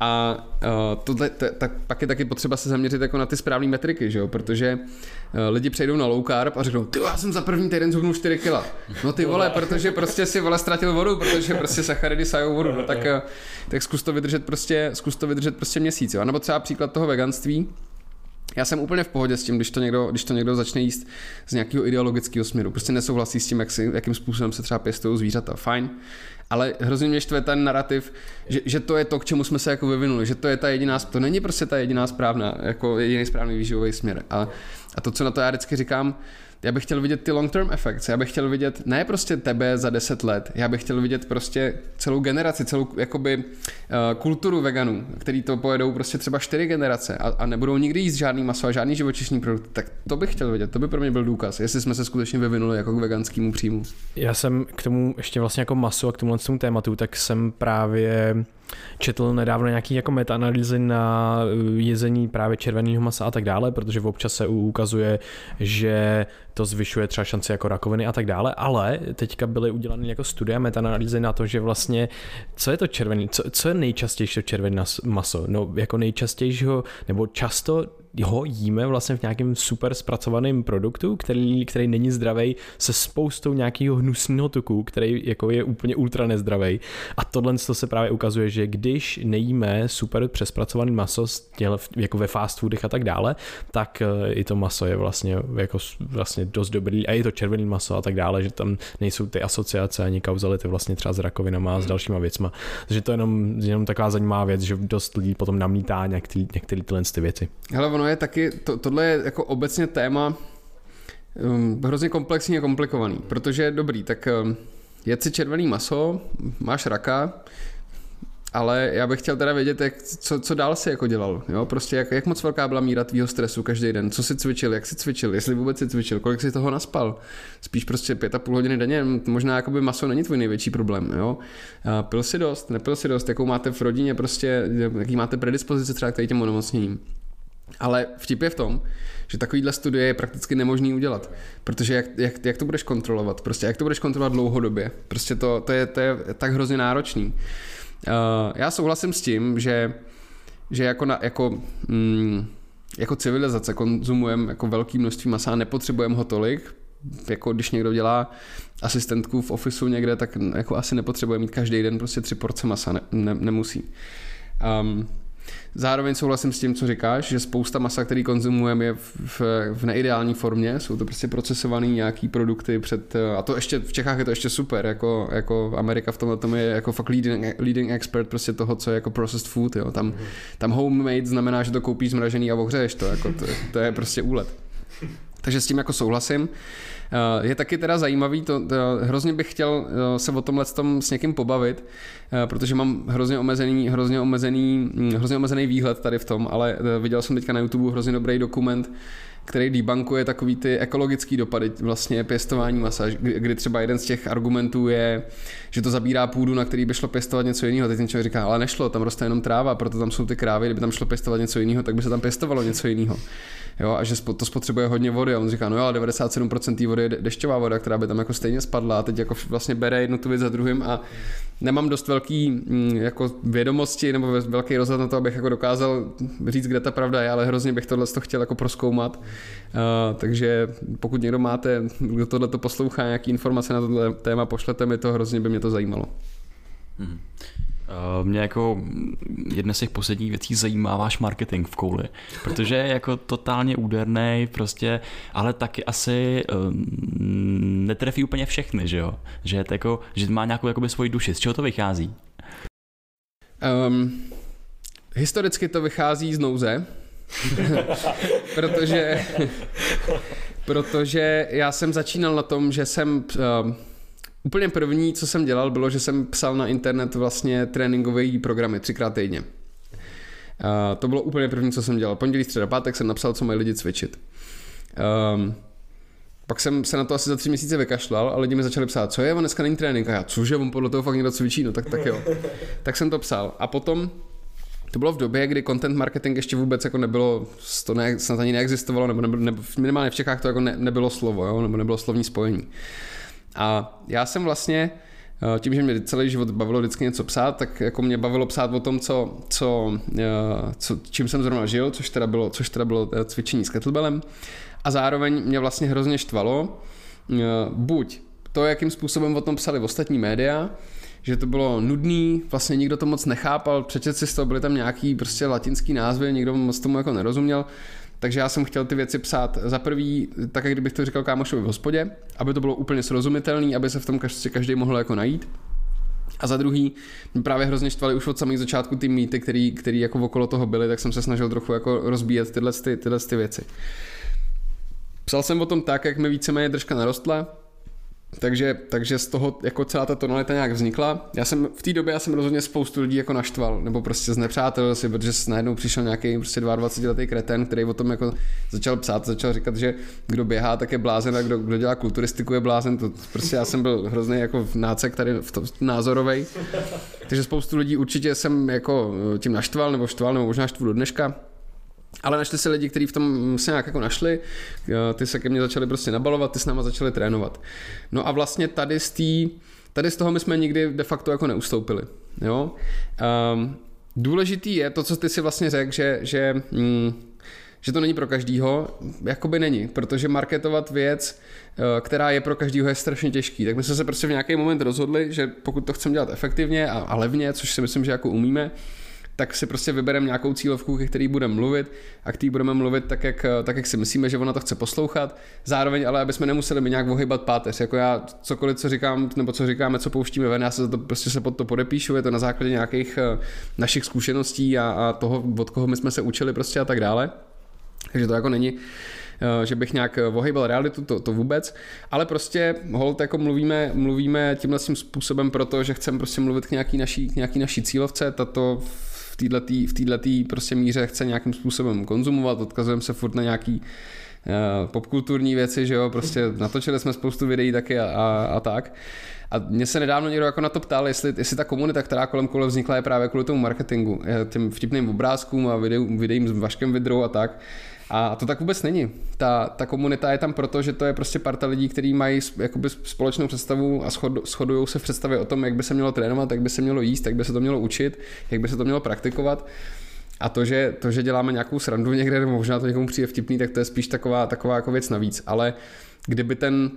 A uh, tohle, t, tak pak je taky potřeba se zaměřit jako na ty správné metriky, že jo? protože uh, lidi přejdou na low carb a řeknou, ty já jsem za první týden zhubnul 4 kg. No ty vole, protože prostě si vole ztratil vodu, protože prostě sacharidy sajou vodu, no tak, uh, tak zkus to vydržet prostě, zkus to vydržet prostě měsíc. Jo? A nebo třeba příklad toho veganství, já jsem úplně v pohodě s tím, když to někdo, když to někdo začne jíst z nějakého ideologického směru. Prostě nesouhlasí s tím, jak si, jakým způsobem se třeba pěstují zvířata. Fajn. Ale hrozně mě štve ten narrativ, že, že, to je to, k čemu jsme se jako vyvinuli, že to je ta jediná, to není prostě ta jediná správná, jako jediný správný výživový směr. A, a to, co na to já vždycky říkám, já bych chtěl vidět ty long term effects, já bych chtěl vidět ne prostě tebe za 10 let, já bych chtěl vidět prostě celou generaci, celou jakoby uh, kulturu veganů, který to pojedou prostě třeba 4 generace a, a nebudou nikdy jíst žádný maso a žádný živočišný produkt, tak to bych chtěl vidět, to by pro mě byl důkaz, jestli jsme se skutečně vyvinuli jako k veganskému příjmu. Já jsem k tomu ještě vlastně jako maso a k tomu tématu, tak jsem právě četl nedávno nějaký jako metaanalýzy na eh, jezení právě červeného masa a tak dále, protože občas se ukazuje, že to zvyšuje třeba šance jako rakoviny a tak dále, ale teďka byly udělány jako studie metaanalýzy na to, že vlastně co je to červený, co, co je nejčastější červené maso? No jako nejčastějšího, nebo často ho jíme vlastně v nějakém super zpracovaném produktu, který, který není zdravý, se spoustou nějakého hnusného tuku, který jako je úplně ultra nezdravý. A tohle se právě ukazuje, že když nejíme super přespracovaný maso jako ve fast foodech a tak dále, tak eh, i to maso je vlastně jako vlastně dost dobrý a je to červený maso a tak dále, že tam nejsou ty asociace ani kauzality vlastně třeba s rakovinama a s dalšíma věcma. Takže to je jenom, jenom taková zajímavá věc, že dost lidí potom namítá některé, některé tyhle ty věci. Hele, ono je taky, to, tohle je jako obecně téma um, hrozně komplexní a komplikovaný, protože dobrý, tak um, jet si červený maso, máš raka, ale já bych chtěl teda vědět, jak, co, co dál si jako dělal. Jo? Prostě jak, jak moc velká byla míra tvýho stresu každý den, co si cvičil, jak si cvičil, jestli vůbec si cvičil, kolik si toho naspal. Spíš prostě pět a půl hodiny denně, možná jakoby maso není tvůj největší problém. Jo? A pil si dost, nepil si dost, jakou máte v rodině, prostě, jaký máte predispozice třeba k těm onemocněním. Ale vtip je v tom, že takovýhle studie je prakticky nemožný udělat, protože jak, jak, jak to budeš kontrolovat, prostě jak to budeš kontrolovat dlouhodobě, prostě to, to, je, to je tak hrozně náročný. Uh, já souhlasím s tím, že, že jako, na, jako, mm, jako civilizace konzumujeme jako velké množství masa, nepotřebujeme ho tolik, jako když někdo dělá asistentku v ofisu někde, tak jako asi nepotřebuje mít každý den prostě tři porce masa, ne, ne, nemusí. Um, Zároveň souhlasím s tím, co říkáš, že spousta masa, který konzumujeme, je v, v neideální formě. Jsou to prostě procesované nějaký produkty před, a to ještě v Čechách je to ještě super, jako, jako Amerika v tomhle tom je jako fakt leading, leading expert prostě toho, co je jako processed food. Jo. Tam, tam homemade znamená, že to koupíš zmražený a ohřeješ to, jako to, to je prostě úlet. Takže s tím jako souhlasím. Eh, je taky teda zajímavý, to, to hrozně bych chtěl eh, se o tomhle tom s někým pobavit, eh, protože mám hrozně omezený, hrozně omezený, hm, hrozně omezený výhled tady v tom, ale viděl jsem teďka na YouTube hrozně dobrý dokument, který debunkuje takový ty ekologický dopady vlastně pěstování masa, kdy třeba jeden z těch argumentů je, že to zabírá půdu, na který by šlo pěstovat něco jiného. Teď ten člověk říká, ale nešlo, tam roste jenom tráva, proto tam jsou ty krávy, kdyby tam šlo pěstovat něco jiného, tak by se tam pěstovalo něco jiného jo, a že to spotřebuje hodně vody. A on říká, no jo, 97% té vody je dešťová voda, která by tam jako stejně spadla a teď jako vlastně bere jednu tu věc za druhým a nemám dost velký mm, jako vědomosti nebo velký rozhled na to, abych jako dokázal říct, kde ta pravda je, ale hrozně bych tohle to chtěl jako proskoumat. Uh, takže pokud někdo máte, kdo tohle to poslouchá, nějaký informace na tohle téma, pošlete mi to, hrozně by mě to zajímalo. Mm-hmm. Uh, mě jako jedna z těch posledních věcí zajímá váš marketing v kouli, protože je jako totálně úderný, prostě, ale taky asi uh, netrefí úplně všechny, že jo? Že, je to jako, že má nějakou jakoby svoji duši. Z čeho to vychází? Um, historicky to vychází z nouze, protože, protože já jsem začínal na tom, že jsem uh, Úplně první, co jsem dělal, bylo, že jsem psal na internet vlastně tréninkové programy třikrát týdně. Uh, to bylo úplně první, co jsem dělal. Pondělí, středa, pátek jsem napsal, co mají lidi cvičit. Um, pak jsem se na to asi za tři měsíce vykašlal a lidi mi začali psát, co je, on dneska není trénink. A já, cože, on podle toho fakt někdo cvičí, no tak, tak jo. tak jsem to psal. A potom to bylo v době, kdy content marketing ještě vůbec jako nebylo, to ne, snad ani neexistovalo, nebo, nebo, nebo minimálně v Čechách to jako ne, nebylo slovo, jo, nebo nebylo slovní spojení. A já jsem vlastně eh, tím, že mě celý život bavilo vždycky něco psát, tak jako mě bavilo psát o tom, co, co, eh, co čím jsem zrovna žil, což teda bylo, což teda bylo eh, cvičení s kettlebellem. A zároveň mě vlastně hrozně štvalo, buď to, jakým způsobem o tom psali v ostatní média, že to bylo nudný, vlastně nikdo to moc nechápal, přečet si z toho, byly tam nějaký prostě latinský názvy, nikdo moc tomu jako nerozuměl, takže já jsem chtěl ty věci psát za prvý, tak jak kdybych to říkal kámošovi v hospodě, aby to bylo úplně srozumitelné, aby se v tom každý, každý mohl jako najít. A za druhý, právě hrozně štvali už od samých začátku ty mýty, který, který jako okolo toho byly, tak jsem se snažil trochu jako rozbíjet tyhle, ty, tyhle ty věci. Psal jsem o tom tak, jak mi víceméně držka narostla, takže, takže z toho jako celá ta tonalita nějak vznikla. Já jsem v té době já jsem rozhodně spoustu lidí jako naštval, nebo prostě znepřátel si, protože najednou přišel nějaký prostě 22 letý kreten, který o tom jako začal psát, začal říkat, že kdo běhá, tak je blázen a kdo, kdo dělá kulturistiku je blázen. To prostě já jsem byl hrozný jako v nácek tady v tom názorovej. Takže spoustu lidí určitě jsem jako tím naštval, nebo štval, nebo možná štvu do dneška. Ale našli se lidi, kteří v tom se nějak jako našli, ty se ke mně začali prostě nabalovat, ty s náma začali trénovat. No a vlastně tady z, tý, tady z toho my jsme nikdy de facto jako neustoupili. Jo? Um, důležitý je to, co ty si vlastně řekl, že, že, mm, že to není pro každýho, jakoby není, protože marketovat věc, eh, která je pro každýho, je strašně těžký. Tak my jsme se prostě v nějaký moment rozhodli, že pokud to chceme dělat efektivně a, a levně, což si myslím, že jako umíme, tak si prostě vybereme nějakou cílovku, ke který budeme mluvit a který budeme mluvit tak jak, tak, jak si myslíme, že ona to chce poslouchat. Zároveň ale, aby jsme nemuseli mi nějak ohybat páteř. Jako já cokoliv, co říkám, nebo co říkáme, co pouštíme ven, já se to, prostě se pod to podepíšu, je to na základě nějakých eh, našich zkušeností a, a toho, od koho my jsme se učili prostě a tak dále. Takže to jako není eh, že bych nějak ohejbal realitu, to, to vůbec, ale prostě hold jako mluvíme, mluvíme tímhle způsobem proto, že chceme prostě mluvit k nějaký naší, k nějaký naší cílovce, tato této v této prostě míře chce nějakým způsobem konzumovat, odkazujeme se furt na nějaký uh, popkulturní věci, že jo, prostě natočili jsme spoustu videí taky a, a, a tak. A mě se nedávno někdo jako na to ptal, jestli, jestli ta komunita, která kolem kole vznikla, je právě kvůli tomu marketingu, těm vtipným obrázkům a videím, videím s Vaškem Vidrou a tak. A to tak vůbec není. Ta, ta komunita je tam proto, že to je prostě parta lidí, kteří mají jakoby společnou představu a shod, shodují se v představě o tom, jak by se mělo trénovat, jak by se mělo jíst, jak by se to mělo učit, jak by se to mělo praktikovat. A to, že, to, že děláme nějakou srandu někde, nebo možná to někomu přijde vtipný, tak to je spíš taková, taková jako věc navíc. Ale kdyby ten,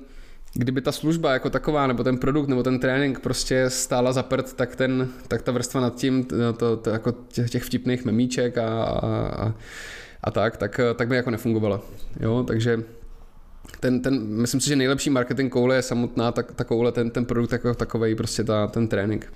kdyby ta služba jako taková, nebo ten produkt, nebo ten trénink prostě stála za prd, tak, ten, tak ta vrstva nad tím, to, to, to jako těch vtipných memíček a, a, a a tak, tak, tak by jako nefungovala. Jo, takže ten, ten, myslím si, že nejlepší marketing koule je samotná ta, ta koule, ten, ten produkt jako takový, prostě ta, ten trénink.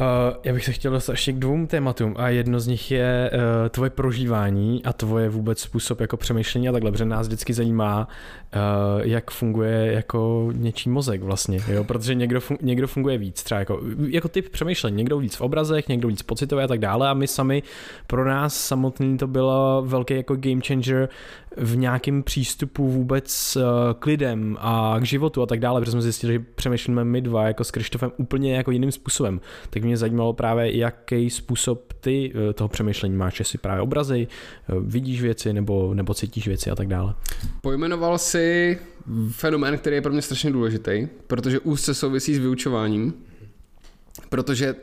Uh, já bych se chtěl dostat ještě k dvou tématům a jedno z nich je uh, tvoje prožívání a tvoje vůbec způsob jako přemýšlení a takhle, protože nás vždycky zajímá, uh, jak funguje jako něčí mozek vlastně, jo? protože někdo, fun- někdo funguje víc, třeba jako, jako typ přemýšlení, někdo víc v obrazech, někdo víc pocitově a tak dále a my sami, pro nás samotný to bylo velký jako game changer v nějakém přístupu vůbec uh, k lidem a k životu a tak dále, protože jsme zjistili, že přemýšlíme my dva jako s Krištofem úplně jako jiným způsobem, tak mě zajímalo právě, jaký způsob ty uh, toho přemýšlení máš, jestli právě obrazy, uh, vidíš věci nebo, nebo cítíš věci a tak dále. Pojmenoval si fenomén, který je pro mě strašně důležitý, protože úzce souvisí s vyučováním, protože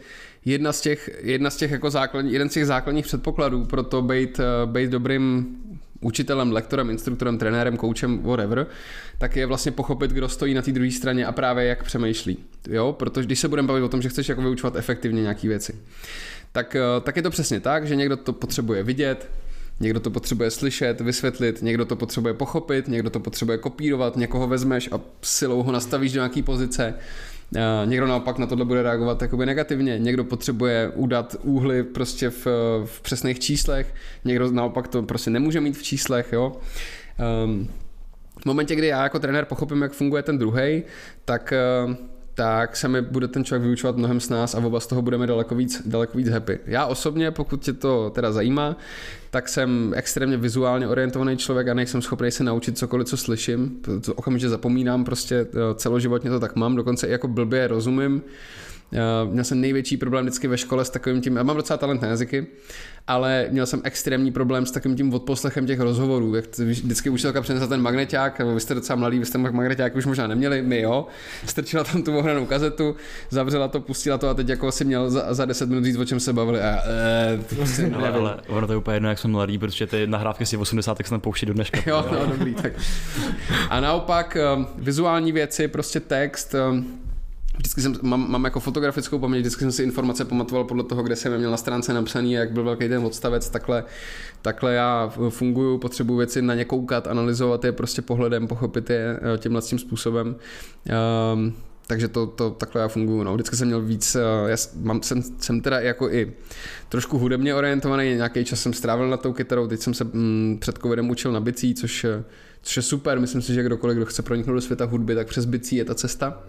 jedna z těch, jedna z těch jako základní, jeden z těch základních předpokladů pro to být, eh, být dobrým učitelem, lektorem, instruktorem, trenérem, koučem, whatever, tak je vlastně pochopit, kdo stojí na té druhé straně a právě jak přemýšlí. Jo? Protože když se budeme bavit o tom, že chceš jako vyučovat efektivně nějaké věci, tak, eh, tak je to přesně tak, že někdo to potřebuje vidět, Někdo to potřebuje slyšet, vysvětlit, někdo to potřebuje pochopit, někdo to potřebuje kopírovat, někoho vezmeš a silou ho nastavíš do nějaké pozice. Někdo naopak na tohle bude reagovat jakoby negativně, někdo potřebuje udat úhly prostě v, v přesných číslech, někdo naopak to prostě nemůže mít v číslech, jo. Um, v momentě, kdy já jako trenér pochopím, jak funguje ten druhý, tak uh, tak se mi bude ten člověk vyučovat mnohem s nás a oba z toho budeme daleko víc, daleko víc happy. Já osobně, pokud tě to teda zajímá, tak jsem extrémně vizuálně orientovaný člověk a nejsem schopný se naučit cokoliv, co slyším. Okamžitě zapomínám, prostě eh, celoživotně to tak mám, dokonce i jako blbě rozumím. Měl jsem největší problém vždycky ve škole s takovým tím, já mám docela talent na jazyky, ale měl jsem extrémní problém s takovým tím odposlechem těch rozhovorů. Jak vždycky učitelka přinesla ten magneták, vy jste docela mladý, vy jste magneták už možná neměli, my jo. Strčila tam tu ohranou kazetu, zavřela to, pustila to a teď jako si měl za, za 10 minut říct, o čem se bavili. A, e, to prostě ale, ale, ono to je úplně jedno, jak jsem mladý, protože ty nahrávky si 80 tak se pouští do dneška. jo, no, dobrý, tak. A naopak um, vizuální věci, prostě text, Vždycky jsem, mám, mám jako fotografickou paměť, vždycky jsem si informace pamatoval podle toho, kde jsem je měl na stránce napsaný, jak byl velký ten odstavec, takhle, takhle já funguju, potřebuji věci na ně koukat, analyzovat je prostě pohledem, pochopit je eh, tímhle tím způsobem. Um, takže to, to takhle já funguju. No. Vždycky jsem měl víc, eh, já mám, jsem, jsem teda jako i trošku hudebně orientovaný, nějaký čas jsem strávil na tou kytarou, teď jsem se mm, před covidem učil na bicí, což, což je super, myslím si, že kdokoliv, kdo chce proniknout do světa hudby, tak přes bicí je ta cesta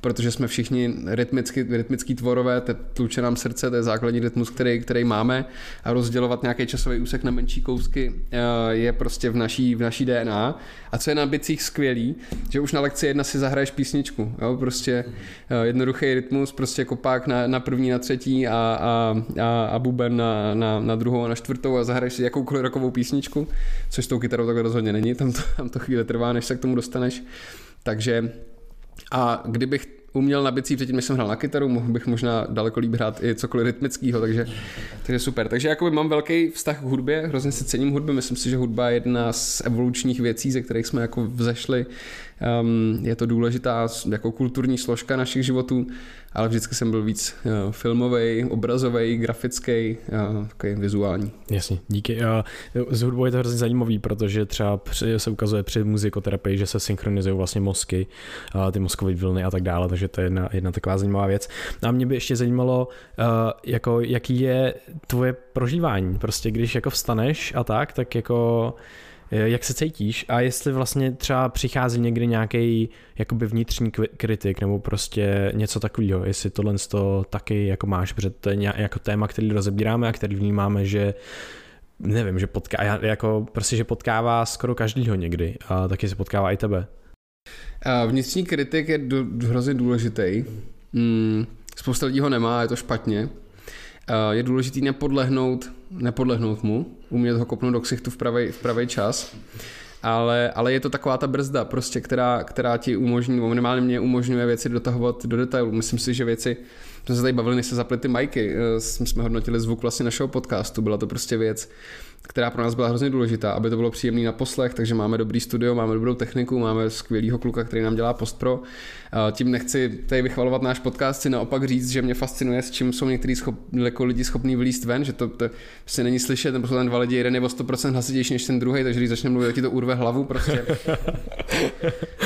protože jsme všichni rytmicky, rytmický tvorové, tluče nám srdce, to je základní rytmus, který, který máme a rozdělovat nějaký časový úsek na menší kousky eh, je prostě v naší, v naší DNA. A co je na bicích skvělý, že už na lekci jedna si zahraješ písničku, jo? prostě eh, jednoduchý rytmus, prostě kopák na, na první, na třetí a, a, a, a buben na, na, na druhou a na čtvrtou a zahraješ si jakoukoliv rokovou písničku, což s tou kytarou takhle rozhodně není, tam to, tam to chvíli trvá, než se k tomu dostaneš. Takže a kdybych uměl na bicí předtím, než jsem hrál na kytaru, mohl bych možná daleko líp hrát i cokoliv rytmického, takže, takže super. Takže jakoby mám velký vztah k hudbě, hrozně si cením hudby, myslím si, že hudba je jedna z evolučních věcí, ze kterých jsme jako vzešli. Um, je to důležitá jako kulturní složka našich životů, ale vždycky jsem byl víc uh, filmový, obrazový, grafický, uh, takový vizuální. Jasně, díky. Uh, s hudbou je to hrozně zajímavý, protože třeba při, se ukazuje při muzikoterapii, že se synchronizují vlastně mozky, uh, ty mozkové vlny a tak dále, takže to je jedna, jedna taková zajímavá věc. A mě by ještě zajímalo, uh, jako, jaký je tvoje prožívání, prostě když jako vstaneš a tak, tak jako Eh, jak se cítíš a jestli vlastně třeba přichází někdy nějaký jakoby vnitřní kritik nebo prostě něco takového, jestli tohle to taky jako máš, protože to je jako téma, který rozebíráme a který vnímáme, že nevím, že potká, jako prostě, že potkává skoro každýho někdy a taky se potkává i tebe. Vnitřní kritik je hrozně důležitý. Hmm, spousta lidí ho nemá, je to špatně. Je důležitý nepodlehnout, nepodlehnout mu, umět ho kopnout do ksichtu v pravý, v čas. Ale, ale je to taková ta brzda, prostě, která, která ti umožní, minimálně mě umožňuje věci dotahovat do detailu. Myslím si, že věci, jsme se tady bavili, než se zaply ty majky, eh, jsme hodnotili zvuk vlastně našeho podcastu, byla to prostě věc, která pro nás byla hrozně důležitá, aby to bylo příjemný na poslech, takže máme dobrý studio, máme dobrou techniku, máme skvělýho kluka, který nám dělá postpro. Tím nechci tady vychvalovat náš podcast, si naopak říct, že mě fascinuje, s čím jsou některý schop, jako lidi schopní vylíst ven, že to, to se není slyšet, nebo jsou ten dva lidi, jeden je o 100% hlasitější než ten druhý, takže když začne mluvit, ti to urve hlavu prostě.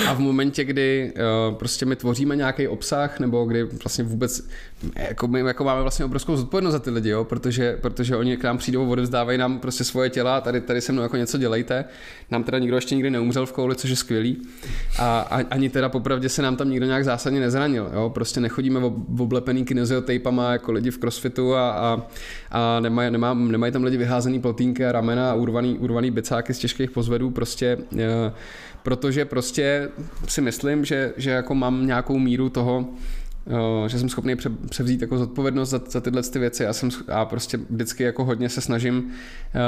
A v momentě, kdy uh, prostě my tvoříme nějaký obsah, nebo kdy vlastně vůbec, jako my jako máme vlastně obrovskou zodpovědnost za ty lidi, jo, protože, protože oni k nám přijdou, odevzdávají nám prostě svoje těla, tady, tady se mnou jako něco dělejte. Nám teda nikdo ještě nikdy neumřel v kouli, což je skvělý. A, a ani teda popravdě se nám tam nikdo nějak zásadně nezranil. Jo? Prostě nechodíme v oblepený kinesiotejpama jako lidi v crossfitu a, a, a nemají, nemá, nemají tam lidi vyházený plotínky a ramena a urvaný, urvaný bicáky z těžkých pozvedů. Prostě, e, protože prostě si myslím, že, že jako mám nějakou míru toho, že jsem schopný převzít jako zodpovědnost za, za tyhle ty věci a, jsem, a prostě vždycky jako hodně se snažím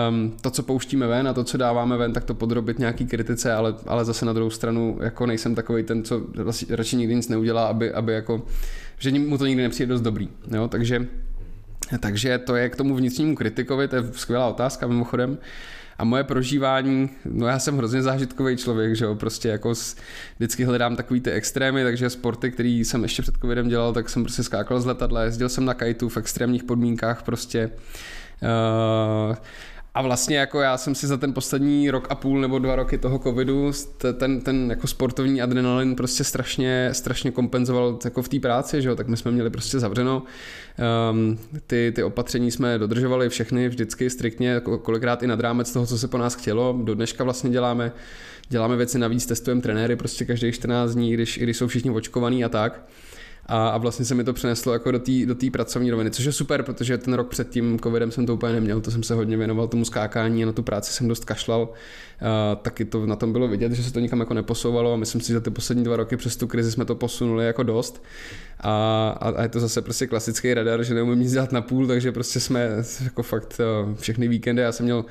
um, to, co pouštíme ven a to, co dáváme ven, tak to podrobit nějaký kritice, ale, ale zase na druhou stranu jako nejsem takový ten, co radši nikdy nic neudělá, aby, aby jako, že mu to nikdy nepřijde dost dobrý, jo, takže takže to je k tomu vnitřnímu kritikovi, to je skvělá otázka mimochodem. A moje prožívání, no já jsem hrozně zážitkový člověk, že jo, prostě jako s, vždycky hledám takový ty extrémy, takže sporty, který jsem ještě před covidem dělal, tak jsem prostě skákal z letadla, jezdil jsem na kajtu v extrémních podmínkách prostě. Uh, a vlastně jako já jsem si za ten poslední rok a půl nebo dva roky toho covidu ten, ten jako sportovní adrenalin prostě strašně, strašně kompenzoval jako v té práci, že jo? tak my jsme měli prostě zavřeno. Um, ty, ty opatření jsme dodržovali všechny vždycky striktně, kolikrát i nad rámec toho, co se po nás chtělo. Do dneška vlastně děláme, děláme věci navíc, testujeme trenéry prostě každých 14 dní, když, i když jsou všichni očkovaní a tak a, a vlastně se mi to přeneslo jako do té do pracovní roviny, což je super, protože ten rok před tím covidem jsem to úplně neměl, to jsem se hodně věnoval tomu skákání a na tu práci jsem dost kašlal, a, taky to na tom bylo vidět, že se to nikam jako neposouvalo a myslím si, že ty poslední dva roky přes tu krizi jsme to posunuli jako dost. A, a, a je to zase prostě klasický radar, že neumím nic dělat na půl, takže prostě jsme jako fakt všechny víkendy, já jsem měl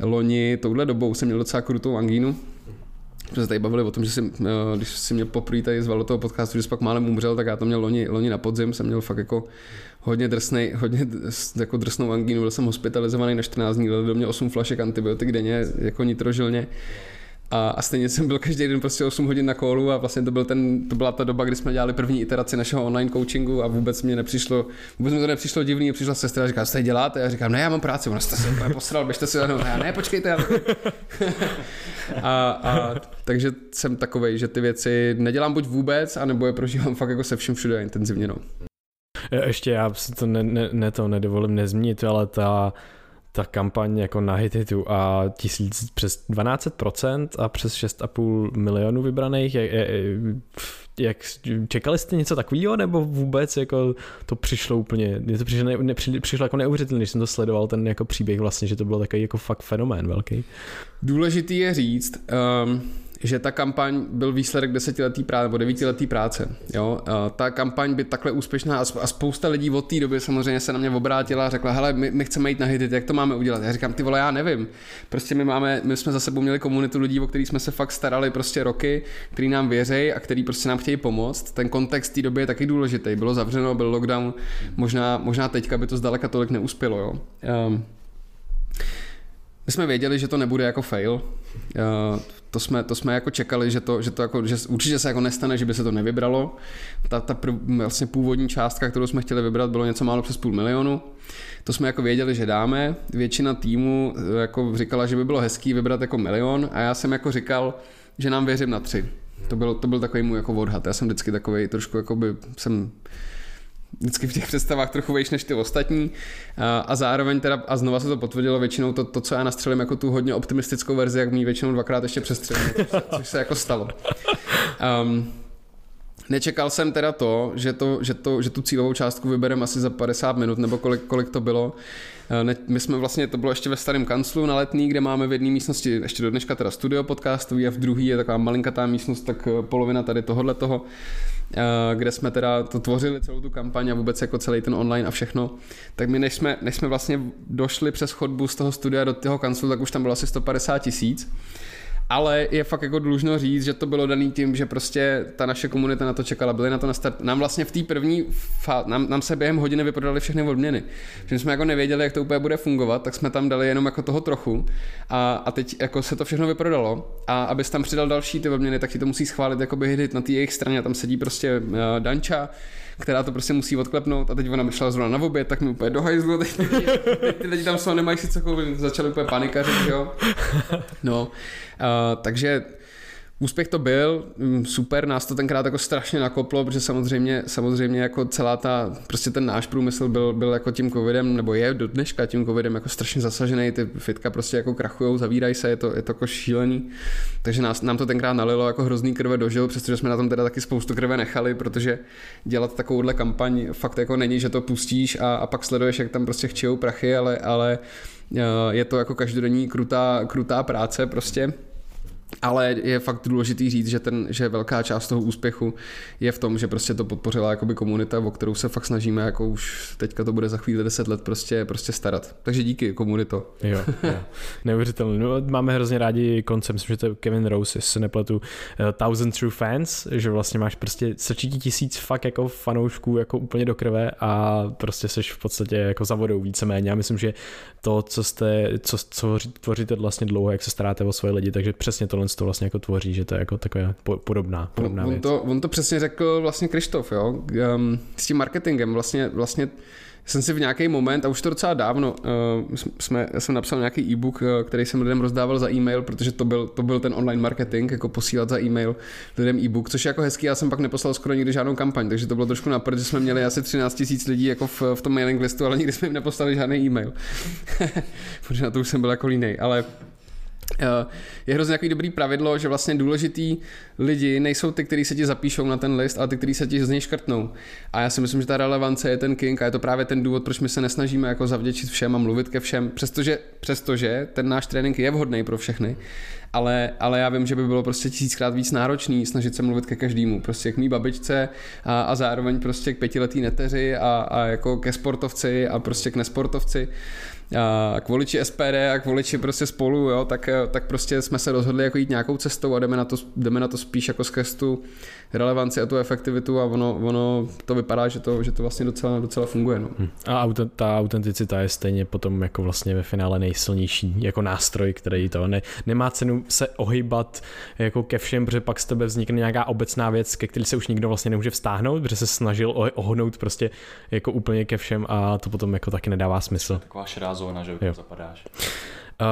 loni, touhle dobou jsem měl docela krutou angínu, jsme se tady bavili o tom, že si, eh, když si mě poprvé tady zval do toho podcastu, že jsi pak málem umřel, tak já to měl loni, loni na podzim, jsem měl fakt jako hodně drsnej, hodně jako drsnou angínu, byl jsem hospitalizovaný na 14 dní, do mě 8 flašek antibiotik denně, jako nitrožilně. A, a stejně jsem byl každý den prostě 8 hodin na kolu a vlastně to, byl ten, to byla ta doba, kdy jsme dělali první iteraci našeho online coachingu a vůbec mě nepřišlo, vůbec mi to nepřišlo divný, přišla sestra a říká, co tady děláte? A já říkám, ne, já mám práci, ona se úplně posral, běžte si jenom, já ne, počkejte. Já... a, a, takže jsem takovej, že ty věci nedělám buď vůbec, anebo je prožívám fakt jako se vším všude intenzivně. No. Ještě já si to ne, ne, ne to nedovolím nezmínit, ale ta ta kampaň jako na Hititu a tisíc přes 12% a přes 6,5 milionů vybraných, je, jak, čekali jste něco takového, nebo vůbec jako to přišlo úplně, mě to přišlo, ne, přišlo jako neuvěřitelné, když jsem to sledoval, ten jako příběh vlastně, že to byl takový jako fakt fenomén velký. Důležitý je říct, um, že ta kampaň byl výsledek desetiletý práce nebo devítiletý práce. Jo? Ta kampaň by takhle úspěšná a spousta lidí od té doby samozřejmě se na mě obrátila a řekla, hele, my, my chceme jít na hitit, jak to máme udělat? Já říkám, ty vole, já nevím. Prostě my máme, my jsme za sebou měli komunitu lidí, o kterých jsme se fakt starali prostě roky, který nám věří a který prostě nám chtějí pomoct. Ten kontext té doby je taky důležitý. Bylo zavřeno, byl lockdown, možná, možná teďka by to zdaleka tolik neuspělo. Jo? Um, my jsme věděli, že to nebude jako fail. To jsme, to jsme jako čekali, že to, že to jako, že určitě se jako nestane, že by se to nevybralo. Ta, ta prv, vlastně původní částka, kterou jsme chtěli vybrat, bylo něco málo přes půl milionu. To jsme jako věděli, že dáme. Většina týmu eh, jako říkala, že by bylo hezký vybrat jako milion a já jsem jako říkal, že nám věřím na tři. To byl, to byl takový můj jako odhad. Já jsem vždycky takový trošku jako by jsem vždycky v těch představách trochu vejš než ty ostatní a, a zároveň teda, a znova se to potvrdilo většinou to, to, co já nastřelím jako tu hodně optimistickou verzi, jak mi většinou dvakrát ještě přestřelím, což, což se jako stalo. Um, Nečekal jsem teda to, že, to, že, to, že tu cílovou částku vybereme asi za 50 minut, nebo kolik, kolik to bylo. Ne, my jsme vlastně, to bylo ještě ve starém kanclu na letní, kde máme v jedné místnosti ještě do dneška teda studio podcastový a v druhé je taková malinkatá místnost, tak eh, polovina tady tohohle toho, kde jsme teda to tvořili celou tu kampaň a vůbec jako celý ten online a všechno. Tak my než jsme, než jsme vlastně došli přes chodbu z toho studia do toho kanclu, tak už tam bylo asi 150 tisíc ale je fakt jako dlužno říct, že to bylo daný tím, že prostě ta naše komunita na to čekala, byli na to na start. Nám vlastně v té první fázi, nám, nám, se během hodiny vyprodali všechny odměny. Že jsme jako nevěděli, jak to úplně bude fungovat, tak jsme tam dali jenom jako toho trochu a, a teď jako se to všechno vyprodalo a abys tam přidal další ty odměny, tak ti to musí schválit jako by na té jejich straně, tam sedí prostě uh, Danča, která to prostě musí odklepnout a teď ona šla zrovna na oběd, tak mi úplně do hajzlu, teď, teď ty lidi tam jsou, nemají si co koupit, začali úplně panikařit, jo. No, uh, takže Úspěch to byl, mm, super, nás to tenkrát jako strašně nakoplo, protože samozřejmě, samozřejmě jako celá ta, prostě ten náš průmysl byl, byl jako tím covidem, nebo je do dneška tím covidem jako strašně zasažený, ty fitka prostě jako krachujou, zavírají se, je to, je to jako šílený. Takže nás, nám to tenkrát nalilo jako hrozný krve dožil, přestože jsme na tom teda taky spoustu krve nechali, protože dělat takovouhle kampaň fakt jako není, že to pustíš a, a pak sleduješ, jak tam prostě chčijou prachy, ale, ale eh, je to jako každodenní krutá, krutá práce prostě ale je fakt důležitý říct, že, ten, že velká část toho úspěchu je v tom, že prostě to podpořila jakoby komunita, o kterou se fakt snažíme, jako už teďka to bude za chvíli 10 let prostě, prostě starat. Takže díky komunito. Jo, jo. neuvěřitelné. No, máme hrozně rádi koncept, myslím, že to je Kevin Rose, jestli se nepletu, uh, Thousand True Fans, že vlastně máš prostě sečítí tisíc fakt jako fanoušků jako úplně do krve a prostě seš v podstatě jako za vodou víceméně. Já myslím, že to, co jste, co, co tvoříte vlastně dlouho, jak se staráte o svoje lidi, takže přesně tohle to vlastně jako tvoří, že to je jako taková podobná, podobná on, věc. On to, on to přesně řekl vlastně Krištof, jo, um, s tím marketingem, vlastně, vlastně jsem si v nějaký moment, a už to docela dávno, uh, jsme, já jsem napsal nějaký e-book, uh, který jsem lidem rozdával za e-mail, protože to byl, to byl ten online marketing, jako posílat za e-mail lidem e-book, což je jako hezký, já jsem pak neposlal skoro nikdy žádnou kampaň, takže to bylo trošku napad, že jsme měli asi 13 tisíc lidí jako v, v tom mailing listu, ale nikdy jsme jim neposlali žádný e-mail. protože na to už jsem byl jako línej, ale Eh, je hrozně takový dobrý pravidlo, že vlastně důležitý lidi nejsou ty, kteří se ti zapíšou na ten list, ale ty, kteří se ti z něj škrtnou. A já si myslím, že ta relevance je ten king a je to právě ten důvod, proč my se nesnažíme jako zavděčit všem a mluvit ke všem, přestože, přestože ten náš trénink je vhodný pro všechny, ale, ale já vím, že by bylo prostě tisíckrát víc náročný snažit se mluvit ke každému, prostě k mý babičce a, a zároveň prostě k pětiletý neteři a, a jako ke sportovci a prostě k nesportovci k voliči SPD a k voliči prostě spolu, jo, tak, tak prostě jsme se rozhodli jako jít nějakou cestou a jdeme na to, jdeme na to spíš jako z relevanci a tu efektivitu a ono, ono to vypadá, že to, že to vlastně docela, docela funguje. No. Hm. A ta autenticita je stejně potom jako vlastně ve finále nejsilnější jako nástroj, který to ne, nemá cenu se ohybat jako ke všem, protože pak z tebe vznikne nějaká obecná věc, ke který se už nikdo vlastně nemůže vztáhnout, protože se snažil ohnout prostě jako úplně ke všem a to potom jako taky nedává smysl. Taková šedá zóna, že jo. zapadáš. Uh,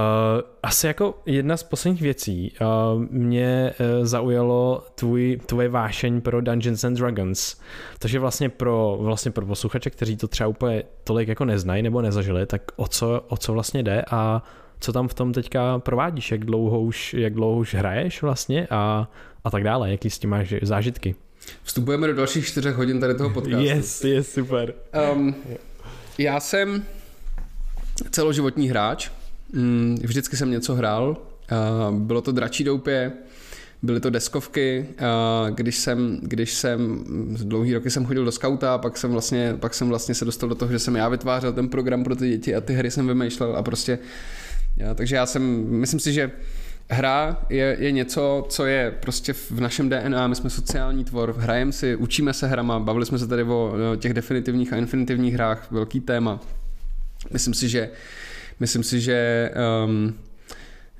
asi jako jedna z posledních věcí uh, mě uh, zaujalo tvůj, tvoje vášeň pro Dungeons and Dragons. Takže vlastně pro, vlastně pro posluchače, kteří to třeba úplně tolik jako neznají nebo nezažili, tak o co, o co vlastně jde a co tam v tom teďka provádíš, jak dlouho už, jak dlouho už hraješ vlastně a, a tak dále, jaký s tím máš zážitky. Vstupujeme do dalších čtyřech hodin tady toho podcastu. Yes, yes, super. Um, já jsem celoživotní hráč, mm, vždycky jsem něco hrál, bylo to dračí doupě, byly to deskovky, když jsem, když jsem, dlouhý roky jsem chodil do skauta, pak jsem vlastně, pak jsem vlastně se dostal do toho, že jsem já vytvářel ten program pro ty děti a ty hry jsem vymýšlel a prostě, já, takže já jsem, myslím si, že hra je, je něco, co je prostě v našem DNA, my jsme sociální tvor, hrajeme si, učíme se hrama, bavili jsme se tady o těch definitivních a infinitivních hrách, velký téma. Myslím si, že myslím si, že um,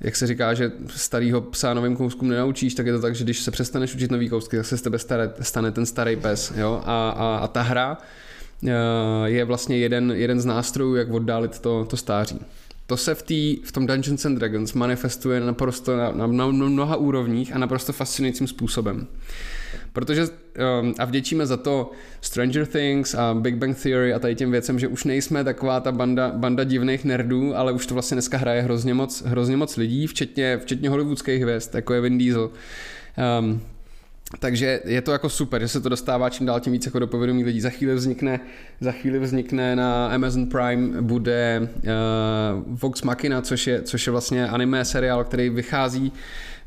jak se říká, že starýho psa novým kouskům nenaučíš, tak je to tak, že když se přestaneš učit nový kousky, tak se z tebe stane, stane ten starý pes. Jo? A, a, a ta hra uh, je vlastně jeden, jeden z nástrojů, jak oddálit to, to stáří to se v, tý, v tom Dungeons and Dragons manifestuje naprosto na, na, na mnoha úrovních a naprosto fascinujícím způsobem. Protože um, a vděčíme za to Stranger Things a Big Bang Theory a tady těm věcem, že už nejsme taková ta banda, banda divných nerdů, ale už to vlastně dneska hraje hrozně moc, hrozně moc lidí, včetně, včetně hollywoodských hvězd, jako je Vin Diesel. Um, takže je to jako super, že se to dostává čím dál tím víc jako do povědomí lidí. Za chvíli vznikne, za chvíli vznikne na Amazon Prime bude uh, Vox Machina, což je, což je vlastně anime seriál, který vychází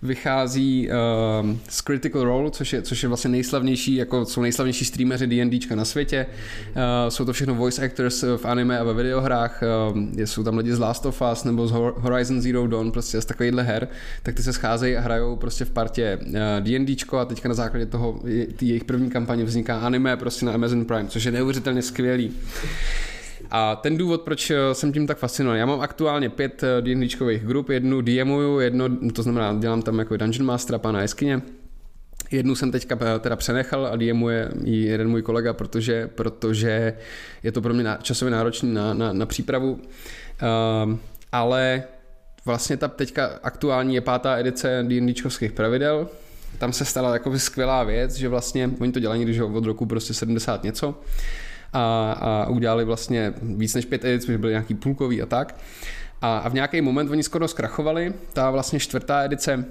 vychází uh, z Critical Role, což je, což je vlastně nejslavnější, jako jsou nejslavnější streameři D&Dčka na světě. Uh, jsou to všechno voice actors v anime a ve videohrách. Uh, jsou tam lidi z Last of Us nebo z Horizon Zero Dawn, prostě z takovýchhle her, tak ty se scházejí a hrajou prostě v partě uh, D&Dčko a teďka na základě toho jejich první kampaně vzniká anime prostě na Amazon Prime, což je neuvěřitelně skvělý. A ten důvod, proč eh, jsem tím tak fascinovaný, já mám aktuálně pět eh, D&Dčkových grup, jednu DMuju, jedno, to znamená, dělám tam jako Dungeon Master pana Eskyně, Jednu jsem teďka eh, teda přenechal a DMuje ji jeden můj kolega, protože, protože je to pro mě časově náročný na, na, na přípravu. Uh, ale vlastně ta teďka aktuální je pátá edice D&Dčkovských pravidel. Tam se stala jako skvělá věc, že vlastně oni to dělají když od roku prostě 70 něco a, a udělali vlastně víc než pět edic, což byly nějaký půlkový a tak. A, a v nějaký moment oni skoro zkrachovali, ta vlastně čtvrtá edice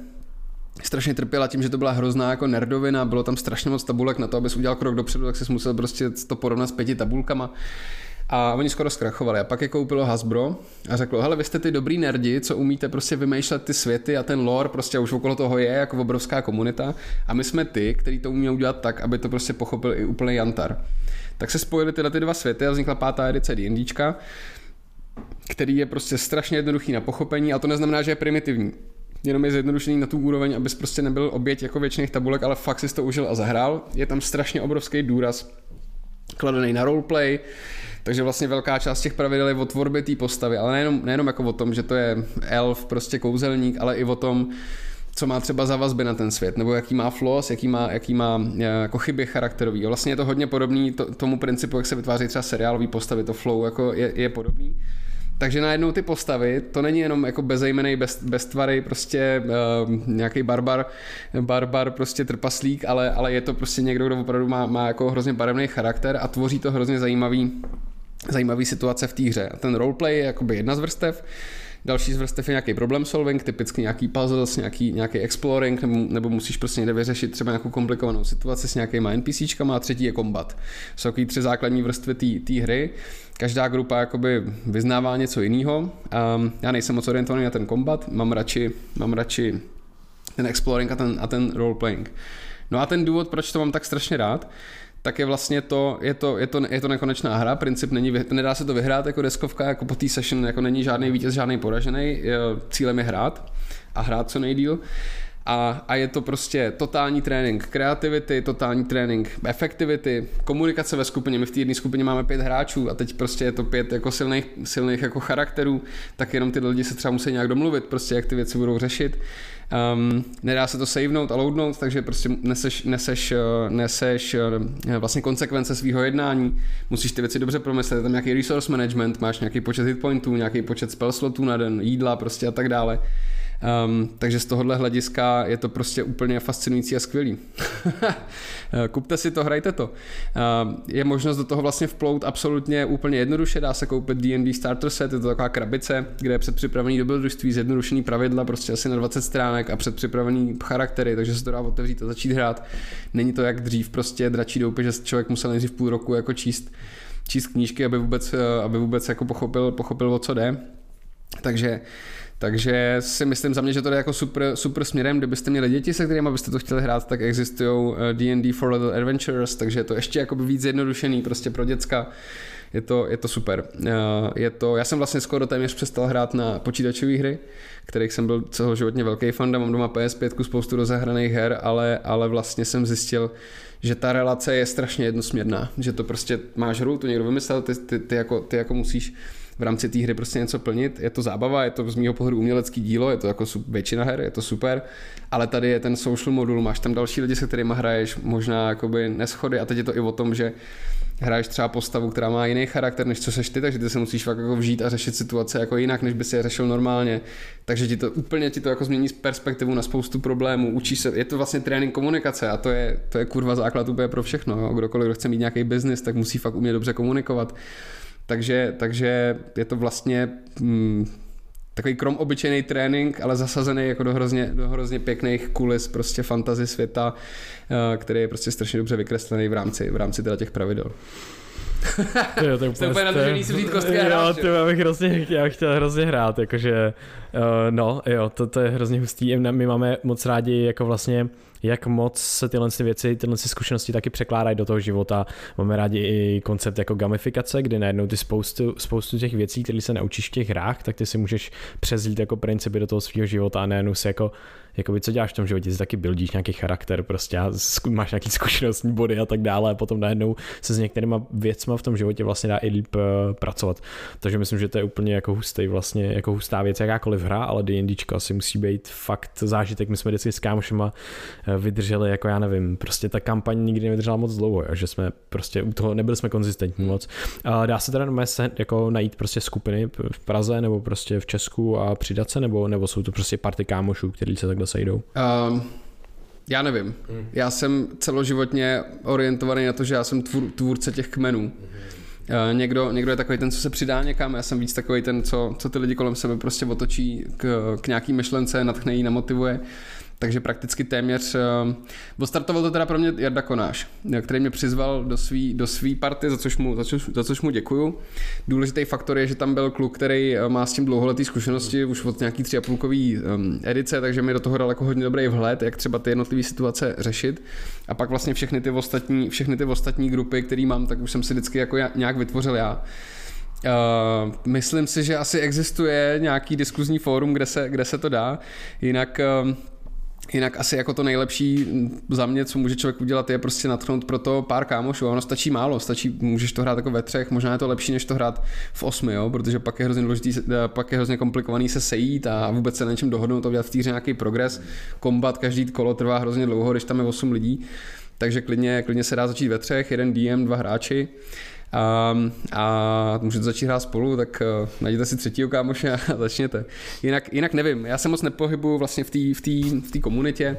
strašně trpěla tím, že to byla hrozná jako nerdovina, bylo tam strašně moc tabulek na to, abys udělal krok dopředu, tak si musel prostě to porovnat s pěti tabulkama. A oni skoro zkrachovali. A pak je koupilo Hasbro a řeklo, hele, vy jste ty dobrý nerdi, co umíte prostě vymýšlet ty světy a ten lore, prostě už okolo toho je jako obrovská komunita. A my jsme ty, který to umí udělat tak, aby to prostě pochopil i úplný jantar. Tak se spojily tyhle ty dva světy a vznikla pátá edice D&Dčka, který je prostě strašně jednoduchý na pochopení a to neznamená, že je primitivní. Jenom je zjednodušený na tu úroveň, abys prostě nebyl oběť jako většiných tabulek, ale fakt si to užil a zahrál. Je tam strašně obrovský důraz kladený na roleplay, takže vlastně velká část těch pravidel je o tvorbě té postavy, ale nejenom, nejenom jako o tom, že to je elf, prostě kouzelník, ale i o tom, co má třeba za vazby na ten svět, nebo jaký má flaws, jaký má, jaký má eh, jako chyby charakterový. Vlastně je to hodně podobný to, tomu principu, jak se vytváří třeba seriálový postavy, to flow jako je, je podobný. Takže najednou ty postavy, to není jenom jako bezejmený, bez, bez tvary, prostě uh, nějaký barbar, barbar, prostě trpaslík, ale, ale je to prostě někdo, kdo opravdu má, má jako hrozně barevný charakter a tvoří to hrozně zajímavý, zajímavý situace v té hře. A ten roleplay je jakoby jedna z vrstev, Další z vrstev je nějaký problem solving, typicky nějaký puzzles, nějaký, nějaký exploring, nebo, nebo musíš prostě někde vyřešit třeba nějakou komplikovanou situaci s nějakýma NPCčkama a třetí je kombat. Jsou takový tři základní vrstvy té hry. Každá grupa jakoby vyznává něco jiného. Um, já nejsem moc orientovaný na ten kombat, mám radši, mám radši ten exploring a ten, a ten roleplaying. No a ten důvod, proč to mám tak strašně rád, tak je vlastně to, je to, je to, je to nekonečná hra, princip není, nedá se to vyhrát jako deskovka, jako po té session, jako není žádný vítěz, žádný poražený, cílem je hrát a hrát co nejdíl. A, a je to prostě totální trénink kreativity, totální trénink efektivity, komunikace ve skupině. My v té jedné skupině máme pět hráčů a teď prostě je to pět jako silných, silných jako charakterů, tak jenom ty lidi se třeba musí nějak domluvit, prostě jak ty věci budou řešit. Um, nedá se to savenout a loadnout, takže prostě neseš, neseš, eh, neseš eh, vlastně konsekvence svého jednání, musíš ty věci dobře promyslet, tam nějaký resource management, máš nějaký počet hitpointů, nějaký počet spell slotů na den, jídla prostě a tak dále. Um, takže z tohohle hlediska je to prostě úplně fascinující a skvělý. Kupte si to, hrajte to. Um, je možnost do toho vlastně vplout absolutně úplně jednoduše, dá se koupit D&D Starter Set, je to taková krabice, kde je předpřipravený dobrodružství, zjednodušený pravidla, prostě asi na 20 stránek a předpřipravený charaktery, takže se to dá otevřít a začít hrát. Není to jak dřív, prostě dračí doupě, že člověk musel nejdřív půl roku jako číst, číst knížky, aby vůbec, aby vůbec jako pochopil, pochopil, o co jde. Takže takže si myslím za mě, že to je jako super, super směrem, kdybyste měli děti, se kterými byste to chtěli hrát, tak existují D&D for Little Adventures, takže je to ještě jako víc zjednodušený prostě pro děcka. Je to, je to super. Eh, je to, já jsem vlastně skoro téměř přestal hrát na počítačové hry, kterých jsem byl celoživotně velký fan, mám doma PS5, spoustu rozehraných her, ale, ale vlastně jsem zjistil, že ta relace je strašně jednosměrná, že to prostě máš hru, tu někdo vymyslel, ty, ty, ty, jako, ty jako musíš v rámci té hry prostě něco plnit. Je to zábava, je to z mého pohledu umělecký dílo, je to jako většina her, je to super, ale tady je ten social modul, máš tam další lidi, se kterými hraješ, možná jakoby neschody a teď je to i o tom, že hraješ třeba postavu, která má jiný charakter, než co seš ty, takže ty se musíš fakt jako vžít a řešit situace jako jinak, než by si je řešil normálně. Takže ti to úplně ti to jako změní perspektivu na spoustu problémů. Učíš se, je to vlastně trénink komunikace a to je, to je kurva základ úplně pro všechno. Jo. Kdokoliv kdo chce mít nějaký biznis, tak musí fakt umět dobře komunikovat. Takže, takže je to vlastně hmm, takový krom obyčejný trénink, ale zasazený jako do hrozně, do hrozně pěkných kulis prostě fantasy světa, eh, který je prostě strašně dobře vykreslený v rámci, v rámci teda těch pravidel. jo, to je úplně, úplně nadržený si vzít kostky Jo, já bych hrozně, já bych chtěl hrozně hrát, jakože, uh, no, jo, to, to je hrozně hustý. My máme moc rádi jako vlastně jak moc se tyhle věci, tyhle zkušenosti taky překládají do toho života. Máme rádi i koncept jako gamifikace, kdy najednou ty spoustu, spoustu těch věcí, které se naučíš v těch hrách, tak ty si můžeš přezlít jako principy do toho svého života a najednou si jako jakoby, co děláš v tom životě, jsi taky buildíš nějaký charakter, prostě máš nějaký zkušenostní body a tak dále a potom najednou se s některýma věcma v tom životě vlastně dá i líp uh, pracovat. Takže myslím, že to je úplně jako hustý vlastně, jako hustá věc, jakákoliv hra, ale D&Dčka asi musí být fakt zážitek. My jsme vždycky s kámošema eh, vydrželi, jako já nevím, prostě ta kampaň nikdy nevydržela moc dlouho, že jsme prostě u toho nebyli jsme konzistentní moc. Dá se teda se jako najít prostě skupiny v Praze nebo prostě v Česku a přidat se, nebo, nebo jsou to prostě party kámošů, kteří se takhle takhle sejdou? Um, já nevím. Hmm. Já jsem celoživotně orientovaný na to, že já jsem tvůr, tvůrce těch kmenů. Hmm. Uh, někdo, někdo je takový ten, co se přidá někam, já jsem víc takový ten, co, co ty lidi kolem sebe prostě otočí k, k nějaký myšlence, natchne jí, namotivuje takže prakticky téměř, uh, startoval to teda pro mě Jarda Konáš, který mě přizval do svý, do svý party, za což, mu, za, což, za což mu děkuju. Důležitý faktor je, že tam byl kluk, který eh, má s tím dlouholetý zkušenosti už od nějaký tři a půlkový um, edice, takže mi do toho dal jako hodně dobrý vhled, jak třeba ty jednotlivé situace řešit. A pak vlastně všechny ty ostatní, všechny ty ostatní grupy, které mám, tak už jsem si vždycky jako nějak vytvořil já. Uh, myslím si, že asi existuje nějaký diskuzní fórum, kde se, kde se to dá. Jinak uh, Jinak asi jako to nejlepší za mě, co může člověk udělat, je prostě natchnout pro to pár kámošů. Ono stačí málo, stačí, můžeš to hrát jako ve třech, možná je to lepší, než to hrát v osmi, jo? protože pak je hrozně důležitý, eh, pak je hrozně komplikovaný se sejít a vůbec se na něčem dohodnout, to udělat v týře nějaký progres. Kombat každý kolo trvá hrozně dlouho, když tam je 8 lidí. Takže klidně, klidně se dá začít ve třech, jeden DM, dva hráči a, a můžete začít hrát spolu, tak uh, najděte si třetího kámoše a začněte. Jinak, jinak nevím, já se moc nepohybuju vlastně v té v tý, v tý komunitě.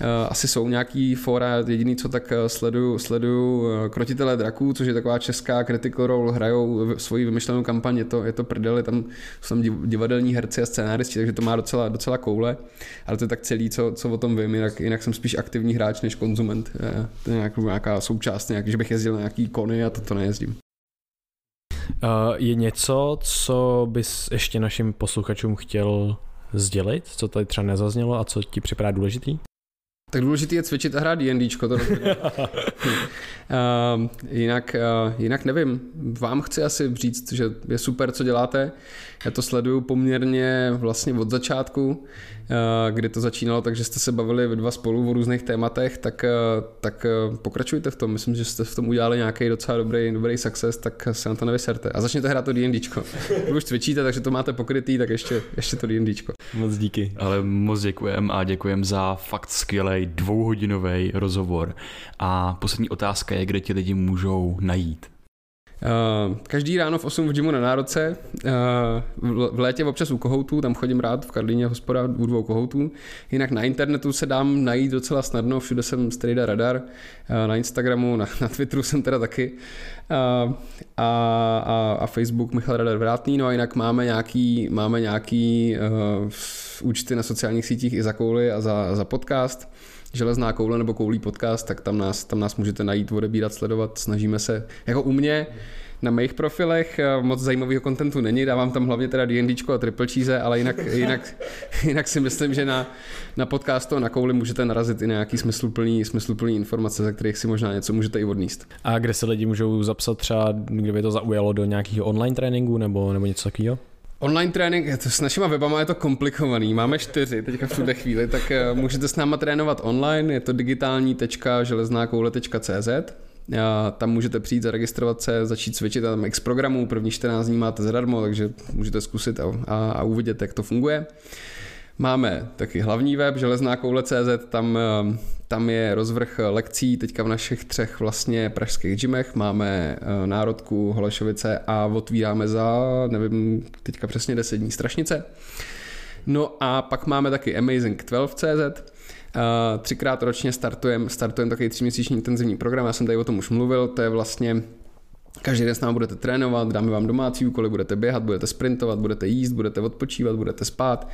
Uh, asi jsou nějaký fora, jediný co tak uh, sleduju, sleduju Krotitele draků, což je taková česká critical role, hrajou svoji vymyšlenou kampaň, je to, je to prdel, je tam, jsou tam divadelní herci a scénáristi, takže to má docela, docela koule, ale to je tak celý, co, co o tom vím, jinak, jinak jsem spíš aktivní hráč než konzument. To je nějaká, nějaká součást, nějak, že bych jezdil na nějaký kony a to, to nejezdím. Uh, je něco, co bys ještě našim posluchačům chtěl sdělit, co tady třeba nezaznělo a co ti připadá důležitý? Tak důležité je cvičit a hrát D&Dčko. To uh, jinak, uh, jinak nevím. Vám chci asi říct, že je super, co děláte. Já to sleduju poměrně vlastně od začátku, eh, kdy to začínalo, takže jste se bavili vy dva spolu o různých tématech, tak, eh, tak eh, pokračujte v tom. Myslím, že jste v tom udělali nějaký docela dobrý, dobrý success, tak se na to nevyserte. A začněte hrát to D&Dčko. Vy už cvičíte, takže to máte pokrytý, tak ještě, ještě to D&Dčko. Moc díky. Ale moc děkujem a děkujem za fakt skvělý dvouhodinový rozhovor. A poslední otázka je, kde ti lidi můžou najít. Uh, každý ráno v 8 v gymu na nároce, uh, v létě občas u kohoutů, tam chodím rád v Karlíně hospoda u dvou kohoutů. Jinak na internetu se dám najít docela snadno, všude jsem Strida Radar, uh, na Instagramu, na, na Twitteru jsem teda taky uh, a, a, a Facebook Michal Radar Vrátný, no a jinak máme nějaký, máme nějaký uh, účty na sociálních sítích i za kouly a za, za podcast. Železná koule nebo koulí podcast, tak tam nás, tam nás můžete najít, odebírat, sledovat. Snažíme se, jako u mě, na mých profilech eh, moc zajímavého kontentu není, dávám tam hlavně teda D&Dčko a triple cheese, ale jinak, jinak, jinak si myslím, že na, na podcastu a na kouli můžete narazit i na nějaký smysluplný, smysluplný informace, ze kterých si možná něco můžete i odníst. A kde se lidi můžou zapsat třeba, kdyby to zaujalo do nějakého online tréninku nebo, nebo něco takového? Online trénink, to s našima webama je to komplikovaný, máme čtyři teďka v tuhle chvíli, tak eh, můžete s náma trénovat online, je to digitální.železnákoule.cz a tam můžete přijít, zaregistrovat se, začít cvičit. A tam x programů, první 14 dní máte zadarmo, takže můžete zkusit a, a, a uvidět, jak to funguje. Máme taky hlavní web železnákoule.cz, tam, eh, tam je rozvrh lekcí teďka v našich třech vlastně pražských gymech. Máme eh, Národku, Holešovice a otvíráme za, nevím, teďka přesně 10 dní Strašnice. No a pak máme taky Amazing12.cz, Uh, třikrát ročně startujeme startujem takový tříměsíční intenzivní program, já jsem tady o tom už mluvil, to je vlastně Každý den s námi budete trénovat, dáme vám domácí úkoly, budete běhat, budete sprintovat, budete jíst, budete odpočívat, budete spát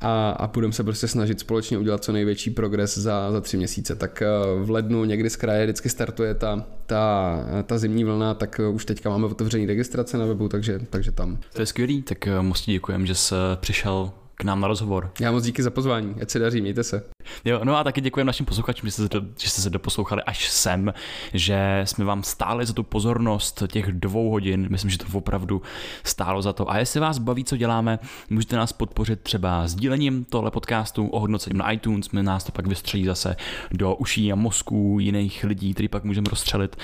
a, a budeme se prostě snažit společně udělat co největší progres za, za tři měsíce. Tak eh, v lednu někdy z kraje vždycky startuje ta, ta, ta zimní vlna, tak už teďka máme otevřený registrace na webu, takže, takže tam. To je skvělý, tak eh, moc děkujeme, že jsi přišel k nám na rozhovor. Já moc díky za pozvání, ať se daří, mějte se. Jo, no a taky děkujeme našim posluchačům, že jste, se, že jste se doposlouchali až sem, že jsme vám stáli za tu pozornost těch dvou hodin, myslím, že to opravdu stálo za to. A jestli vás baví, co děláme, můžete nás podpořit třeba sdílením tohle podcastu, ohodnocením na iTunes, my nás to pak vystřelí zase do uší a mozků jiných lidí, který pak můžeme rozstřelit.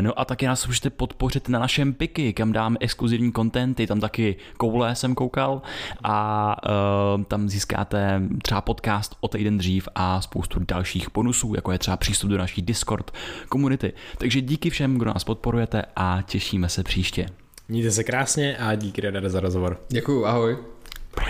No a taky nás můžete podpořit na našem Piky, kam dáme exkluzivní kontenty, tam taky koule jsem koukal a uh, tam získáte třeba podcast o týden dřív a spoustu dalších bonusů, jako je třeba přístup do naší Discord komunity. Takže díky všem, kdo nás podporujete a těšíme se příště. Mějte se krásně a díky Radar za rozhovor. Děkuju, ahoj. Pro